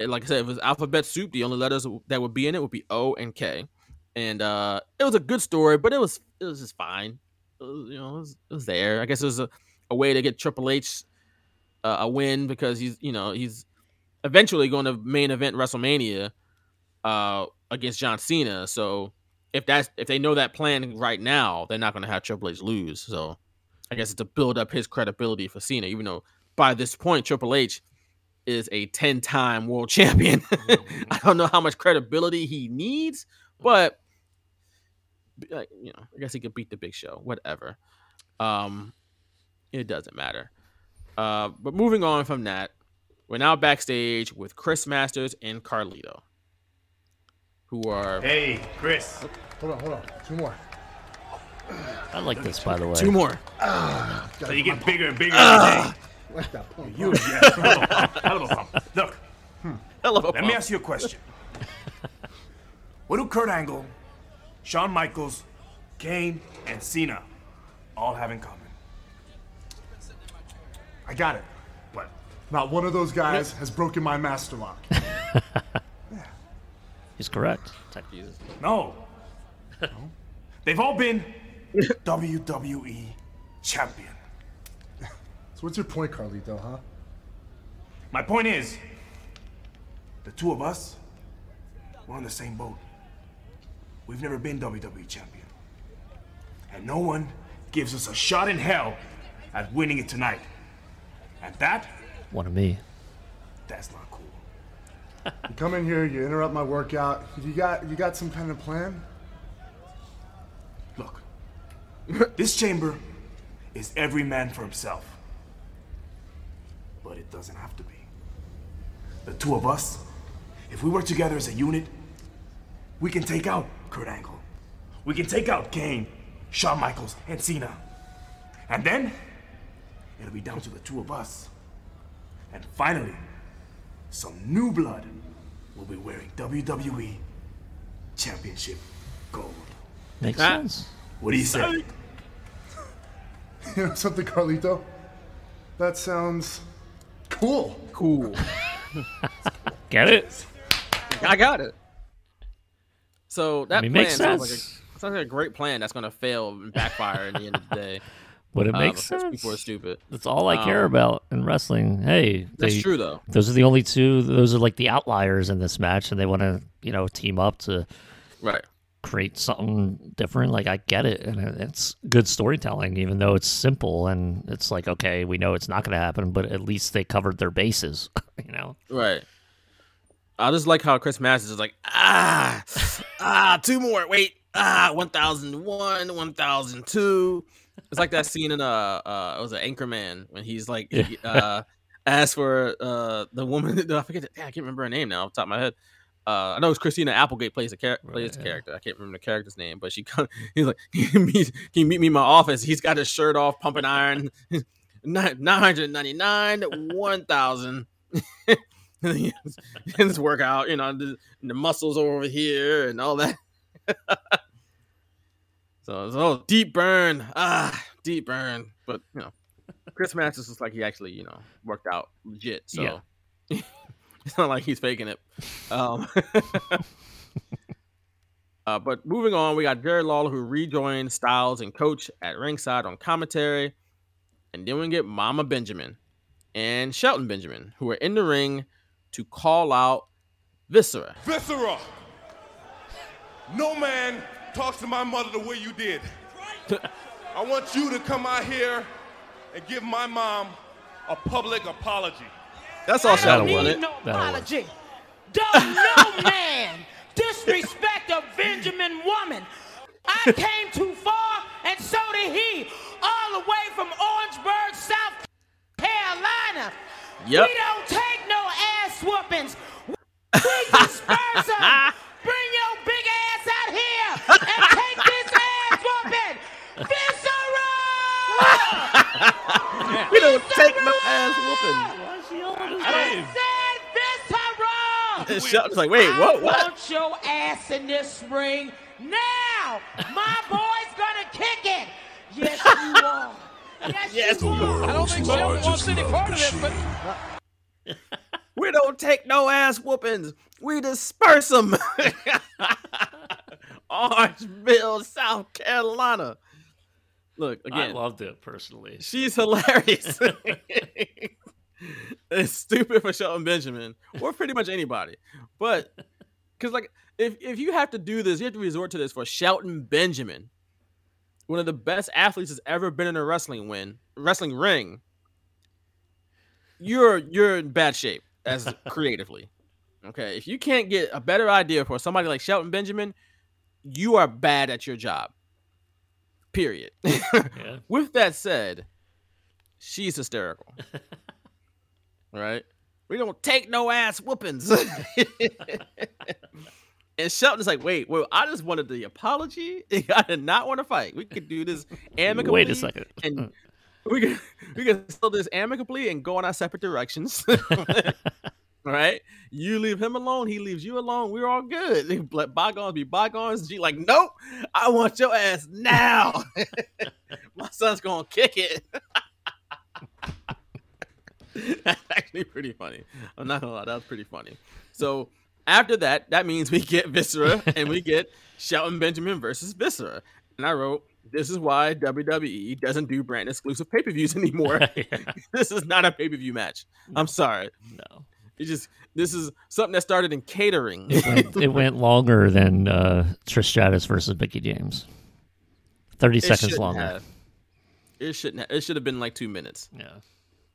and like I said, it was alphabet soup. The only letters that would be in it would be O and K. And uh, it was a good story, but it was it was just fine. It was, you know, it was, it was there. I guess it was a, a way to get Triple H uh, a win because he's you know he's eventually going to main event WrestleMania uh, against John Cena. So if that's if they know that plan right now, they're not going to have Triple H lose. So I guess it's to build up his credibility for Cena, even though by this point Triple H is a 10-time world champion. I don't know how much credibility he needs, but you know, I guess he could beat the Big Show. Whatever. Um, it doesn't matter. Uh, but moving on from that, we're now backstage with Chris Masters and Carlito, who are Hey, Chris. Hold on, hold on. Two more. I like this, by the way. two more. Ah, So you get bigger and bigger every day. Like that pump. You, yeah, hell of a pump, hell of a pump. Look, Hell of a let me ask you a question. What do Kurt Angle, Shawn Michaels, Kane, and Cena all have in common? I got it. What? Not one of those guys has broken my master lock. He's correct. No. They've all been WWE champion. So what's your point, Carlito, huh? My point is, the two of us, we're on the same boat. We've never been WWE champion. And no one gives us a shot in hell at winning it tonight. And that, One of me. that's not cool. You come in here, you interrupt my workout. You got you got some kind of plan? Look, this chamber is every man for himself. But it doesn't have to be. The two of us, if we work together as a unit, we can take out Kurt Angle. We can take out Kane, Shawn Michaels, and Cena. And then, it'll be down to the two of us. And finally, some new blood will be wearing WWE Championship gold. Makes Ah. sense. What do you say? You know something, Carlito? That sounds cool. Cool. Get it? I got it. So that mean, plan makes sounds like, a, sounds like a great plan that's going to fail and backfire in the end of the day. But it Uh, makes sense. People are stupid. That's all I care Um, about in wrestling. Hey, That's they- true, though. Those are the only two. Those are like the outliers in this match, and they want to, you know, team up to Right. create something different. Like I get it, and it's good storytelling, even though it's simple and it's like okay, we know it's not going to happen, but at least they covered their bases. you know, Right. I just like how Chris Masters is like, ah, ah, two more. Wait, ah, 1001, 1002. It's like that scene in uh, uh, it was an Anchorman when he's like, Yeah. he, uh, asked for uh the woman. I forget. I can't remember her name now off the top of my head. Uh, I know it's Christina Applegate plays a char- plays the character. I can't remember the character's name, but she come, he's like, can you, meet, can you meet me in my office? He's got his shirt off, pumping iron, nine hundred ninety nine, one thousand. his workout, you know, the, the muscles over here and all that. So it it's oh deep burn, ah, deep burn. But you know, Chris Masters looks like he actually, you know, worked out legit. So Yeah. it's not like he's faking it. Um, uh, but moving on, we got Jerry Lawler who rejoined Styles and Coach at ringside on commentary, and then we get Mama Benjamin and Shelton Benjamin who are in the ring to call out Viscera. Viscera! No man talks to my mother the way you did. I want you to come out here and give my mom a public apology. That's all Shelton Shelton wanted. wanted. no apology. Don't no man disrespect a Benjamin woman. I came too far, and so did he, all the way from Orangeburg, South Carolina. Yep. We don't take no ass whoopings. We disperse 'em. Bring your big ass out here and take this ass whooping. Viscera! we don't take no ass whooping. I said And Shelton's like, wait, what? I What? want your ass in this ring now. My boy's gonna kick it. Yes, you are. Yes, Yes, you are. I don't think Shelton wants any part of this, but We don't take no ass whoopings. We disperse them. Orangeville, South Carolina. Look I again. loved it personally. She's hilarious. it's stupid for Shelton Benjamin or pretty much anybody, but because like if if you have to do this, you have to resort to this for Shelton Benjamin, one of the best athletes that's ever been in a wrestling win wrestling ring. You're you're in bad shape as creatively. Okay, if you can't get a better idea for somebody like Shelton Benjamin, you are bad at your job. Period. With that said, she's hysterical. right? We don't take no ass whoopings. and Shelton's like, wait, well, I just wanted the apology. I did not want to fight. We could do this amicably. Wait a second. And we can we can settle this amicably and go in our separate directions. Right? You leave him alone, he leaves you alone. We're all good. Let bygones be bygones. She like, nope, I want your ass now. My son's gonna kick it. That's actually pretty funny. I'm not gonna lie, that was pretty funny. So after that, that means we get Viscera and we get Shelton Benjamin versus Viscera. And I wrote, this is why WWE doesn't do brand exclusive pay per views anymore. this is not a pay per view match. I'm sorry. No. It just this is something that started in catering. It went, it went longer than uh, Trish Stratus versus Mickie James. Thirty It seconds longer. have. It shouldn't. Have, it should have been like two minutes. Yeah,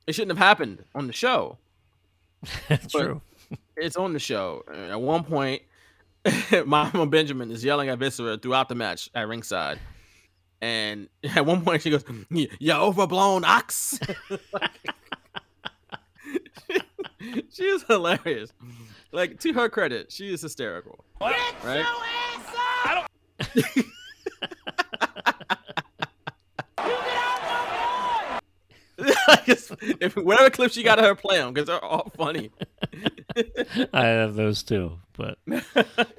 it shouldn't have happened on the show. That's true. It's on the show. At one point, Mama Benjamin is yelling at Viscera throughout the match at ringside, and at one point she goes, "You you overblown ox." she is hilarious. Like to her credit, she is hysterical. Right? Just- if whatever clips you got of her play them because they're all funny. I have those too, but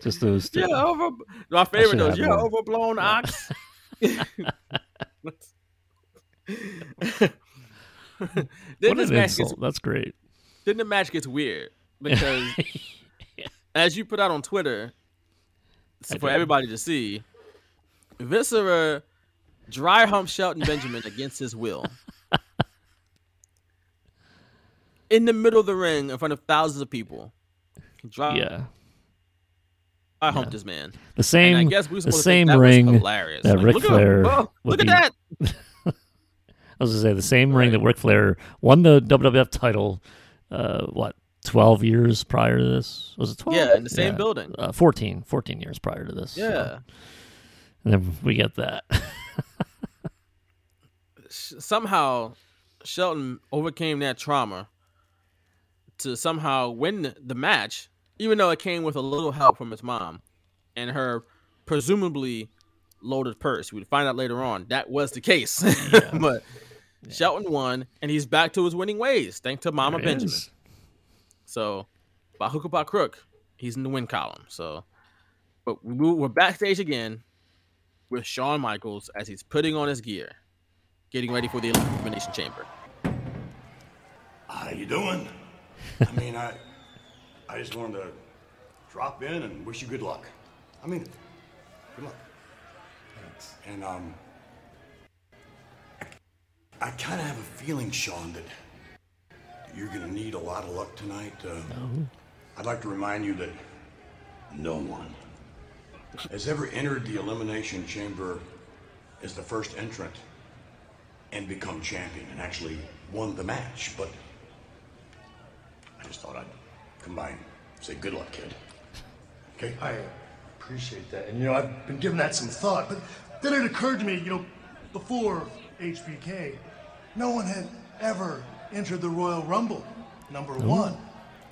just those two. Yeah, over my favorite those. though. have Yeah, more. overblown ox. then What an insult. That's great. Then the match gets weird because as you put out on Twitter so for everybody to see, Viscera dry hump Shelton Benjamin against his will. In the middle of the ring in front of thousands of people. Dry Yeah. I humped this man. The same, And I guess we the supposed to think same that ring hilarious. that Like, Ric at- Flair. oh, look at be- that. I was gonna say the same ring that Ric Flair won the WWF title. Uh, what? Twelve years prior to this was it? Twelve? Yeah, in the same building. Uh, 14, 14 years prior to this. so- Yeah. And then we get that. somehow Shelton overcame that trauma to somehow win the match, even though it came with a little help from his mom and her presumably loaded purse. We'd find out later on that was the case. but Shelton won, and he's back to his winning ways, thanks to Mama There Benjamin. is. So, by hook or by crook, he's in the win column. So, but we- we're backstage again with Shawn Michaels as he's putting on his gear, getting ready for the elimination chamber. How you doing? I mean, I, I just wanted to drop in and wish you good luck. I mean, good luck. Thanks. And um, I, I kind of have a feeling, Shawn, that you're gonna need a lot of luck tonight. Uh, I'd like to remind you that no one has ever entered the elimination chamber as the first entrant and become champion and actually won the match, but I just thought I'd come by and say good luck, kid. Okay? I appreciate that. And you know, I've been giving that some thought, but then it occurred to me, you know, before HBK, no one had ever entered the Royal Rumble, number one,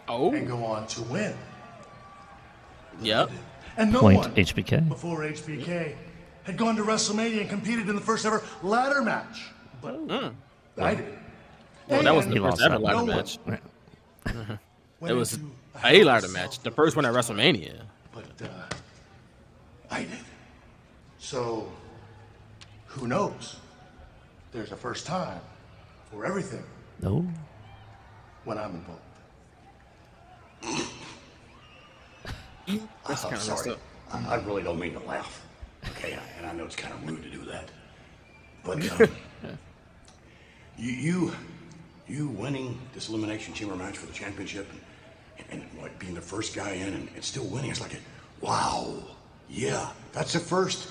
oh. and go on to win. Yep. And no Point one HBK. before HBK had gone to WrestleMania and competed in the first ever ladder match. But I did. Well, that wasn't And the first ever no ladder one match. went It was into a ladder match, the first one at WrestleMania. But uh, I did. So, who knows? There's a first time for everything No. when I'm involved. That's I'm kinda sorry. up. I, I really don't mean to laugh. Okay, and I know it's kind of rude to do that. But um, you, you, you winning this elimination chamber match for the championship and, and like being the first guy in and, and still winning, it's like, a, wow, yeah, that's the first.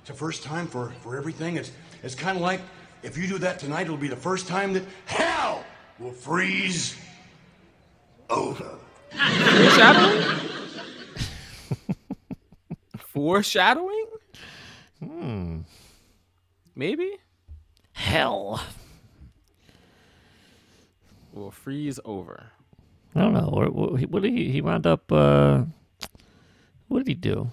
It's the first time for, for everything. It's, it's kind of like if you do that tonight, it'll be the first time that hell will freeze over. Foreshadowing? Foreshadowing? Hmm. Maybe? Hell. Will freeze over. I don't know. What, what, what did he? He wound up. Uh, what did he do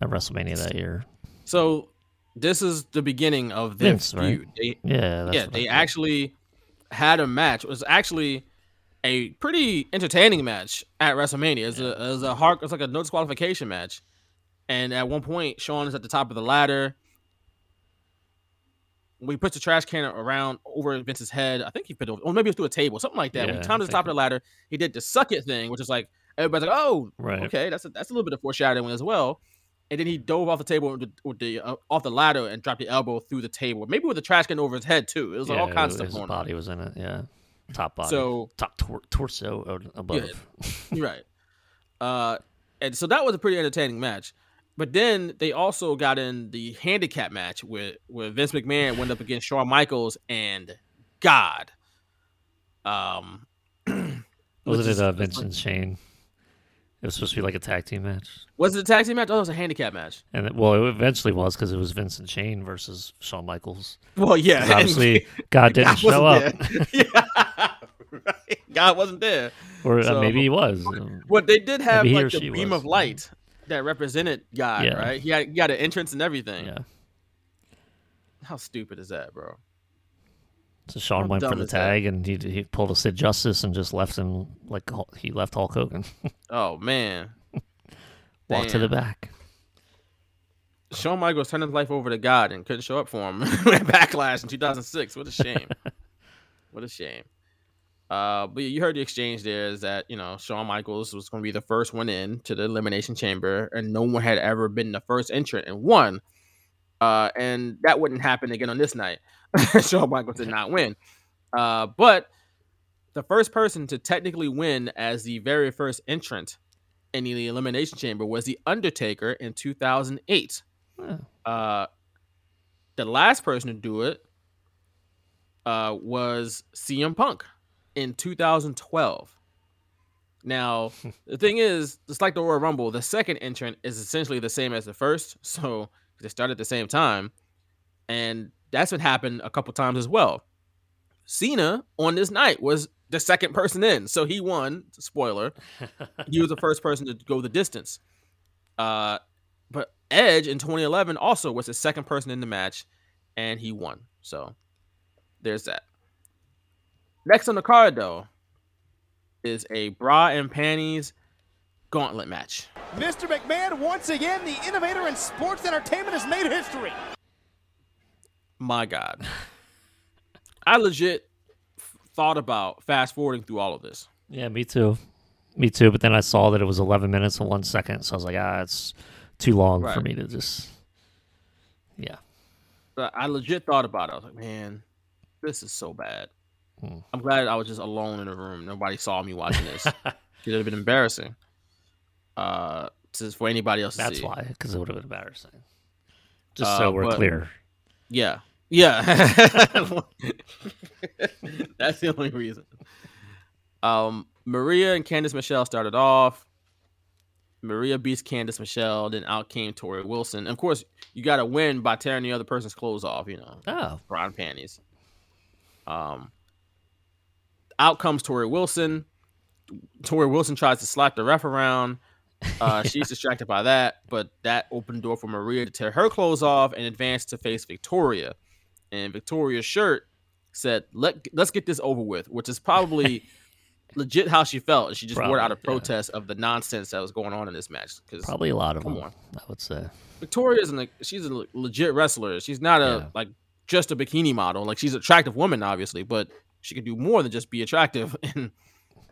at WrestleMania that year? So this is the beginning of their Vince, right? feud. They, Yeah, that's yeah. They actually had a match. It was actually a pretty entertaining match at WrestleMania. It's a it was a hard. It's like a no disqualification match. And at one point, Shawn is at the top of the ladder. We put the trash can around over Vince's head. I think he put it, over, or maybe it was through a table, something like that. when Yeah, he climbed to the top of the ladder, he did the suck it thing, which is like everybody's like, "Oh, Right. okay, that's a, that's a little bit of foreshadowing as well." And then he dove off the table with the, with the uh, off the ladder and dropped the elbow through the table, maybe with the trash can over his head too. It was like all Yeah, kinds of stuff his body on. was in it. Yeah, top body. So- top tor- torso above. Yeah, right. Uh, and so that was a pretty entertaining match. But then they also got in the handicap match with where Vince McMahon went up against Shawn Michaels and God. Um, Wasn't it uh, Vince and Shane? It was supposed to be like a tag team match, Was it a tag team match? Oh, it was a handicap match. and it, well, it eventually was because it was Vincent Shane versus Shawn Michaels. Well, yeah, obviously God didn't show up, yeah, right. God wasn't there. or uh, maybe he was. Well, they did have maybe like the beam was. of light that represented God, Yeah. right? He had, he had an entrance and everything. Yeah. How stupid is that, bro? So Shawn How went for the is that? tag, and he he pulled a Sid Justice and just left him like he left Hulk Hogan. Oh man. Walk to the back. Shawn Michaels turned his life over to God and couldn't show up for him at Backlash in 2006. What a shame. what a shame. Uh, but you heard the exchange there is that you know Shawn Michaels was going to be the first one in to the elimination chamber, and no one had ever been the first entrant and won. Uh, and that wouldn't happen again on this night. Shawn Michaels did not win. Uh, but the first person to technically win as the very first entrant in the elimination chamber was the Undertaker in 2008. Uh, the last person to do it uh, was CM Punk in 2012. Now, the thing is, just like the Royal Rumble, the second entrant is essentially the same as the first, so they started at the same time, and that's what happened a couple times as well. Cena on this night was the second person in, so he won. Spoiler, he was the first person to go the distance. Uh, but Edge in 2011 also was the second person in the match, and he won. So there's that. Next on the card, though, is a bra and panties gauntlet match. Mr. McMahon, once again, the innovator in sports entertainment has made history. My God, I legit thought about fast forwarding through all of this. Yeah, me too. Me too. But then I saw that it was 11 minutes and one second, so I was like, ah, it's too long for me to just. Yeah. But I legit thought about it. I was like, man, this is so bad. Hmm. I'm glad I was just alone in the room. Nobody saw me watching this. it would have been embarrassing. Uh, for anybody else to That's see. why, because it would have been embarrassing. Just Uh, so we're but- clear. Yeah. Yeah. That's the only reason. Um, Maria and Candice Michelle started off. Maria beats Candice Michelle, then out came Torrie Wilson. And of course, you got to win by tearing the other person's clothes off, you know. Oh. Bra and Panties. Um, out comes Torrie Wilson. Torrie Wilson tries to slap the ref around. Uh, she's distracted by that, but that opened the door for Maria to tear her clothes off and advance to face Victoria. And Victoria's shirt said, "Let let's get this over with," which is probably legit how she felt, she just wore it out of Probably, yeah. protest of the nonsense that was going on in this match. Because Probably a lot of them. on. I would say. Victoria's an, she's a legit wrestler. She's not a like just a bikini model. Like she's an attractive woman, obviously, but she could do more than just be attractive. And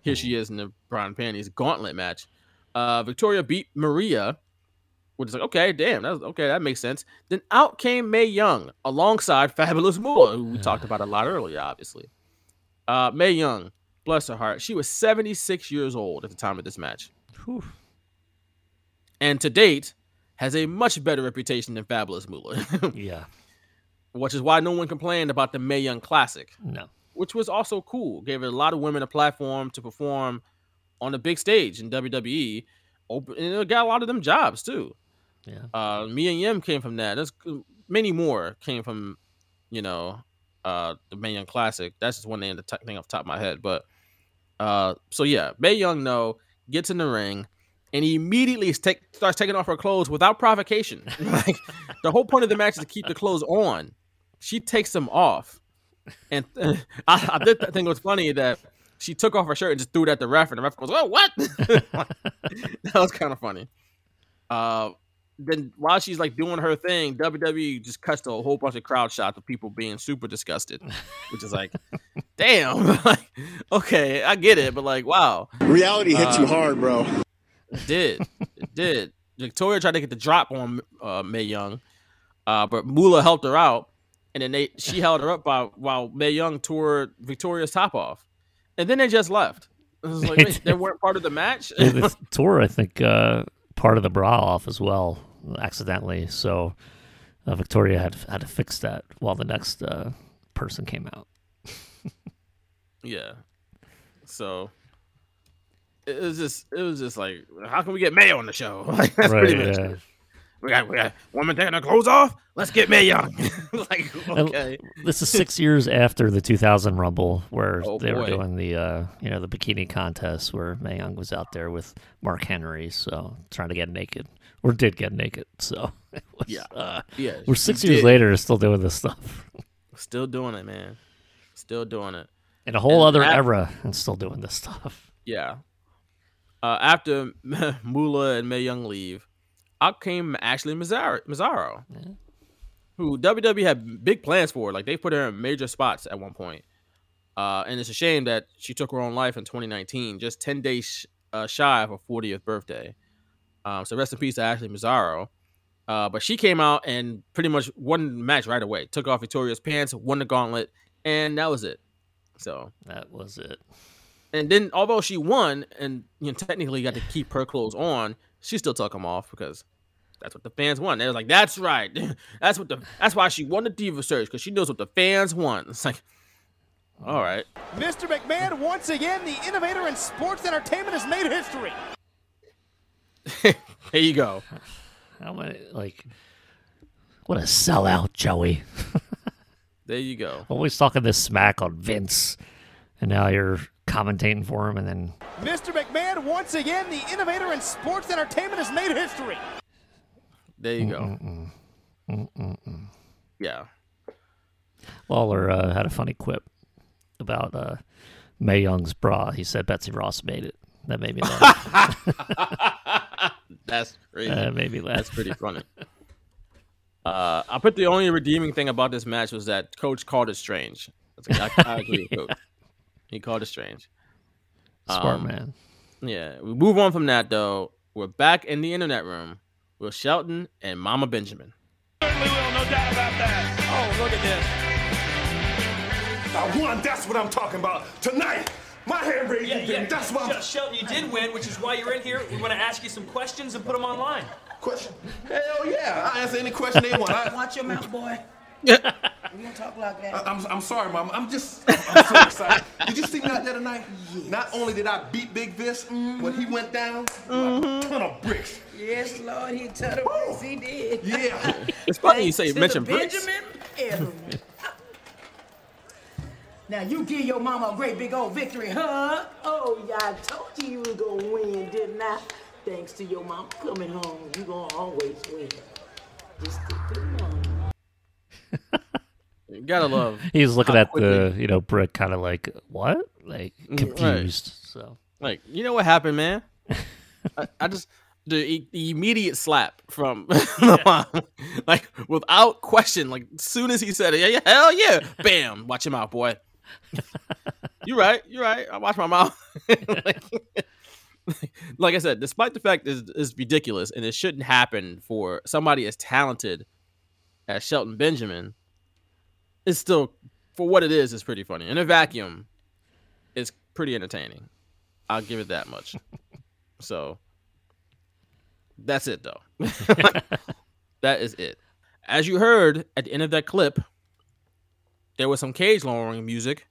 here she is in the bra and panties gauntlet match. Uh, Victoria beat Maria, which is like okay, damn, that's okay, that makes sense. Then out came Mae Young alongside Fabulous Moolah, who we talked about a lot earlier, obviously. Uh, Mae Young, bless her heart, she was 76 years old at the time of this match. And to date, has a much better reputation than Fabulous Moolah. yeah. Which is why no one complained about the Mae Young Classic. No. Which was also cool. Gave a lot of women a platform to perform on the big stage in WWE. Open, and it got a lot of them jobs too. Yeah. Uh, Mia Yim came from that. There's many more came from, you know, uh, the Mae Young Classic. That's just one name, the t- thing off the top of my head. But uh, so yeah, Mae Young no gets in the ring and he immediately take, starts taking off her clothes without provocation. like the whole point of the match is to keep the clothes on. She takes them off, and uh, I, I did think it was funny that she took off her shirt and just threw it at the ref, and the ref goes, "Oh, what?" that was kind of funny. Uh, then while she's like doing her thing, WWE just cuts to a whole bunch of crowd shots of people being super disgusted, which is like, damn, like, okay, I get it, but like, wow, Reality hits you Uh, hard, bro. It did. It did. Victoria tried to get the drop on uh, Mae Young, uh, but Moolah helped her out, and then they she held her up by, while Mae Young tore Victoria's top off, and then they just left. Like, wait, they weren't part of the match. Yeah, tour, I think, uh, part of the bra off as well, accidentally. So uh, Victoria had had to fix that while the next uh, person came out. yeah. So it was just it was just like, how can we get Mae on the show? Like that's pretty Right, much yeah. We got we got women taking their clothes off. Let's get Mae Young. like And okay, This is six years after the 2000 Rumble, where Oh, they were doing the uh, you know the bikini contest, where Mae Young was out there with Mark Henry, so trying to get naked, or did get naked. So it was, Yeah. uh, Yeah, we're six years did. later, still doing this stuff Still doing it, man. Still doing it. in a whole And other era, and still doing this stuff. Yeah. Uh, after Moolah and Mae Young leave, out came Ashley Massaro, Massaro who WWE had big plans for. Like they put her in major spots at one point. Uh, and it's a shame that she took her own life in 2019, just 10 days sh- uh, shy of her 40th birthday. Um, so rest in peace to Ashley Massaro. Uh, but she came out and pretty much won the match right away. Took off Victoria's pants, won the gauntlet, and that was it. So that was it. And then, although she won and you know, technically got to keep her clothes on, she still took them off because that's what the fans want. They was like, "That's right. that's what the. That's why she won the Diva Search because she knows what the fans want." It's like, all right. Mr. McMahon, once again, the innovator in sports entertainment has made history. there you go. How many like what a sellout, Joey. There you go. Always talking this smack on Vince, and now you're commentating for him, and then Mr. McMahon, once again, the innovator in sports entertainment has made history. There you go. Mm-mm. Mm-mm-mm. Yeah. Lawler uh, had a funny quip about uh, Mae Young's bra. He said Betsy Ross made it. That made me laugh. That's crazy. That made me laugh. That's pretty funny. Uh, I put the only redeeming thing about this match was that Coach called it strange. I, I agree with Coach. He called it strange. Smart Um, man. Yeah, we move on from that though. We're back in the internet room with Shelton and Mama Benjamin. Certainly will, no doubt about that. Oh, look at this. I won. That's what I'm talking about. Tonight, my hand raising thing. That's what I'm. Sh- Shelton, you did win, which is why you're in here. We want to ask you some questions and put them online. Question? Hell yeah. I answer any question they want. I, Watch your mouth, boy. Yeah. We don't talk like that. I, am I'm sorry, Mom. I'm just, I'm, I'm so excited. Did you see me out there tonight? Not only did I beat Big Vis when mm-hmm. he went down, like a mm-hmm. ton of bricks. Yes, Lord, he told us he did. Yeah. It's funny you say you mentioned bricks. Benjamin Now you give your mama a great big old victory, huh? Oh, yeah, I told you you was gonna win, didn't I? Thanks to your mom coming home, you gonna always win. Just stick to the money. You gotta love. He's looking at quickly- the you know brick, kind of like what? like Mm, right. confused. So Like, you know what happened, man? I, I just the, the immediate slap from like without question, like as soon as he said it, yeah, yeah, hell yeah, bam, watch your mouth, boy. you're right, you're right. I watch my mouth. like, like I said, despite the fact it's, it's ridiculous and it shouldn't happen for somebody as talented as Shelton Benjamin, is still for what it is, is, pretty funny. In a vacuum, it's pretty entertaining. I'll give it that much. so that's it though. that is it. As you heard at the end of that clip, there was some cage lowering music,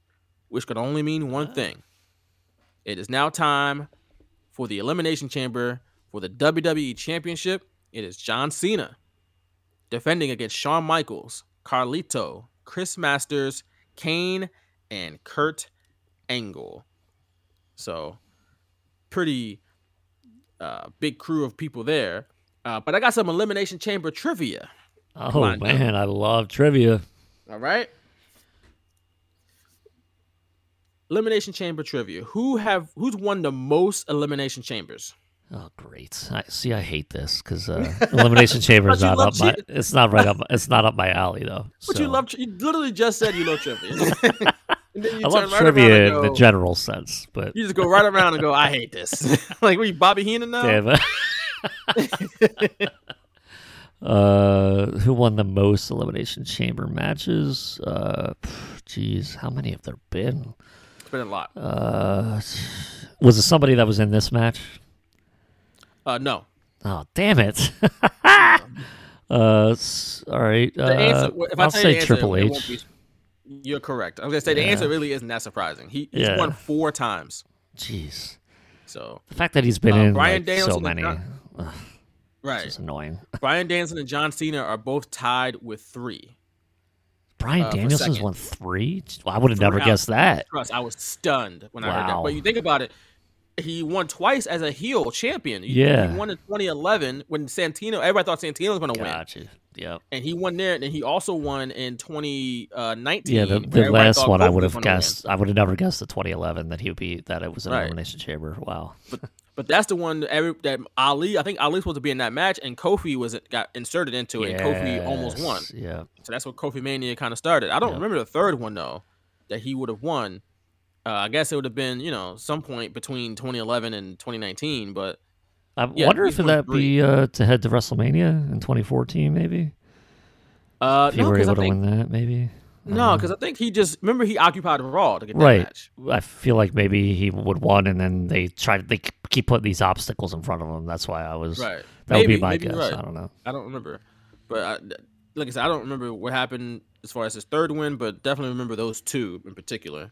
which could only mean one ah. thing. It is now time for the Elimination Chamber for the WWE Championship. It is John Cena defending against Shawn Michaels, Carlito, Chris Masters, Kane, and Kurt Angle. So, pretty uh, big crew of people there. Uh, but I got some Elimination Chamber trivia. oh up. man, I love trivia. All right. Elimination Chamber trivia. Who have who's won the most Elimination Chambers? Oh great! I see. I hate this because uh, elimination chamber is not up my. It's not right up. It's not up my alley though. But so. you love. You literally just said you love trivia. And then you I love right trivia around in the general sense, but You just go right around and go, I hate this. like, were you Bobby Heenan now? Damn it. uh, who won the most elimination chamber matches? Uh, jeez, how many have there been? It's been a lot. Uh, was it somebody that was in this match? Uh, no. Oh, damn it! uh, all right. Uh, answer, if I I'll say answer, Triple H. be- you're correct. I was gonna say the answer really isn't that surprising. He, he's Yeah. won four times. Jeez. So The fact that he's been Uh, in Bryan like, so many, John- ugh, right, it's annoying. Bryan Danielson and John Cena are both tied with three. Bryan uh, Danielson's won three. I would have never guessed that. Trust, I was stunned when I heard that. Wow. But you think about it, he won twice as a heel champion. He, Yeah. he won in 2011 when Santino. Everybody thought Santino was going to win. Gotcha. Yep. And he won there, and he also won in 2019. Yeah, the, the last one I would have win. guessed. I would have never guessed the 2011 that he would be that it was an Right. elimination chamber. Wow. But but that's the one that, every, that Ali. I think Ali was supposed to be in that match, and Kofi was got inserted into it. and Kofi almost won. Yeah. So that's what Kofi Mania kind of started. I don't remember the third one though that he would have won. Uh, I guess it would have been you know some point between 2011 and 2019, but I Yeah, wonder if that be uh, to head to WrestleMania in 2014, maybe. uh, if you no, were able to think, win that, maybe. no, because I think he just remember he occupied Raw to get that Right. match. I feel like maybe he would won, and then they tried. They keep putting these obstacles in front of him. That's why I was. Right. That would be my maybe guess. right. I don't know. I don't remember, but I, like I said, I don't remember what happened as far as his third win, but definitely remember those two in particular.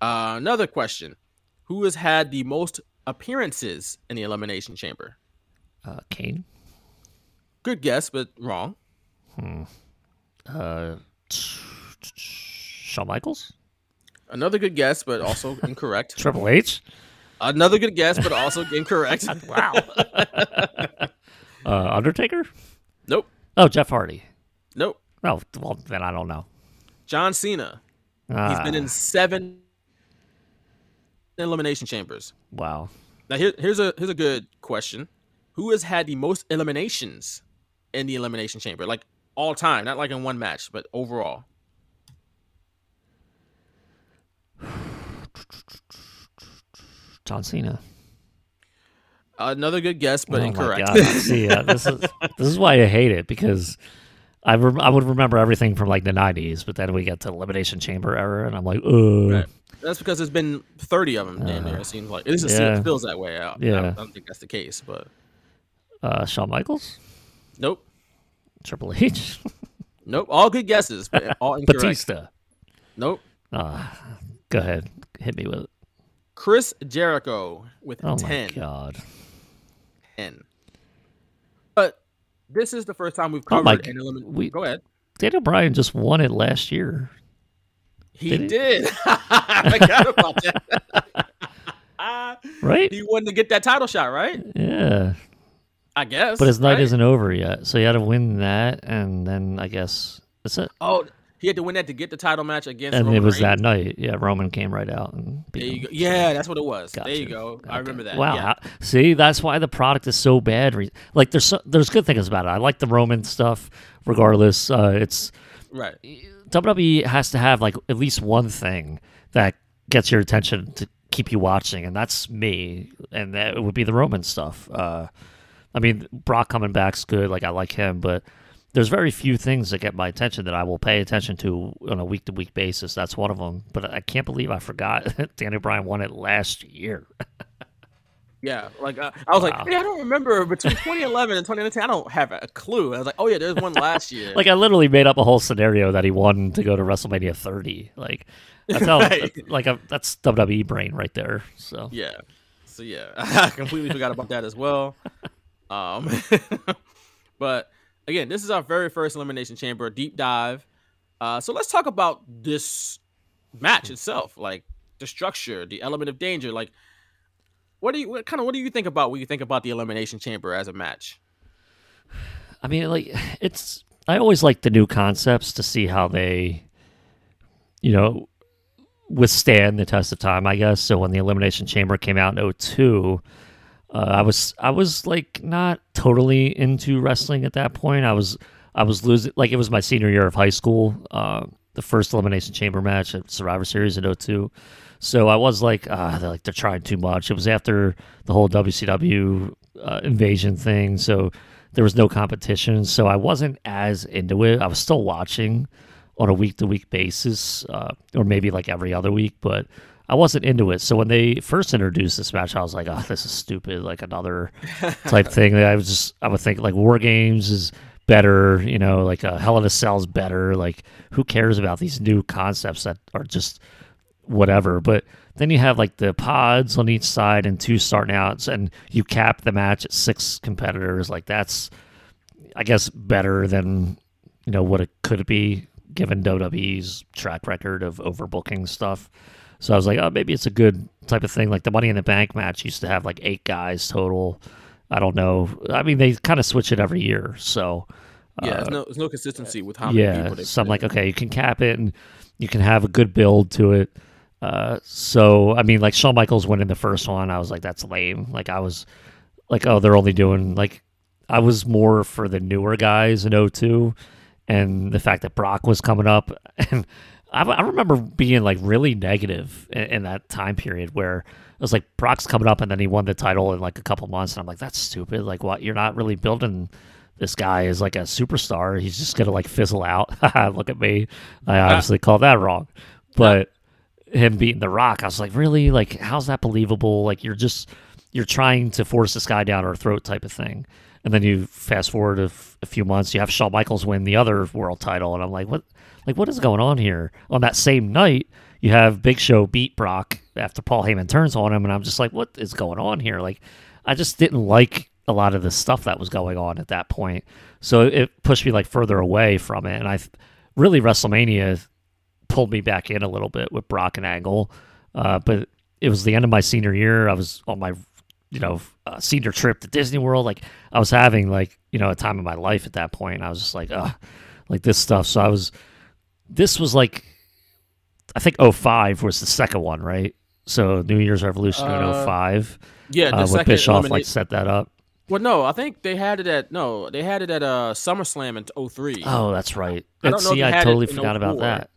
Uh, another question: Who has had the most appearances in the Elimination Chamber? Uh, Kane. Good guess, but wrong. Hmm. Uh, Shawn Michaels. Another good guess, but also incorrect. Triple H. Another good guess, but also incorrect. wow. Uh, Undertaker. Nope. Oh, Jeff Hardy. Nope. Oh, well, then I don't know. John Cena. He's been Ah. in seven elimination chambers. Wow. Now here, here's a here's a good question: Who has had the most eliminations in the elimination chamber, like all time, not like in one match, but overall? John Cena. Another good guess, but oh incorrect. My God. See, uh, this is this is why I hate it because I rem- I would remember everything from like the '90s, but then we get to Elimination Chamber era, and I'm like, oh, Right. That's because there's been 30 of them. damn near, Uh, it seems like it yeah. feels that way. I, Yeah. I, I don't think that's the case, but uh, Shawn Michaels, nope, Triple H, nope. All good guesses, but all incorrect. Batista. Nope. Uh, go ahead, hit me with it. Chris Jericho with Oh 10. my God. 10. This is the first time we've covered Oh covered an g- we- Go ahead. Daniel Bryan just won it last year. He Did he? did. I forgot about that. Right? He wanted to get that title shot, right? Yeah. I guess. But his night right? isn't over yet, so you had to win that, and then I guess that's it. Oh, He had to win that to get the title match against. Roman. And Roman it was Reigns. that night. Yeah, Roman came right out and beat There you him. go. Yeah, that's what it was. There you Gotcha. go. I remember that. Wow. Yeah. See, that's why the product is so bad. Like there's so, there's good things about it. I like the Roman stuff. Regardless, uh, it's Right. WWE has to have like at least one thing that gets your attention to keep you watching, and that's me, and that would be the Roman stuff. Uh, I mean, Brock coming back's good. Like I like him, but there's very few things that get my attention that I will pay attention to on a week to week basis. That's one of them. But I can't believe I forgot Daniel Bryan won it last year. Yeah, like uh, I was Wow. like, hey, I don't remember between 2011 and 2019. I don't have a clue. I was like, oh yeah, there's one last year. like I literally made up a whole scenario that he won to go to WrestleMania 30. Like that's how Right. like a, that's WWE brain right there. So yeah, so yeah, I completely forgot about that as well. Um, but again, this is our very first elimination chamber deep dive. Uh, so let's talk about this match itself, like the structure, the element of danger. Like, what do you what kind of what do you think about when you think about the elimination chamber as a match? I mean, like it's. I always like the new concepts to see how they, you know, withstand the test of time. I guess. So when the Elimination Chamber came out in 02, uh, I was I was like not totally into wrestling at that point. I was I was losing like it was my senior year of high school. Uh, the first Elimination Chamber match at Survivor Series in 02. So I was like, ah, they're like they're trying too much. It was after the whole WCW uh, invasion thing, so there was no competition. So I wasn't as into it. I was still watching on a week to week basis, uh, or maybe like every other week, but I wasn't into it. So when they first introduced this match, I was like, oh, this is stupid, like another type thing. I was just, I would think like War Games is better, you know, like a Hell in a Cell is better. Like, who cares about these new concepts that are just whatever. But then you have like the pods on each side and two starting outs, and you cap the match at six competitors. Like that's, I guess, better than you know what it could be given WWE's track record of overbooking stuff. So I was like, oh, maybe it's a good type of thing. Like the Money in the Bank match used to have like eight guys total. I don't know. I mean, they kind of switch it every year. So Yeah, uh, there's no there's no consistency with how many yeah, people they so I'm like, okay, you can cap it and you can have a good build to it. Uh, so I mean, like Shawn Michaels winning the first one, I was like, that's lame. Like I was like, oh, they're only doing like I was more for the newer guys in 02 and the fact that Brock was coming up and I, I remember being like really negative in, in that time period where it was like Brock's coming up and then he won the title in like a couple months and I'm like that's stupid. Like what? You're not really building this guy as like a superstar. He's just gonna like fizzle out. Look at me. I uh, obviously called that wrong. But uh, him beating the rock I was like really? Like how's that believable? Like you're just you're trying to force this guy down our throat type of thing. And then you fast forward a, f- a few months you have Shawn Michaels win the other world title and I'm like what like what is going on here on that same night you have Big Show beat Brock after Paul Heyman turns on him and I'm just like what is going on here like I just didn't like a lot of the stuff that was going on at that point so it pushed me like further away from it and I really WrestleMania pulled me back in a little bit with Brock and Angle. Uh, but it was the end of my senior year. I was on my, you know, uh, senior trip to Disney World. Like I was having like, you know, a time of my life at that point. I was just like, uh, like this stuff. So I was, this was like, I think 05 was the second one, right? So New Year's Revolution in Uh, 05. yeah, the uh, second Bischoff like set that up. Well, no, I think they had it at no, they had it at uh SummerSlam in 03. Oh, that's right. I don't know see, I totally in forgot about that.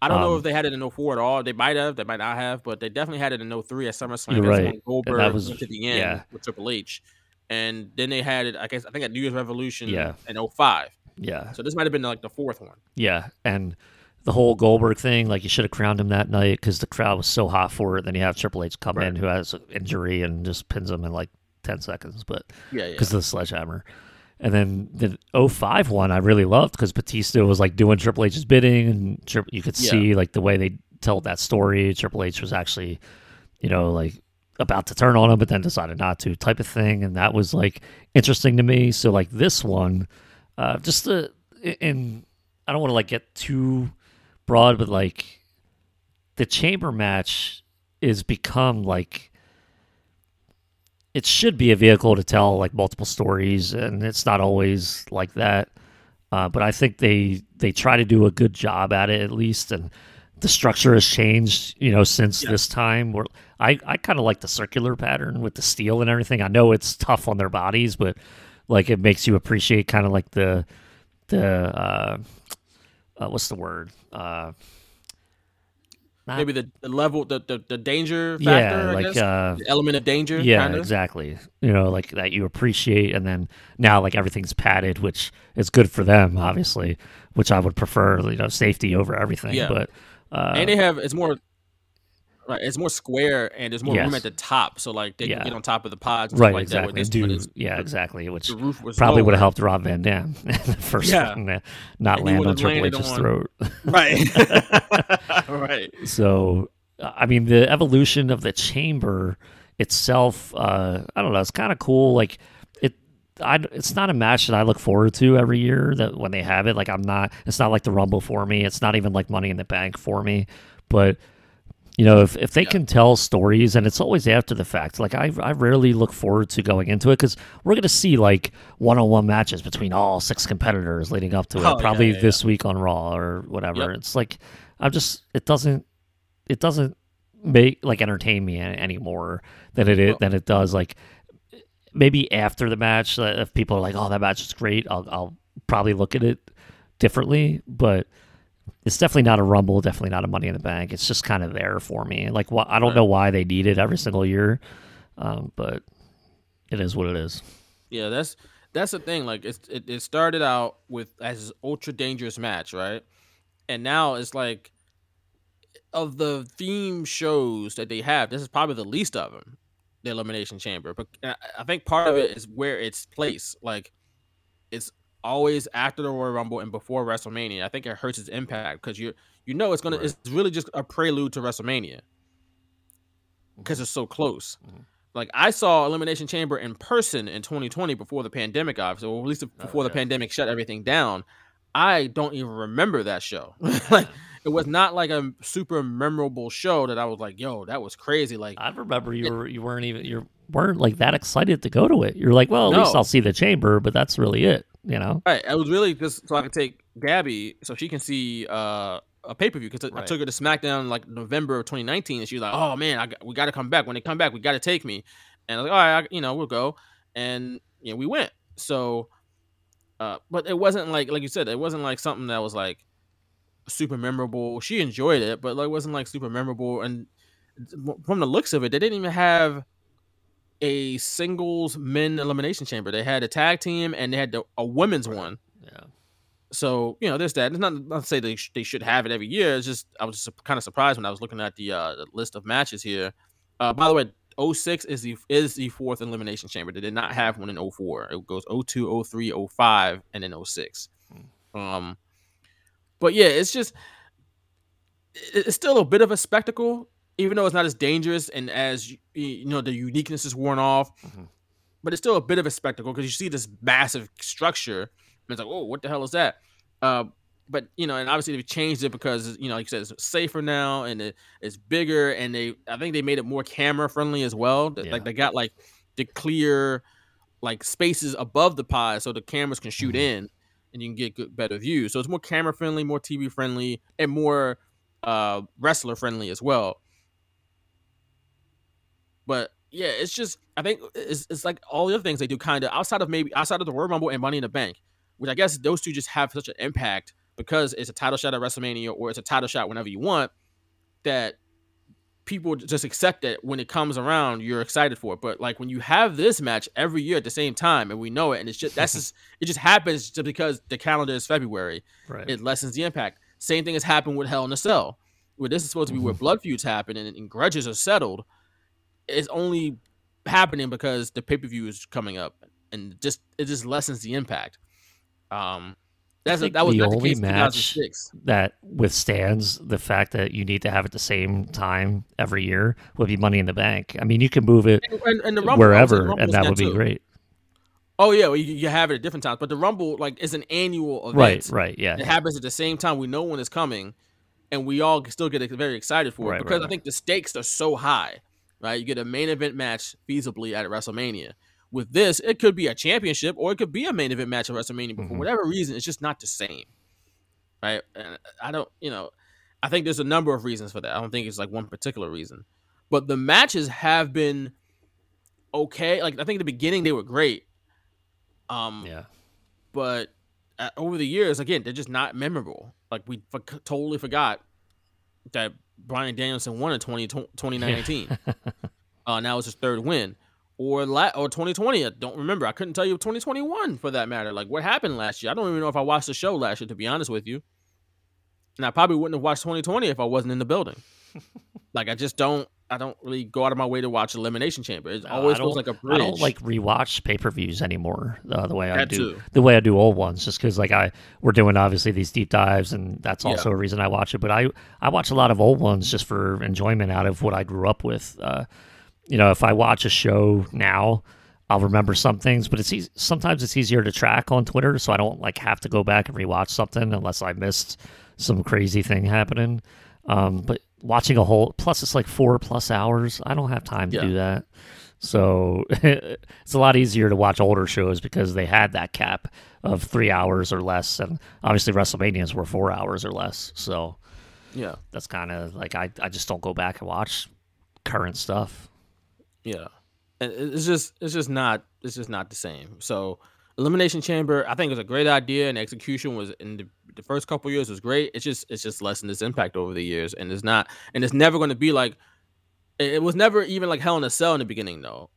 I don't know Um, if they had it in 04 at all. They might have, they might not have, but they definitely had it in 03 at SummerSlam. You're right. when And Goldberg that was- went to the end yeah. with Triple H, and then they had it. I guess I think at New Year's Revolution Yeah. in 05. Yeah. So this might have been like the fourth one. Yeah, and the whole Goldberg thing, like you should have crowned him that night because the crowd was so hot for it. Then you have Triple H come in who has an injury and just pins him in like ten seconds, but Yeah, yeah. because of the sledgehammer. And then the 05 one I really loved because Batista was like doing Triple H's bidding, and Tri- you could Yeah. see like the way they told that story. Triple H was actually, you know, like about to turn on him, but then decided not to, type of thing. And that was like interesting to me. So like this one, uh, just the and I don't want to like get too broad, but like the chamber match is become like it should be a vehicle to tell like multiple stories, and it's not always like that. Uh, but I think they they try to do a good job at it at least, and the structure has changed, you know, since Yeah. this time. Where I I kind of like the circular pattern with the steel and everything. I know it's tough on their bodies, but like it makes you appreciate kind of like the the uh, uh, what's the word uh, not- Maybe the, the level, the, the the danger factor. yeah, like uh, the element of danger. Yeah, kinda? exactly. You know, like that you appreciate, and then now like everything's padded, which is good for them, obviously. Which I would prefer, you know, safety over everything. Yeah. But uh, and they have it's more right, it's more square and there's more room at the top, so like they Yeah. can get on top of the pods and stuff right, like exactly. This, Do yeah, exactly. Which the roof was probably would have helped Rob Van Dam in the first Yeah. one, not And land on Triple H's on- throat. Right. right. So, I mean, the evolution of the chamber itself, uh, I don't know, it's kind of cool. Like it, I, it's not a match that I look forward to every year. That when they have it, like I'm not. It's not like the Rumble for me. It's not even like Money in the Bank for me. But you know, if, if they can tell stories, and it's always after the fact. Like I, I rarely look forward to going into it because we're gonna see like one-on-one matches between all six competitors leading up to it. Oh, probably yeah, this week on Raw or whatever. Yep. It's like I'm just. It doesn't. It doesn't make like entertain me anymore than it than it does like maybe after the match. uh, If people are like, "Oh, that match is great," I'll, I'll probably look at it differently. But it's definitely not a rumble. Definitely not a Money in the Bank. It's just kind of there for me. Like, wh- I don't know why they need it every single year, um, but it is what it is. Yeah, that's that's the thing. Like it's, it it started out with as ultra dangerous match, right? And now it's like of the theme shows that they have, this is probably the least of them, the Elimination Chamber. But I I think part of it is where it's placed. Like it's always after the Royal Rumble and before WrestleMania. I think it hurts its impact because you you know it's gonna it's really just a prelude to WrestleMania mm-hmm. because it's so close. Mm-hmm. Like I saw Elimination Chamber in person in 2020 before the pandemic, obviously, or at least oh, before the pandemic shut everything down. I don't even remember that show. like it was not like a super memorable show that I was like, "Yo, that was crazy." Like I remember you were you weren't even you weren't like that excited to go to it. You're like, well, at least I'll see the chamber, but that's really it. You know. Right. I was really just so I could take Gabby so she can see uh, a pay per view because I took her to SmackDown like November of 2019 and she was like, "Oh man, I got, we got to come back. When they come back, we got to take me." And I was like, "All right, I, you know, we'll go." And you know, we went. So, uh, but it wasn't like like you said, it wasn't like something that was like super memorable. She enjoyed it, but like it wasn't like super memorable. And from the looks of it, they didn't even have a singles men elimination chamber. They had a tag team and they had the, a women's one. Yeah. So you know, there's that. It's not not to say they sh- they should have it every year. It's just I was just kind of surprised when I was looking at the, uh, the list of matches here. Uh, by the way, 06 is the is the fourth elimination chamber. They did not have one in 04. It goes 02, 03, 05, and then 06. Um, but yeah, it's just it's still a bit of a spectacle, even though it's not as dangerous and as you know the uniqueness is worn off. But it's still a bit of a spectacle because you see this massive structure, and it's like, oh, what the hell is that? Uh, but you know, and obviously they've changed it because you know, like you said, it's safer now and it, it's bigger, and they I think they made it more camera friendly as well. Th- Like they got like the clear like spaces above the pod so the cameras can shoot in and you can get good, better views. So it's more camera friendly, more TV friendly, and more uh, wrestler friendly as well. But yeah, it's just I think it's, it's like all the other things they do kind of outside of maybe outside of the Royal Rumble and Money in the Bank, which I guess those two just have such an impact because it's a title shot at WrestleMania or it's a title shot whenever you want that people just accept that when it comes around you're excited for. It but like when you have this match every year at the same time and we know it and it's just that's just it just happens just because the calendar is february. Right. it lessens the impact. Same thing has happened with hell in a cell where this is supposed to be where mm-hmm. blood feuds happen and, and grudges are settled it's only happening because the pay-per-view is coming up and just it just lessens the impact um that's a, that was the the only case match 2006 that withstands the fact that you need to have it the same time every year would be Money in the Bank. I mean, you can move it And- and the Rumble, I would say wherever, Rumble and that would be too. great. Oh yeah, well, you, you have it at different times, but the Rumble like is an annual event. Right, right, yeah. It happens at the same time. We know when it's coming, and we all still get very excited for it Right, because right, I think the stakes are so high. Right, you get a main event match feasibly at WrestleMania, With this, it could be a championship or it could be a main event match at WrestleMania, but for Mhm. whatever reason, it's just not the same. Right? And I don't, you know, I think there's a number of reasons for that. I don't think it's like one particular reason. But the matches have been okay. Like I think in the beginning they were great. Um Yeah. but uh, over the years, again, they're just not memorable. Like we f- totally forgot that Bryan Danielson won in 20, 2019. uh, now it's his third win. Or la- or 2020, I don't remember. I couldn't tell you 2021 for that matter. Like what happened last year. I don't even know if I watched the show last year, to be honest with you. And I probably wouldn't have watched 2020 if I wasn't in the building. like I just don't. I don't really go out of my way to watch Elimination Chamber. It always I feels like a bridge. I don't like rewatch pay per views anymore. Uh, the way I That do, too. the way I do old ones, just because like I we're doing obviously these deep dives, and that's also Yeah. a reason I watch it. But I I watch a lot of old ones just for enjoyment out of what I grew up with. Uh, you know, if I watch a show now, I'll remember some things, but it's easy, sometimes it's easier to track on Twitter, so I don't like have to go back and rewatch something unless I missed some crazy thing happening. Um, but watching a whole plus it's like four plus hours. I don't have time to Yeah. do that. So it's a lot easier to watch older shows because they had that cap of three hours or less, and obviously WrestleManias were four hours or less. So Yeah. that's kind of like I, I just don't go back and watch current stuff. Yeah, and it's just it's just not it's just not the same. So elimination chamber, I think it was a great idea, and execution was in the, the first couple years was great. It's just it's just lessened its impact over the years, and it's not and it's never going to be like it, was never even like Hell in a Cell in the beginning though,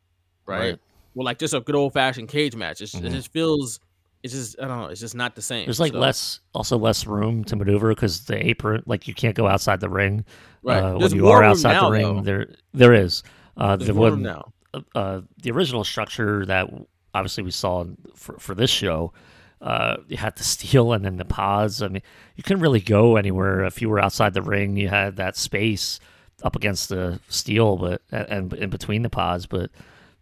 right? Right. Well, like just a good old fashioned cage match. It's, Mhm. It just feels it's just I don't know. It's just not the same. There's like So- less, also less room to maneuver because the apron, like you can't go outside the ring. Right. Uh, when you more are outside now, the ring, though. there there is. Uh, There's the more room one, now. Uh, the original structure that obviously we saw for for this show, uh, you had the steel and then the pods. I mean, you couldn't really go anywhere if you were outside the ring. You had that space up against the steel, but and in between the pods, but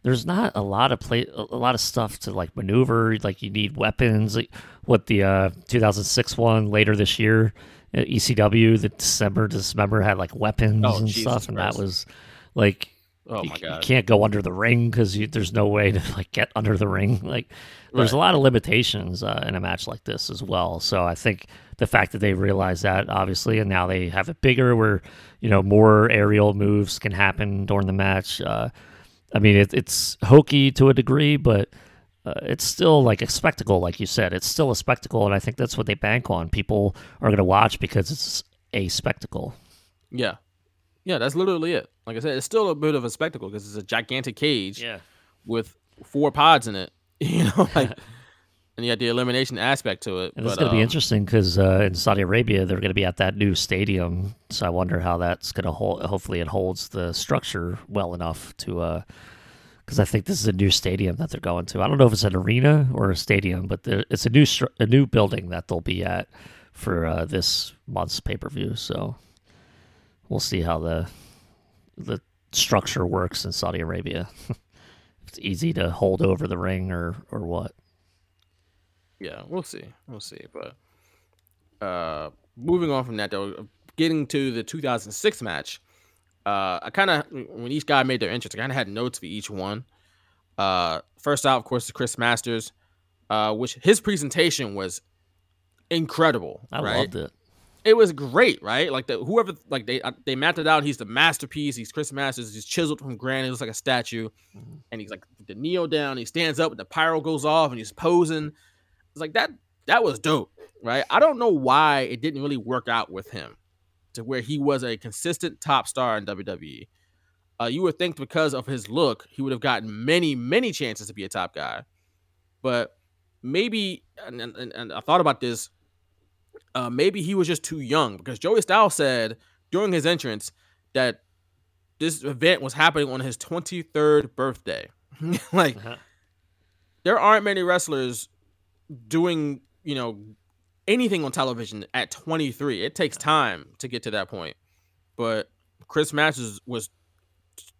there's not a lot of play a lot of stuff to like maneuver like you need weapons like what the uh 2006 one later this year uh, ecw the december dismember had like weapons Oh, and Jesus stuff and that was like Oh you, my god! you can't go under the ring because there's no way to like get under the ring like there's a lot of limitations uh, in a match like this as well so i think the fact that they realized that obviously and now they have it bigger where you know more aerial moves can happen during the match uh, I mean, it, it's hokey to a degree, but uh, it's still like a spectacle, like you said. It's still a spectacle, and I think that's what they bank on. People are going to watch because it's a spectacle. Yeah. Yeah, that's literally it. Like I said, it's still a bit of a spectacle because it's a gigantic cage Yeah. with four pods in it. You know, like and you had the elimination aspect to it. And it's going to be um, interesting because uh, in Saudi Arabia, they're going to be at that new stadium. So I wonder how that's going to hold. Hopefully, it holds the structure well enough to. Because I think this is a new stadium that they're going to. I don't know if it's an arena or a stadium, but there, it's a new a new building that they'll be at for uh, this month's pay per view. So we'll see how the the structure works in Saudi Arabia. it's easy to hold over the ring or or what. Yeah, we'll see. We'll see. But uh moving on from that though, getting to the 2006 match, uh I kind of when each guy made their entrance, I kind of had notes for each one. Uh first out, of course, is Chris Masters, uh which his presentation was incredible. I right? loved it. It was great, right? Like the whoever like they uh, they mapped it out. He's the masterpiece. He's Chris Masters. He's chiseled from granite. He looks like a statue, and he's like the kneel down. He stands up, and the pyro goes off, and he's posing. It's like that. That was dope, right? I don't know why it didn't really work out with him to where he was a consistent top star in WWE. Uh, you would think because of his look, he would have gotten many, many chances to be a top guy. But maybe, and, and, and I thought about this, uh, maybe he was just too young because Joey Styles said during his entrance that this event was happening on his 23rd birthday. like, there aren't many wrestlers doing, you know, anything on television at 23. It takes time to get to that point. But Chris Masters was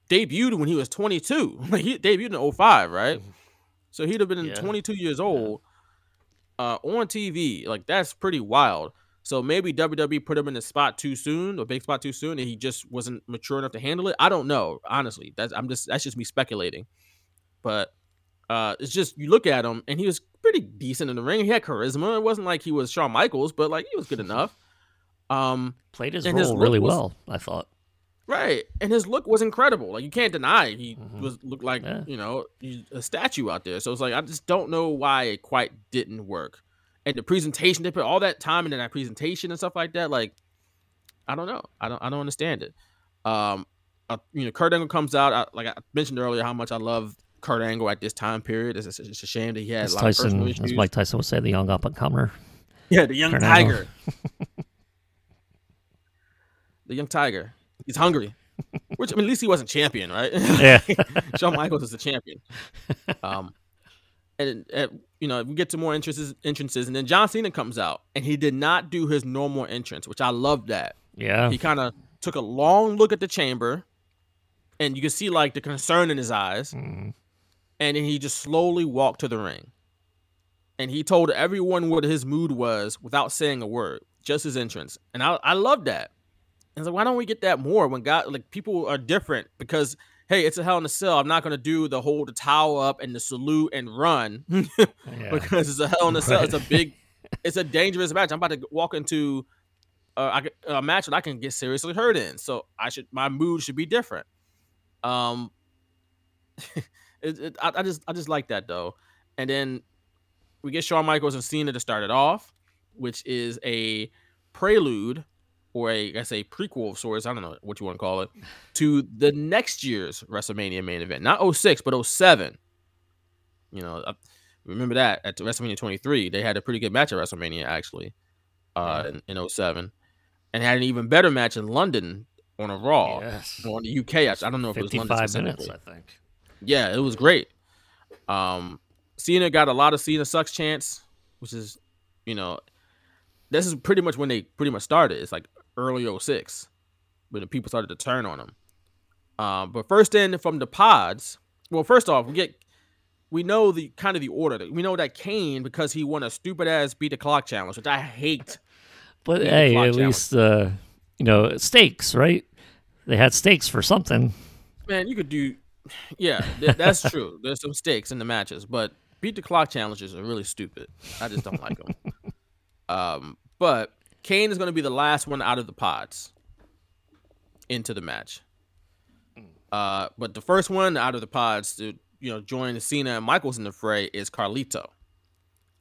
debuted when he was 22. Like he debuted in 05, right? So he'd have been Yeah. 22 years old uh, on TV. Like that's pretty wild. So maybe WWE put him in the spot too soon, a big spot too soon, and he just wasn't mature enough to handle it. I don't know, honestly. That's I'm just that's just me speculating. But Uh, it's just you look at him and he was pretty decent in the ring. He had charisma. It wasn't like he was Shawn Michaels, but like he was good enough. Um, Played his role look really was- well, I thought. Right, and his look was incredible. Like you can't deny he Mm-hmm. was looked like you know a statue out there. So it's like I just don't know why it quite didn't work. And the presentation, they put all that time into that presentation and stuff like that. Like I don't know, I don't I don't understand it. Um, uh, you know, Kurt Angle comes out. I, like I mentioned earlier, how much I love Kurt Angle at this time period. It's, it's a shame that he had As a lot of personal Tyson, as. Mike Tyson would say, the young up and comer. Yeah, the young Kurt tiger. the young tiger. He's hungry. Which I mean, at least he wasn't champion, right? Yeah. Shawn Michaels is the champion. Um, and, and you know, we get to more entrances, entrances, and then John Cena comes out, and he did not do his normal entrance, which I love that. Yeah. he kind of took a long look at the chamber, and you can see like the concern in his eyes, and then he just slowly walked to the ring, and he told everyone what his mood was without saying a word, just his entrance, and I I love that. And it's like, why don't we get that more when God like people are different because hey, it's a hell in a cell. I'm not gonna do the hold the towel up and the salute and run because it's a hell in a cell. It's a big, it's a dangerous match. I'm about to walk into uh, I, a match that I can get seriously hurt in. So I should my mood should be different. Um, it, it, I, I just I just like that though. And then we get Shawn Michaels and Cena to start it off, which is a prelude or a I guess a prequel of sorts. I don't know what you want to call it to the next year's WrestleMania main event, not 06, but 07. You know, I remember that at WrestleMania 23, they had a pretty good match at WrestleMania actually, uh, in, in 07, and had an even better match in London on a Raw Yes. on the UK. actually. I don't know if it was London 55 minutes. I think. Yeah, it was great. Um, Cena got a lot of Cena sucks chants, which is, you know, this is pretty much when they pretty much started. It's like early 06 when the people started to turn on him. Um, but first in from the pods, well, first off, we get we know the kind of the order. We know that Kane because he won a stupid ass beat the clock challenge, which I hate. But hey, at challenge. least uh, you know stakes, right? They had stakes for something. Man, you could do, yeah, th- that's true. There's some stakes in the matches, but beat the clock challenges are really stupid. I just don't like them. Um, but Kane is going to be the last one out of the pods into the match. Uh, but the first one out of the pods to you know join Cena and Michaels in the fray is Carlito,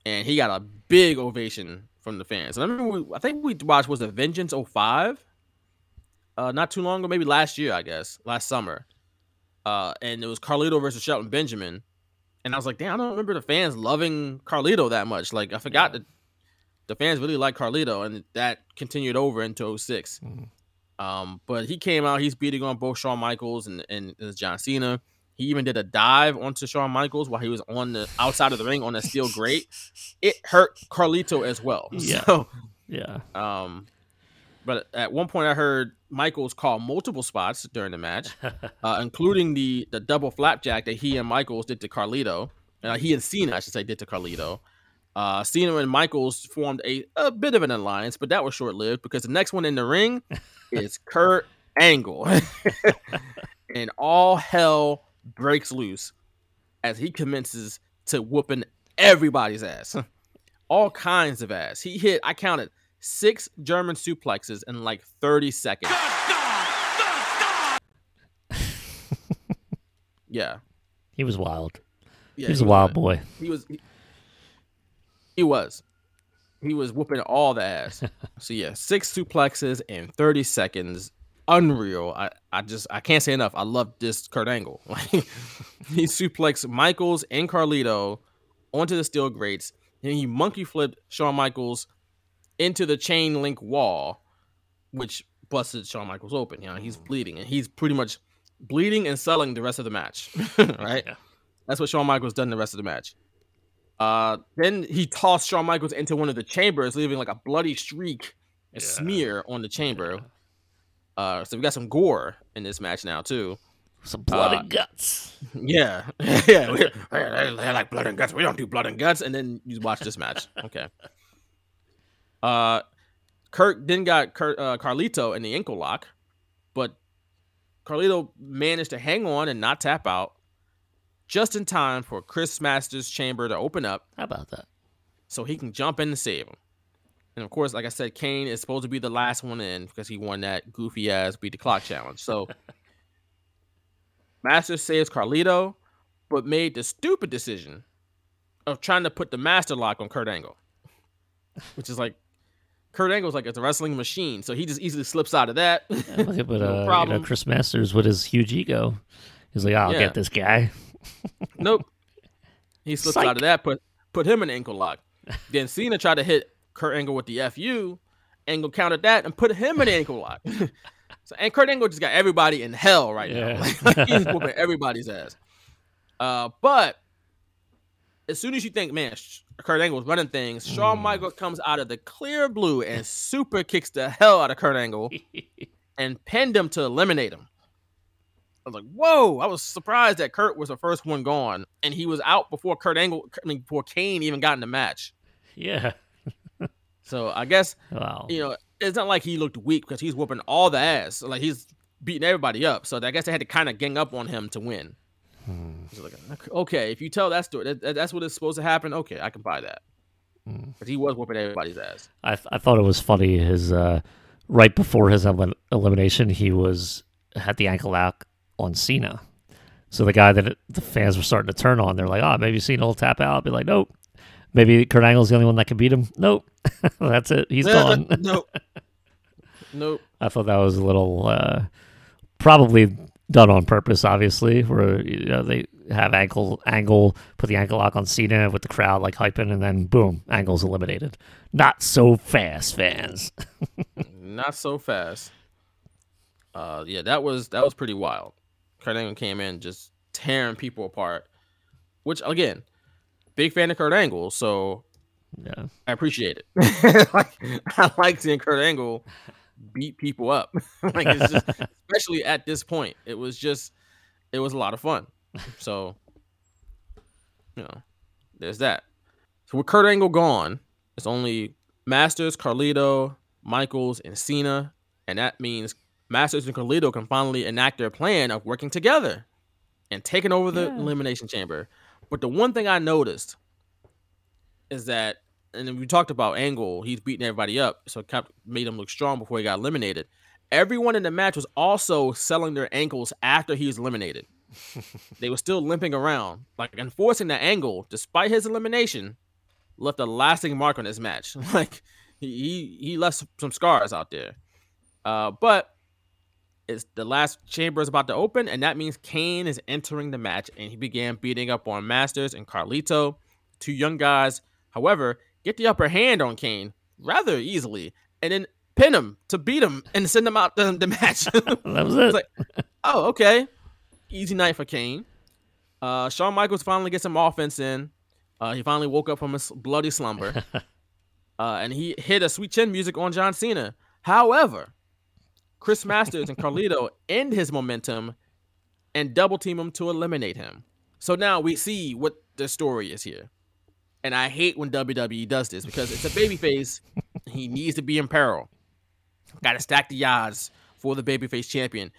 and he got a big ovation from the fans. And I remember, we, I think we watched was it Vengeance 05? uh, not too long ago, maybe last year, I guess, last summer. Uh, and it was Carlito versus Shelton Benjamin. And I was like, damn, I don't remember the fans loving Carlito that much. Like, I forgot that the fans really like Carlito, and that continued over into 6 Um, but he came out, he's beating on both Shawn Michaels and, and, and John Cena. He even did a dive onto Shawn Michaels while he was on the outside of the ring on a steel grate. It hurt Carlito as well. Yeah. So, Yeah. um, but at one point, I heard Michaels call multiple spots during the match, uh, including the the double flapjack that he and Michaels did to Carlito. Uh, he and Cena, I should say, did to Carlito. Uh, Cena and Michaels formed a, a bit of an alliance, but that was short lived because the next one in the ring is Kurt Angle, and all hell breaks loose as he commences to whooping everybody's ass, all kinds of ass. He hit, I counted six German suplexes in like 30 seconds. yeah. He was wild. Yeah, he was he a wild was. boy. He was. He, he was. He was whooping all the ass. so yeah, six suplexes in 30 seconds. Unreal. I, I just I can't say enough. I love this Kurt Angle. Like he suplexed Michaels and Carlito onto the steel grates. And he monkey flipped Shawn Michaels into the chain link wall, which busted Shawn Michaels open. You know, he's mm. bleeding and he's pretty much bleeding and selling the rest of the match. right? That's what Shawn Michaels done the rest of the match. Uh, then he tossed Shawn Michaels into one of the chambers, leaving like a bloody streak, a smear on the chamber. Uh, so we got some gore in this match now too. Some blood Uh, and guts. Yeah, yeah. we- They they like blood and guts. We don't do blood and guts. And then you watch this match. Okay. Uh, Kurt then got Kurt, uh, Carlito in the ankle lock, but Carlito managed to hang on and not tap out. Just in time for Chris Masters' chamber to open up. How about that? So he can jump in and save him. And of course, like I said, Kane is supposed to be the last one in because he won that goofy ass beat the clock challenge. So Masters saves Carlito, but made the stupid decision of trying to put the master lock on Kurt Angle, which is like Kurt Angle's like it's a wrestling machine, so he just easily slips out of that. Yeah, but, no uh, problem. You know, Chris Masters with his huge ego. He's like, I'll Yeah. get this guy. Nope. He slips Psych. out of that, put put him in ankle lock. Then Cena tried to hit Kurt Angle with the FU. Angle countered that and put him in ankle lock. so and Kurt Angle just got everybody in hell right Yeah. now. Like, he's whooping everybody's ass. Uh, but as soon as you think, man, Sh- Kurt Angle's running things, Shawn Michaels comes out of the clear blue and super kicks the hell out of Kurt Angle and pinned him to eliminate him. I was like, whoa! I was surprised that Kurt was the first one gone, and he was out before Kurt Angle, I mean, before Kane even got in the match. Yeah. So I guess Wow. you know it's not like he looked weak because he's whooping all the ass, like he's beating everybody up. So I guess they had to kind of gang up on him to win. It's like, okay, if you tell that story, that, that- that's what is supposed to happen. Okay, I can buy that. But he was whooping everybody's ass. I I thought it was funny. His uh, right before his elim- elimination, he was had the ankle lock on Cena. So the guy that the fans were starting to turn on, they're like, "Oh, maybe Cena will tap out." Be like, "Nope." Maybe Kurt Angle's the only one that can beat him. Nope. That's it. He's gone. nope. Nope. I thought that was a little uh, probably done on purpose, obviously, where you know they have ankle angle put the ankle lock on Cena with the crowd like hyping, and then boom, angle's eliminated. Not so fast, fans. Not so fast. Uh, yeah, that was that was pretty wild. Kurt Angle came in just tearing people apart, which again, big fan of Kurt Angle, so yeah, I appreciate it. like, I like seeing Kurt Angle beat people up. like it's just, especially at this point, it was just, it was a lot of fun. So, you know, there's that. So with Kurt Angle gone, it's only Masters, Carlito, Michaels, and Cena, and that means Masters and Carlito can finally enact their plan of working together and taking over the Yeah. elimination chamber. But the one thing I noticed is that, and we talked about Angle, he's beating everybody up, so it kept made him look strong before he got eliminated. Everyone in the match was also selling their ankles after he was eliminated. they were still limping around, like enforcing the angle, despite his elimination, left a lasting mark on his match. like he he left some scars out there. Uh, but it's the last chamber is about to open, and that means Kane is entering the match, and he began beating up on Masters and Carlito, two young guys. However, get the upper hand on Kane rather easily, and then pin him to beat him and send him out the, the match. That was it. like, oh, okay. Easy night for Kane. Uh, Shawn Michaels finally gets some offense in. Uh, he finally woke up from his bloody slumber. uh, and he hit a sweet chin music on John Cena. However, Chris Masters and Carlito end his momentum and double team him to eliminate him. So now we see what the story is here. And I hate when WWE does this because it's a babyface. he needs to be in peril. Got to stack the odds for the babyface champion.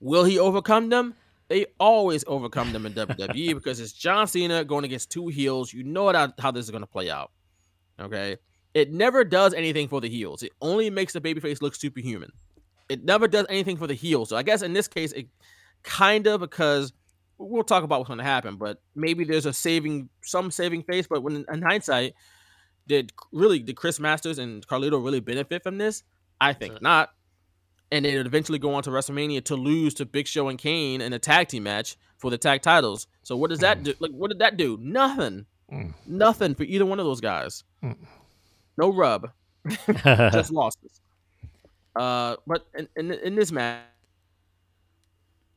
Will he overcome them? They always overcome them in WWE because it's John Cena going against two heels. You know how, how this is going to play out. Okay. It never does anything for the heels. It only makes the babyface look superhuman. It never does anything for the heels. So I guess in this case, it kind of because we'll talk about what's going to happen, but maybe there's a saving, some saving face. But when in hindsight, did really did Chris Masters and Carlito really benefit from this? I think not. And they would eventually go on to WrestleMania to lose to Big Show and Kane in a tag team match for the tag titles. So what does that mm. do? Like, what did that do? Nothing. Mm. Nothing for either one of those guys. Mm. No rub. Just losses. Uh, but in, in in this match,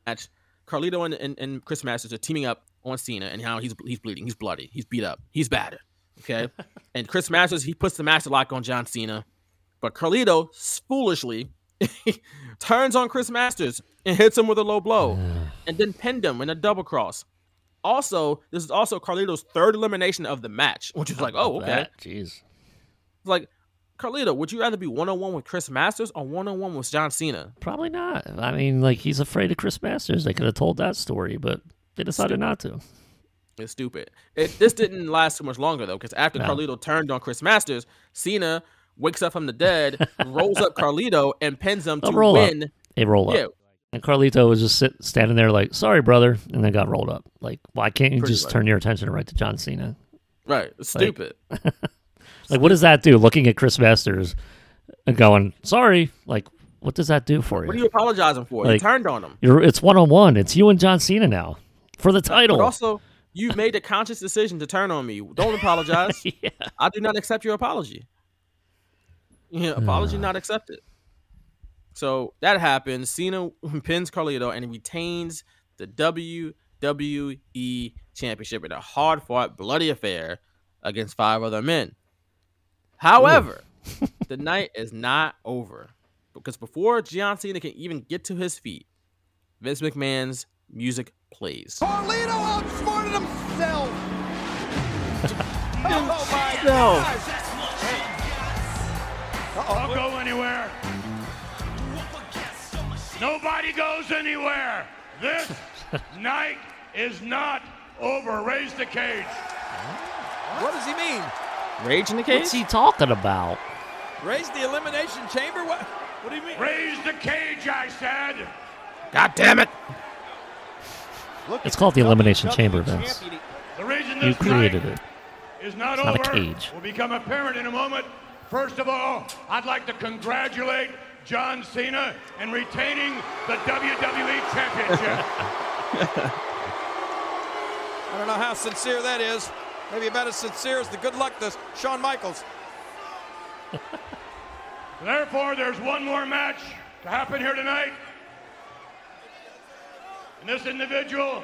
match, Carlito and, and, and Chris Masters are teaming up on Cena, and how he's he's bleeding, he's bloody, he's beat up, he's battered. Okay, and Chris Masters he puts the master lock on John Cena, but Carlito foolishly turns on Chris Masters and hits him with a low blow, and then pinned him in a double cross. Also, this is also Carlito's third elimination of the match, which is like, oh, okay. Jeez. Like, Carlito, would you rather be one on one with Chris Masters or one on one with John Cena? Probably not. I mean, like he's afraid of Chris Masters. They could have told that story, but they decided not to. It's stupid. It this didn't last too much longer though, because after No. Carlito turned on Chris Masters, Cena wakes up from the dead, rolls up Carlito, and pins him A to roll win. up. A roll Yeah, up. And Carlito was just sit, standing there like, sorry, brother, and then got rolled up. Like, why can't you Pretty just much. turn your attention right to John Cena? right. It's Like- stupid. Like, what does that do? Looking at Chris Masters and going, sorry, like, what does that do for you? What are you apologizing for? you turned on him. You're, it's one on one. It's you and John Cena now for the title. But also, you made a conscious decision to turn on me. Don't apologize. I do not accept your apology. Yeah, apology ah. not accepted. So that happens. Cena pins Carlito and retains the WWE Championship in a hard fought, bloody affair against five other men. However, the night is not over because before John Cena can even get to his feet, Vince McMahon's music plays. Carlito outsmarted himself. oh my No. Don't go anywhere. Nobody goes anywhere. This night is not over. Raise the cage. What does he mean? Rage in the cage? What's he talking about? Raise the elimination chamber? What? What do you mean? Raise the cage, I said. God damn it! It's called the Elimination Chamber, Vince. The reason You this created night it. is not It's not a cage. will become apparent in a moment. First of all, I'd like to congratulate John Cena in retaining the WWE Championship. I don't know how sincere that is. Maybe about as sincere as the good luck to Shawn Michaels. Therefore, there's one more match to happen here tonight. And this individual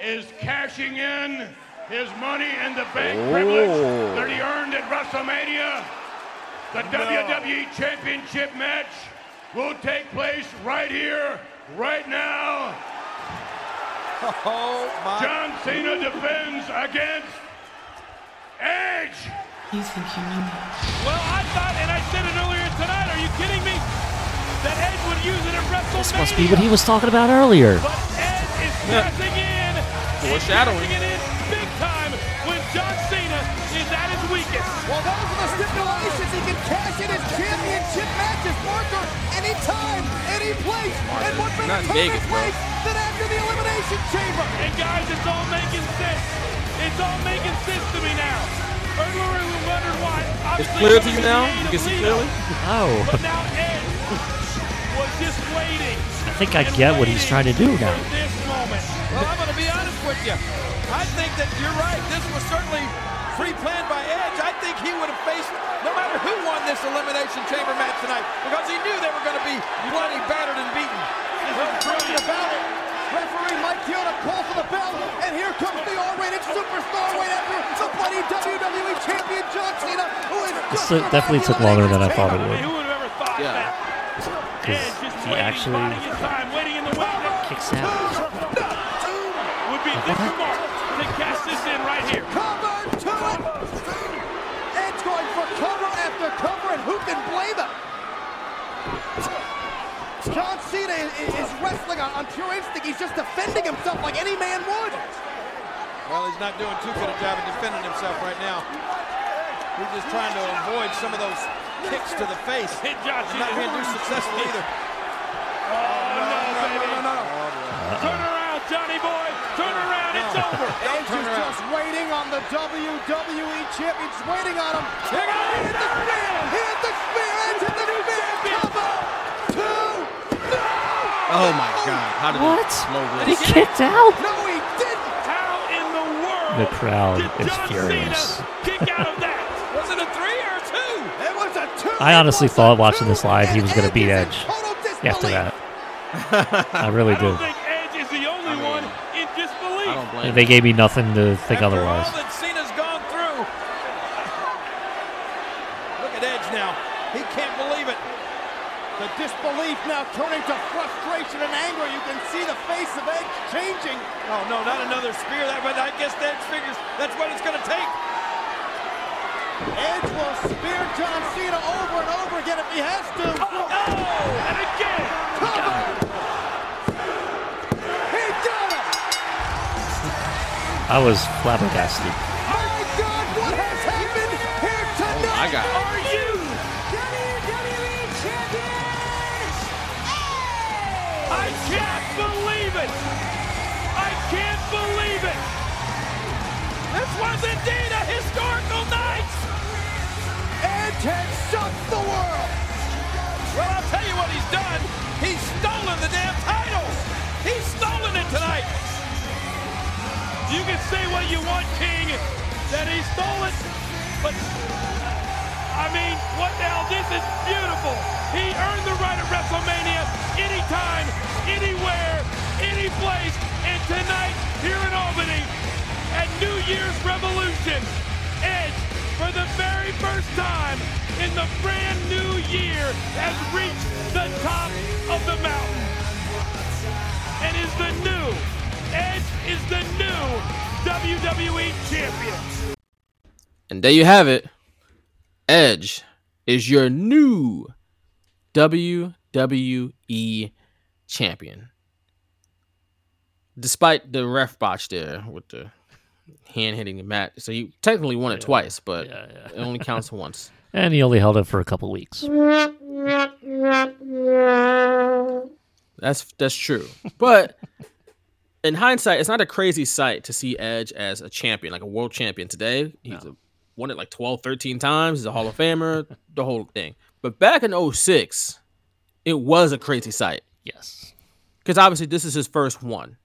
is cashing in his money in the bank oh. privilege Oh. that he earned at WrestleMania. The WWE Championship match will take place right here, right now. Oh my! John Cena defends against Edge. You think you knew me? Well, I thought, and I said it earlier tonight, are you kidding me? That Edge would use it at WrestleMania. This must be what he was talking about earlier. But Edge is cashing in. Foreshadowing. It in big time when John Cena is at his weakest. Well, those are the stipulations. He can cash in his championship matches, Marker, anytime, any place. And what better Not time Vegas, and bro. place than after the Elimination Chamber? And guys, it's all making sense. It's all making sense to me now. Earlier we wondered why. It's clear to you now? the You can see clearly? Oh. But now Edge was just waiting. I think I get what he's trying to do now. this moment. Well, I'm going to be honest with you. I think that you're right. This was certainly pre-planned by Edge. I think he would have faced no matter who won this Elimination Chamber match tonight because he knew they were going to be bloody, battered, and beaten. Well, talking about it. Referee Mike Chioda calls for the bell, and here comes the R-rated superstar right after the bloody WWE champion John Cena, who is This just definitely took longer than I thought it would. Who would have ever thought Yeah. that? Because he actually time, waiting in the wings. kicks out. Would be this smart to cash this in right here. cover to it. Edge going for cover after cover, and who can blame him? John Cena is, is wrestling on, on pure instinct. He's just defending himself like any man would. Well, he's not doing too good a job of defending himself right now. He's just trying to avoid some of those kicks to the face. Hit John He's not Cena. being too successful either. Oh, no, baby. Turn around, Johnny boy. Turn around. It's over. Edge is just waiting on the WWE champion. Just waiting on him. He hit the spear. He hit the spear. Edge hit the spear. Cover. Two. No. Oh my god. How did What? he slow He kicked out? No, he didn't. How in the world The crowd did is John furious. Kick out of that? Was it a three or a two? It was a two. I honestly thought watching this live he was going to beat Edge after that. I really I don't did. think Edge is the only one in disbelief. I don't blame they gave me nothing to think After otherwise. all that Cena's gone through. Look at Edge now. He can't believe it. The disbelief now turning to frustration and anger. You can see the face of Edge changing. Oh no, not another spear. That, but I guess Edge figures that's what it's going to take. Edge will spear John Cena over and over again if he has to. Oh, and again. Cover. He got him. I was flabbergasted. Oh, my God, what has happened here tonight? I got it. It! I can't believe it! This was indeed a historical night! Edge has shocked the world! Well, I'll tell you what he's done. He's stolen the damn title. He's stolen it tonight. You can say what you want, King, that he stole it, but I mean, what the hell? This is beautiful. He earned the right of WrestleMania anytime, anywhere, any place. And tonight, here in Albany, at New Year's Revolution, Edge, for the very first time in the brand new year, has reached the top of the mountain. And is the new, Edge is the new WWE Champion. And there you have it. Edge is your new WWE champion. Despite the ref botch there with the hand hitting the mat. So you technically won it twice, but it only counts once. And he only held it for a couple weeks. That's that's true. But in hindsight, it's not a crazy sight to see Edge as a champion, like a world champion today. He's a, won it like 12, 13 times. He's a Hall of Famer, the whole thing. But back in 06, it was a crazy sight. Yes. Because obviously this is his first one.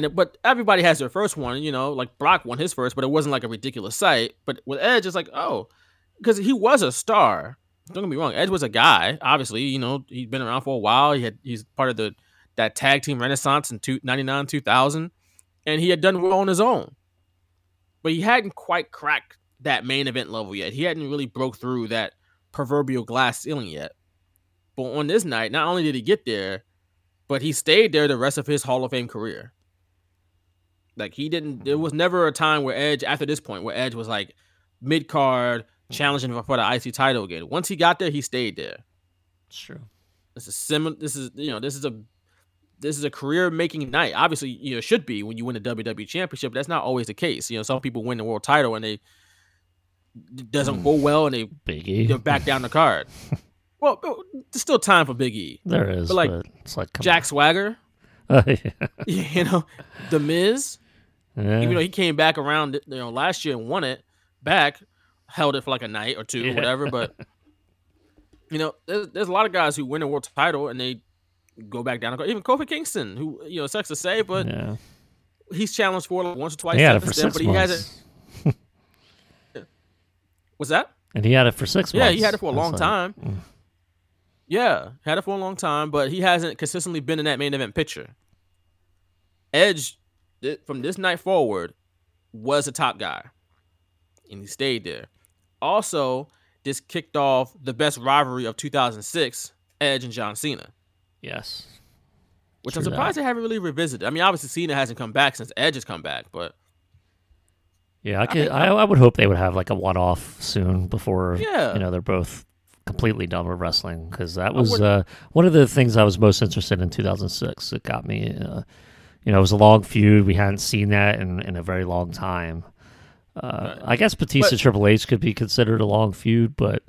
And it, but everybody has their first one, you know, like Brock won his first, but it wasn't like a ridiculous sight. But with Edge, it's like, oh, because he was a star. Don't get me wrong, Edge was a guy. Obviously, you know, he'd been around for a while. He had he's part of the that tag team renaissance in two, 99, 2000, and he had done well on his own. But he hadn't quite cracked that main event level yet. He hadn't really broke through that proverbial glass ceiling yet. But on this night, not only did he get there, but he stayed there the rest of his Hall of Fame career. Like he didn't. There was never a time where Edge, after this point, where Edge was like mid card challenging for the IC title again. Once he got there, he stayed there. It's true. This is similar. This is you know this is a this is a career making night. Obviously, you know it should be when you win a WWE championship. But that's not always the case. You know some people win the world title and they doesn't go well and they Big E. they're back down the card. well, there's still time for Big E. There is, but like, but it's like, come Jack Swagger. Uh, yeah. you know, The Miz. Yeah. Even though he came back around, you know, last year and won it back, held it for like a night or two, Yeah. or whatever. But you know, there's, there's a lot of guys who win a world title and they go back down. Even Kofi Kingston, who you know, sucks to say, but Yeah. he's challenged for it once or twice. He had it since for then, six but he months. hasn't. What's that? And he had it for six Yeah, months. Yeah, he had it for a long like, time. mm. Yeah, had it for a long time, but he hasn't consistently been in that main event picture. Edge, th- from this night forward, was a top guy, and he stayed there. Also, this kicked off the best rivalry of 2006, Edge and John Cena, Yes. which True I'm that. surprised they haven't really revisited. I mean, obviously Cena hasn't come back since Edge has come back, but Yeah, I could. think- I, I would hope they would have like a one-off soon before. Yeah. You know, they're both completely done with wrestling because that was uh, one of the things I was most interested in 2006. It got me. Uh, you know, it was a long feud. We hadn't seen that in, in a very long time. Uh, I guess Batista But- Triple H could be considered a long feud, but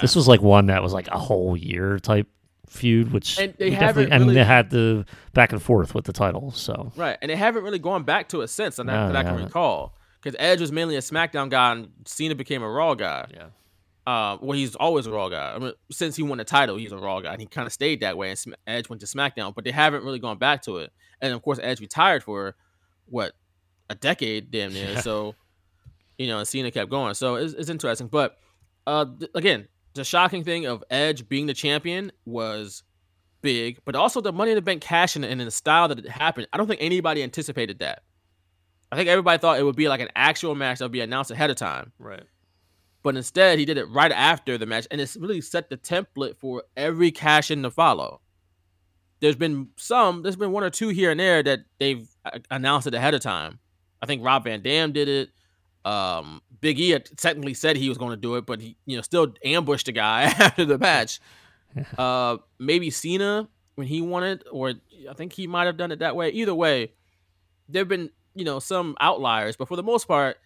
this was like one that was like a whole year type feud, which And they haven't definitely- and they had the back and forth with the title. So Right, and they haven't really gone back to it since, that, No, that I can recall. Because Edge was mainly a SmackDown guy, and Cena became a Raw guy. Yeah. Uh, well, he's always a Raw guy. I mean, since he won the title, he's a Raw guy, and he kind of stayed that way. And Sm- Edge went to SmackDown, but they haven't really gone back to it. And of course, Edge retired for what a decade, damn near. Yeah. So, you know, and Cena kept going. So it's, it's interesting. But uh, th- again, the shocking thing of Edge being the champion was big, but also the Money in the Bank cash in and in the style that it happened. I don't think anybody anticipated that. I think everybody thought it would be like an actual match that would be announced ahead of time. Right. But instead, he did it right after the match, and it's really set the template for every cash in to follow. There's been some, there's been one or two here and there that they've uh, announced it ahead of time. I think Rob Van Dam did it. Um, Big E had technically said he was going to do it, but he, you know, still ambushed the guy after the match. uh, maybe Cena when he won it, or I think he might have done it that way. Either way, there've been you know some outliers, but for the most part,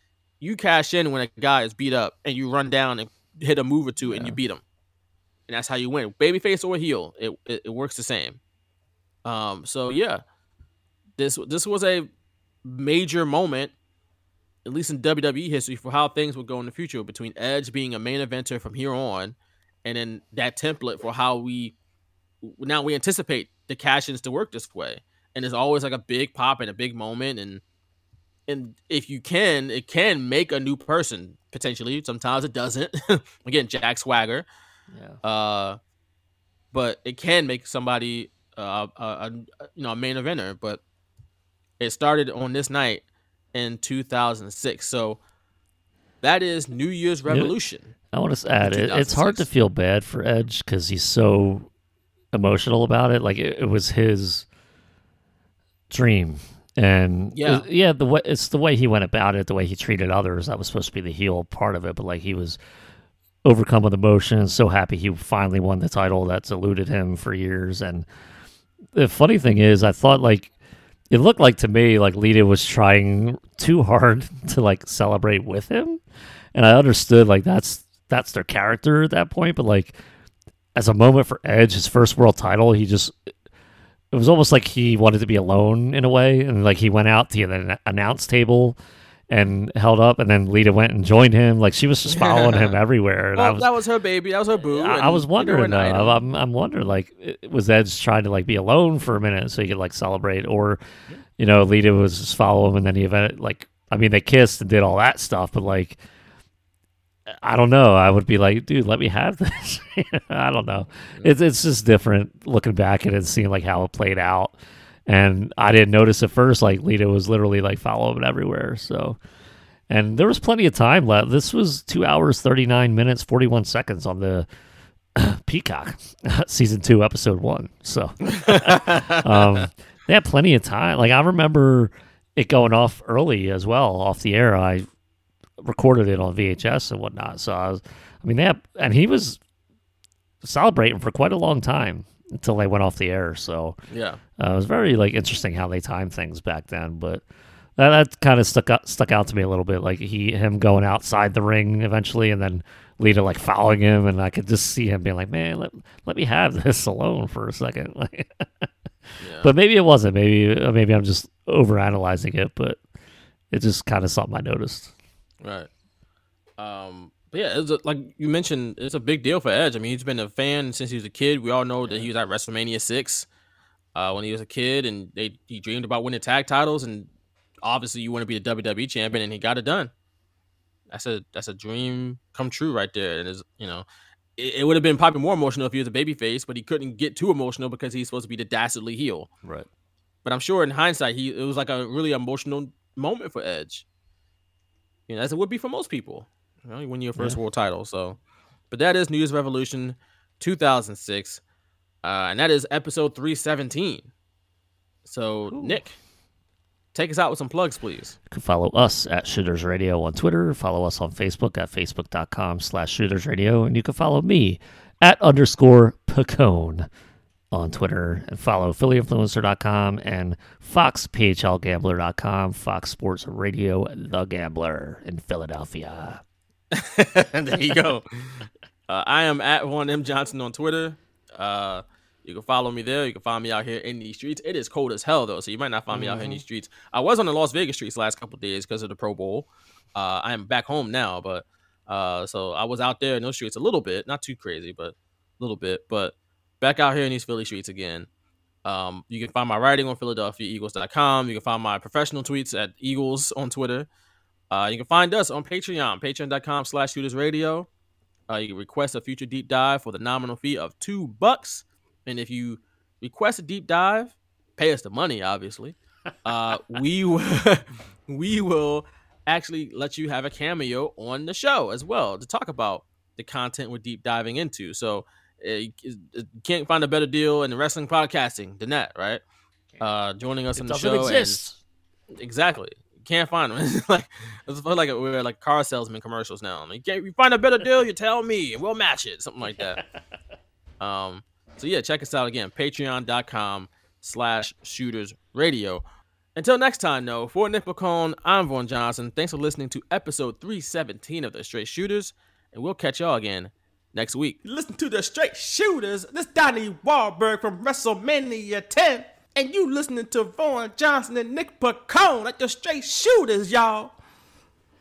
you cash in when a guy is beat up and you run down and hit a move or two and you beat him, and that's how you win. Babyface or heel, it, it it works the same. Um, so yeah, this this was a major moment, at least in WWE history, for how things would go in the future between Edge being a main eventer from here on, and then that template for how we now we anticipate the cash-ins to work this way. And it's always like a big pop and a big moment, and and if you can, it can make a new person potentially. Sometimes it doesn't. Again, Jack Swagger. Yeah. Uh, but it can make somebody uh, a, a you know a main eventer. But it started on this night in 2006. So that is New Year's Revolution. I want to add it. It's hard to feel bad for Edge because he's so emotional about it. Like it, it was his dream, and Yeah. it- yeah. The way it's the way he went about it, the way he treated others. That was supposed to be the heel part of it, but like he was overcome with emotion. So happy he finally won the title that's eluded him for years. And the funny thing is, I thought like it looked like to me like Lita was trying too hard to like celebrate with him, and I understood like that's that's their character at that point. But like as a moment for Edge, his first world title, he just it was almost like he wanted to be alone in a way, and like he went out to the announce table and held up, and then Lita went and joined him. Like she was just following him everywhere, and I was that was her baby. That was her boo. I, I was wondering though. I'm, I'm wondering like, was Edge trying to like be alone for a minute so he could like celebrate, or you know, Lita was just follow him and then he event like, I mean, they kissed and did all that stuff, but like, I don't know. I would be like, dude, let me have this. I don't know. It's it's just different looking back at it and seeing like how it played out. And I didn't notice at first like Lita was literally like following everywhere. So and there was plenty of time left. This was two hours, 39 minutes, 41 seconds on the Peacock season two, episode one. So um, they had plenty of time. Like I remember it going off early as well, off the air. I recorded it on VHS and whatnot. So I was, I mean, they had, and he was celebrating for quite a long time until they went off the air. So Yeah. uh, it was very like interesting how they timed things back then, but that, that kind of stuck out stuck out to me a little bit. Like he him going outside the ring eventually, and then Lita like following him, and I could just see him being like, "Man, let let me have this alone for a second. Like, but maybe it wasn't. Maybe maybe I'm just overanalyzing it, but it's just kind of something I noticed. Right. Um. But yeah, it's a, like you mentioned, it's a big deal for Edge. I mean, he's been a fan since he was a kid. We all know that he was at WrestleMania six uh, when he was a kid, and they he dreamed about winning tag titles. And obviously, you want to be the WWE champion, and he got it done. That's a that's a dream come true right there. And is you know, it, it would have been probably more emotional if he was a babyface, but he couldn't get too emotional because he's supposed to be the dastardly heel. Right. But I'm sure in hindsight, he it was like a really emotional moment for Edge. You know, as it would be for most people. You know, you win your first Yeah. world title. So, but that is New Year's Revolution 2006, uh, and that is episode 317. So, Nick, take us out with some plugs, please. You can follow us at Shooters Radio on Twitter. Follow us on Facebook at facebook.com slash Shooters Radio. And you can follow me at underscore Piccone on Twitter. And follow PhillyInfluencer.com and FoxPHLGambler.com, Fox Sports Radio, The Gambler in Philadelphia. there you go. Uh, I am at Vaughn M Johnson on Twitter. Uh, you can follow me there. You can find me out here in these streets. It is cold as hell though, so you might not find me out here in Mhm. these streets. I was on the Las Vegas streets last couple days because of the Pro Bowl. Uh, I am back home now, but uh, so I was out there in those streets a little bit, not too crazy, but a little bit. But back out here in these Philly streets again. Um, you can find my writing on PhiladelphiaEagles.com. You can find my professional tweets at Eagles on Twitter. Uh, you can find us on Patreon, patreon.com slash shooters radio. Uh, you can request a future deep dive for the nominal fee of two bucks. And if you request a deep dive, pay us the money, obviously. Uh, we will, we will actually let you have a cameo on the show as well to talk about the content we're deep diving into. So uh, you you can't find a better deal in the wrestling podcasting than that, right? Uh, joining us It on the show. exist. exactly. You can't find them. It's like it's like we're like car salesman commercials now. Like, you, you find a better deal, you tell me, and we'll match it, something like that. um. So yeah, check us out again. Patreon.com slash Shooters Radio. Until next time, though, for Nick I'm Vaughn Johnson. Thanks for listening to episode 317 of The Straight Shooters, and we'll catch y'all again next week. Listen to The Straight Shooters. This Donnie Wahlberg from WrestleMania 10. And you listening to Vaughn Johnson and Nick Piccone at The Straight Shooters, y'all.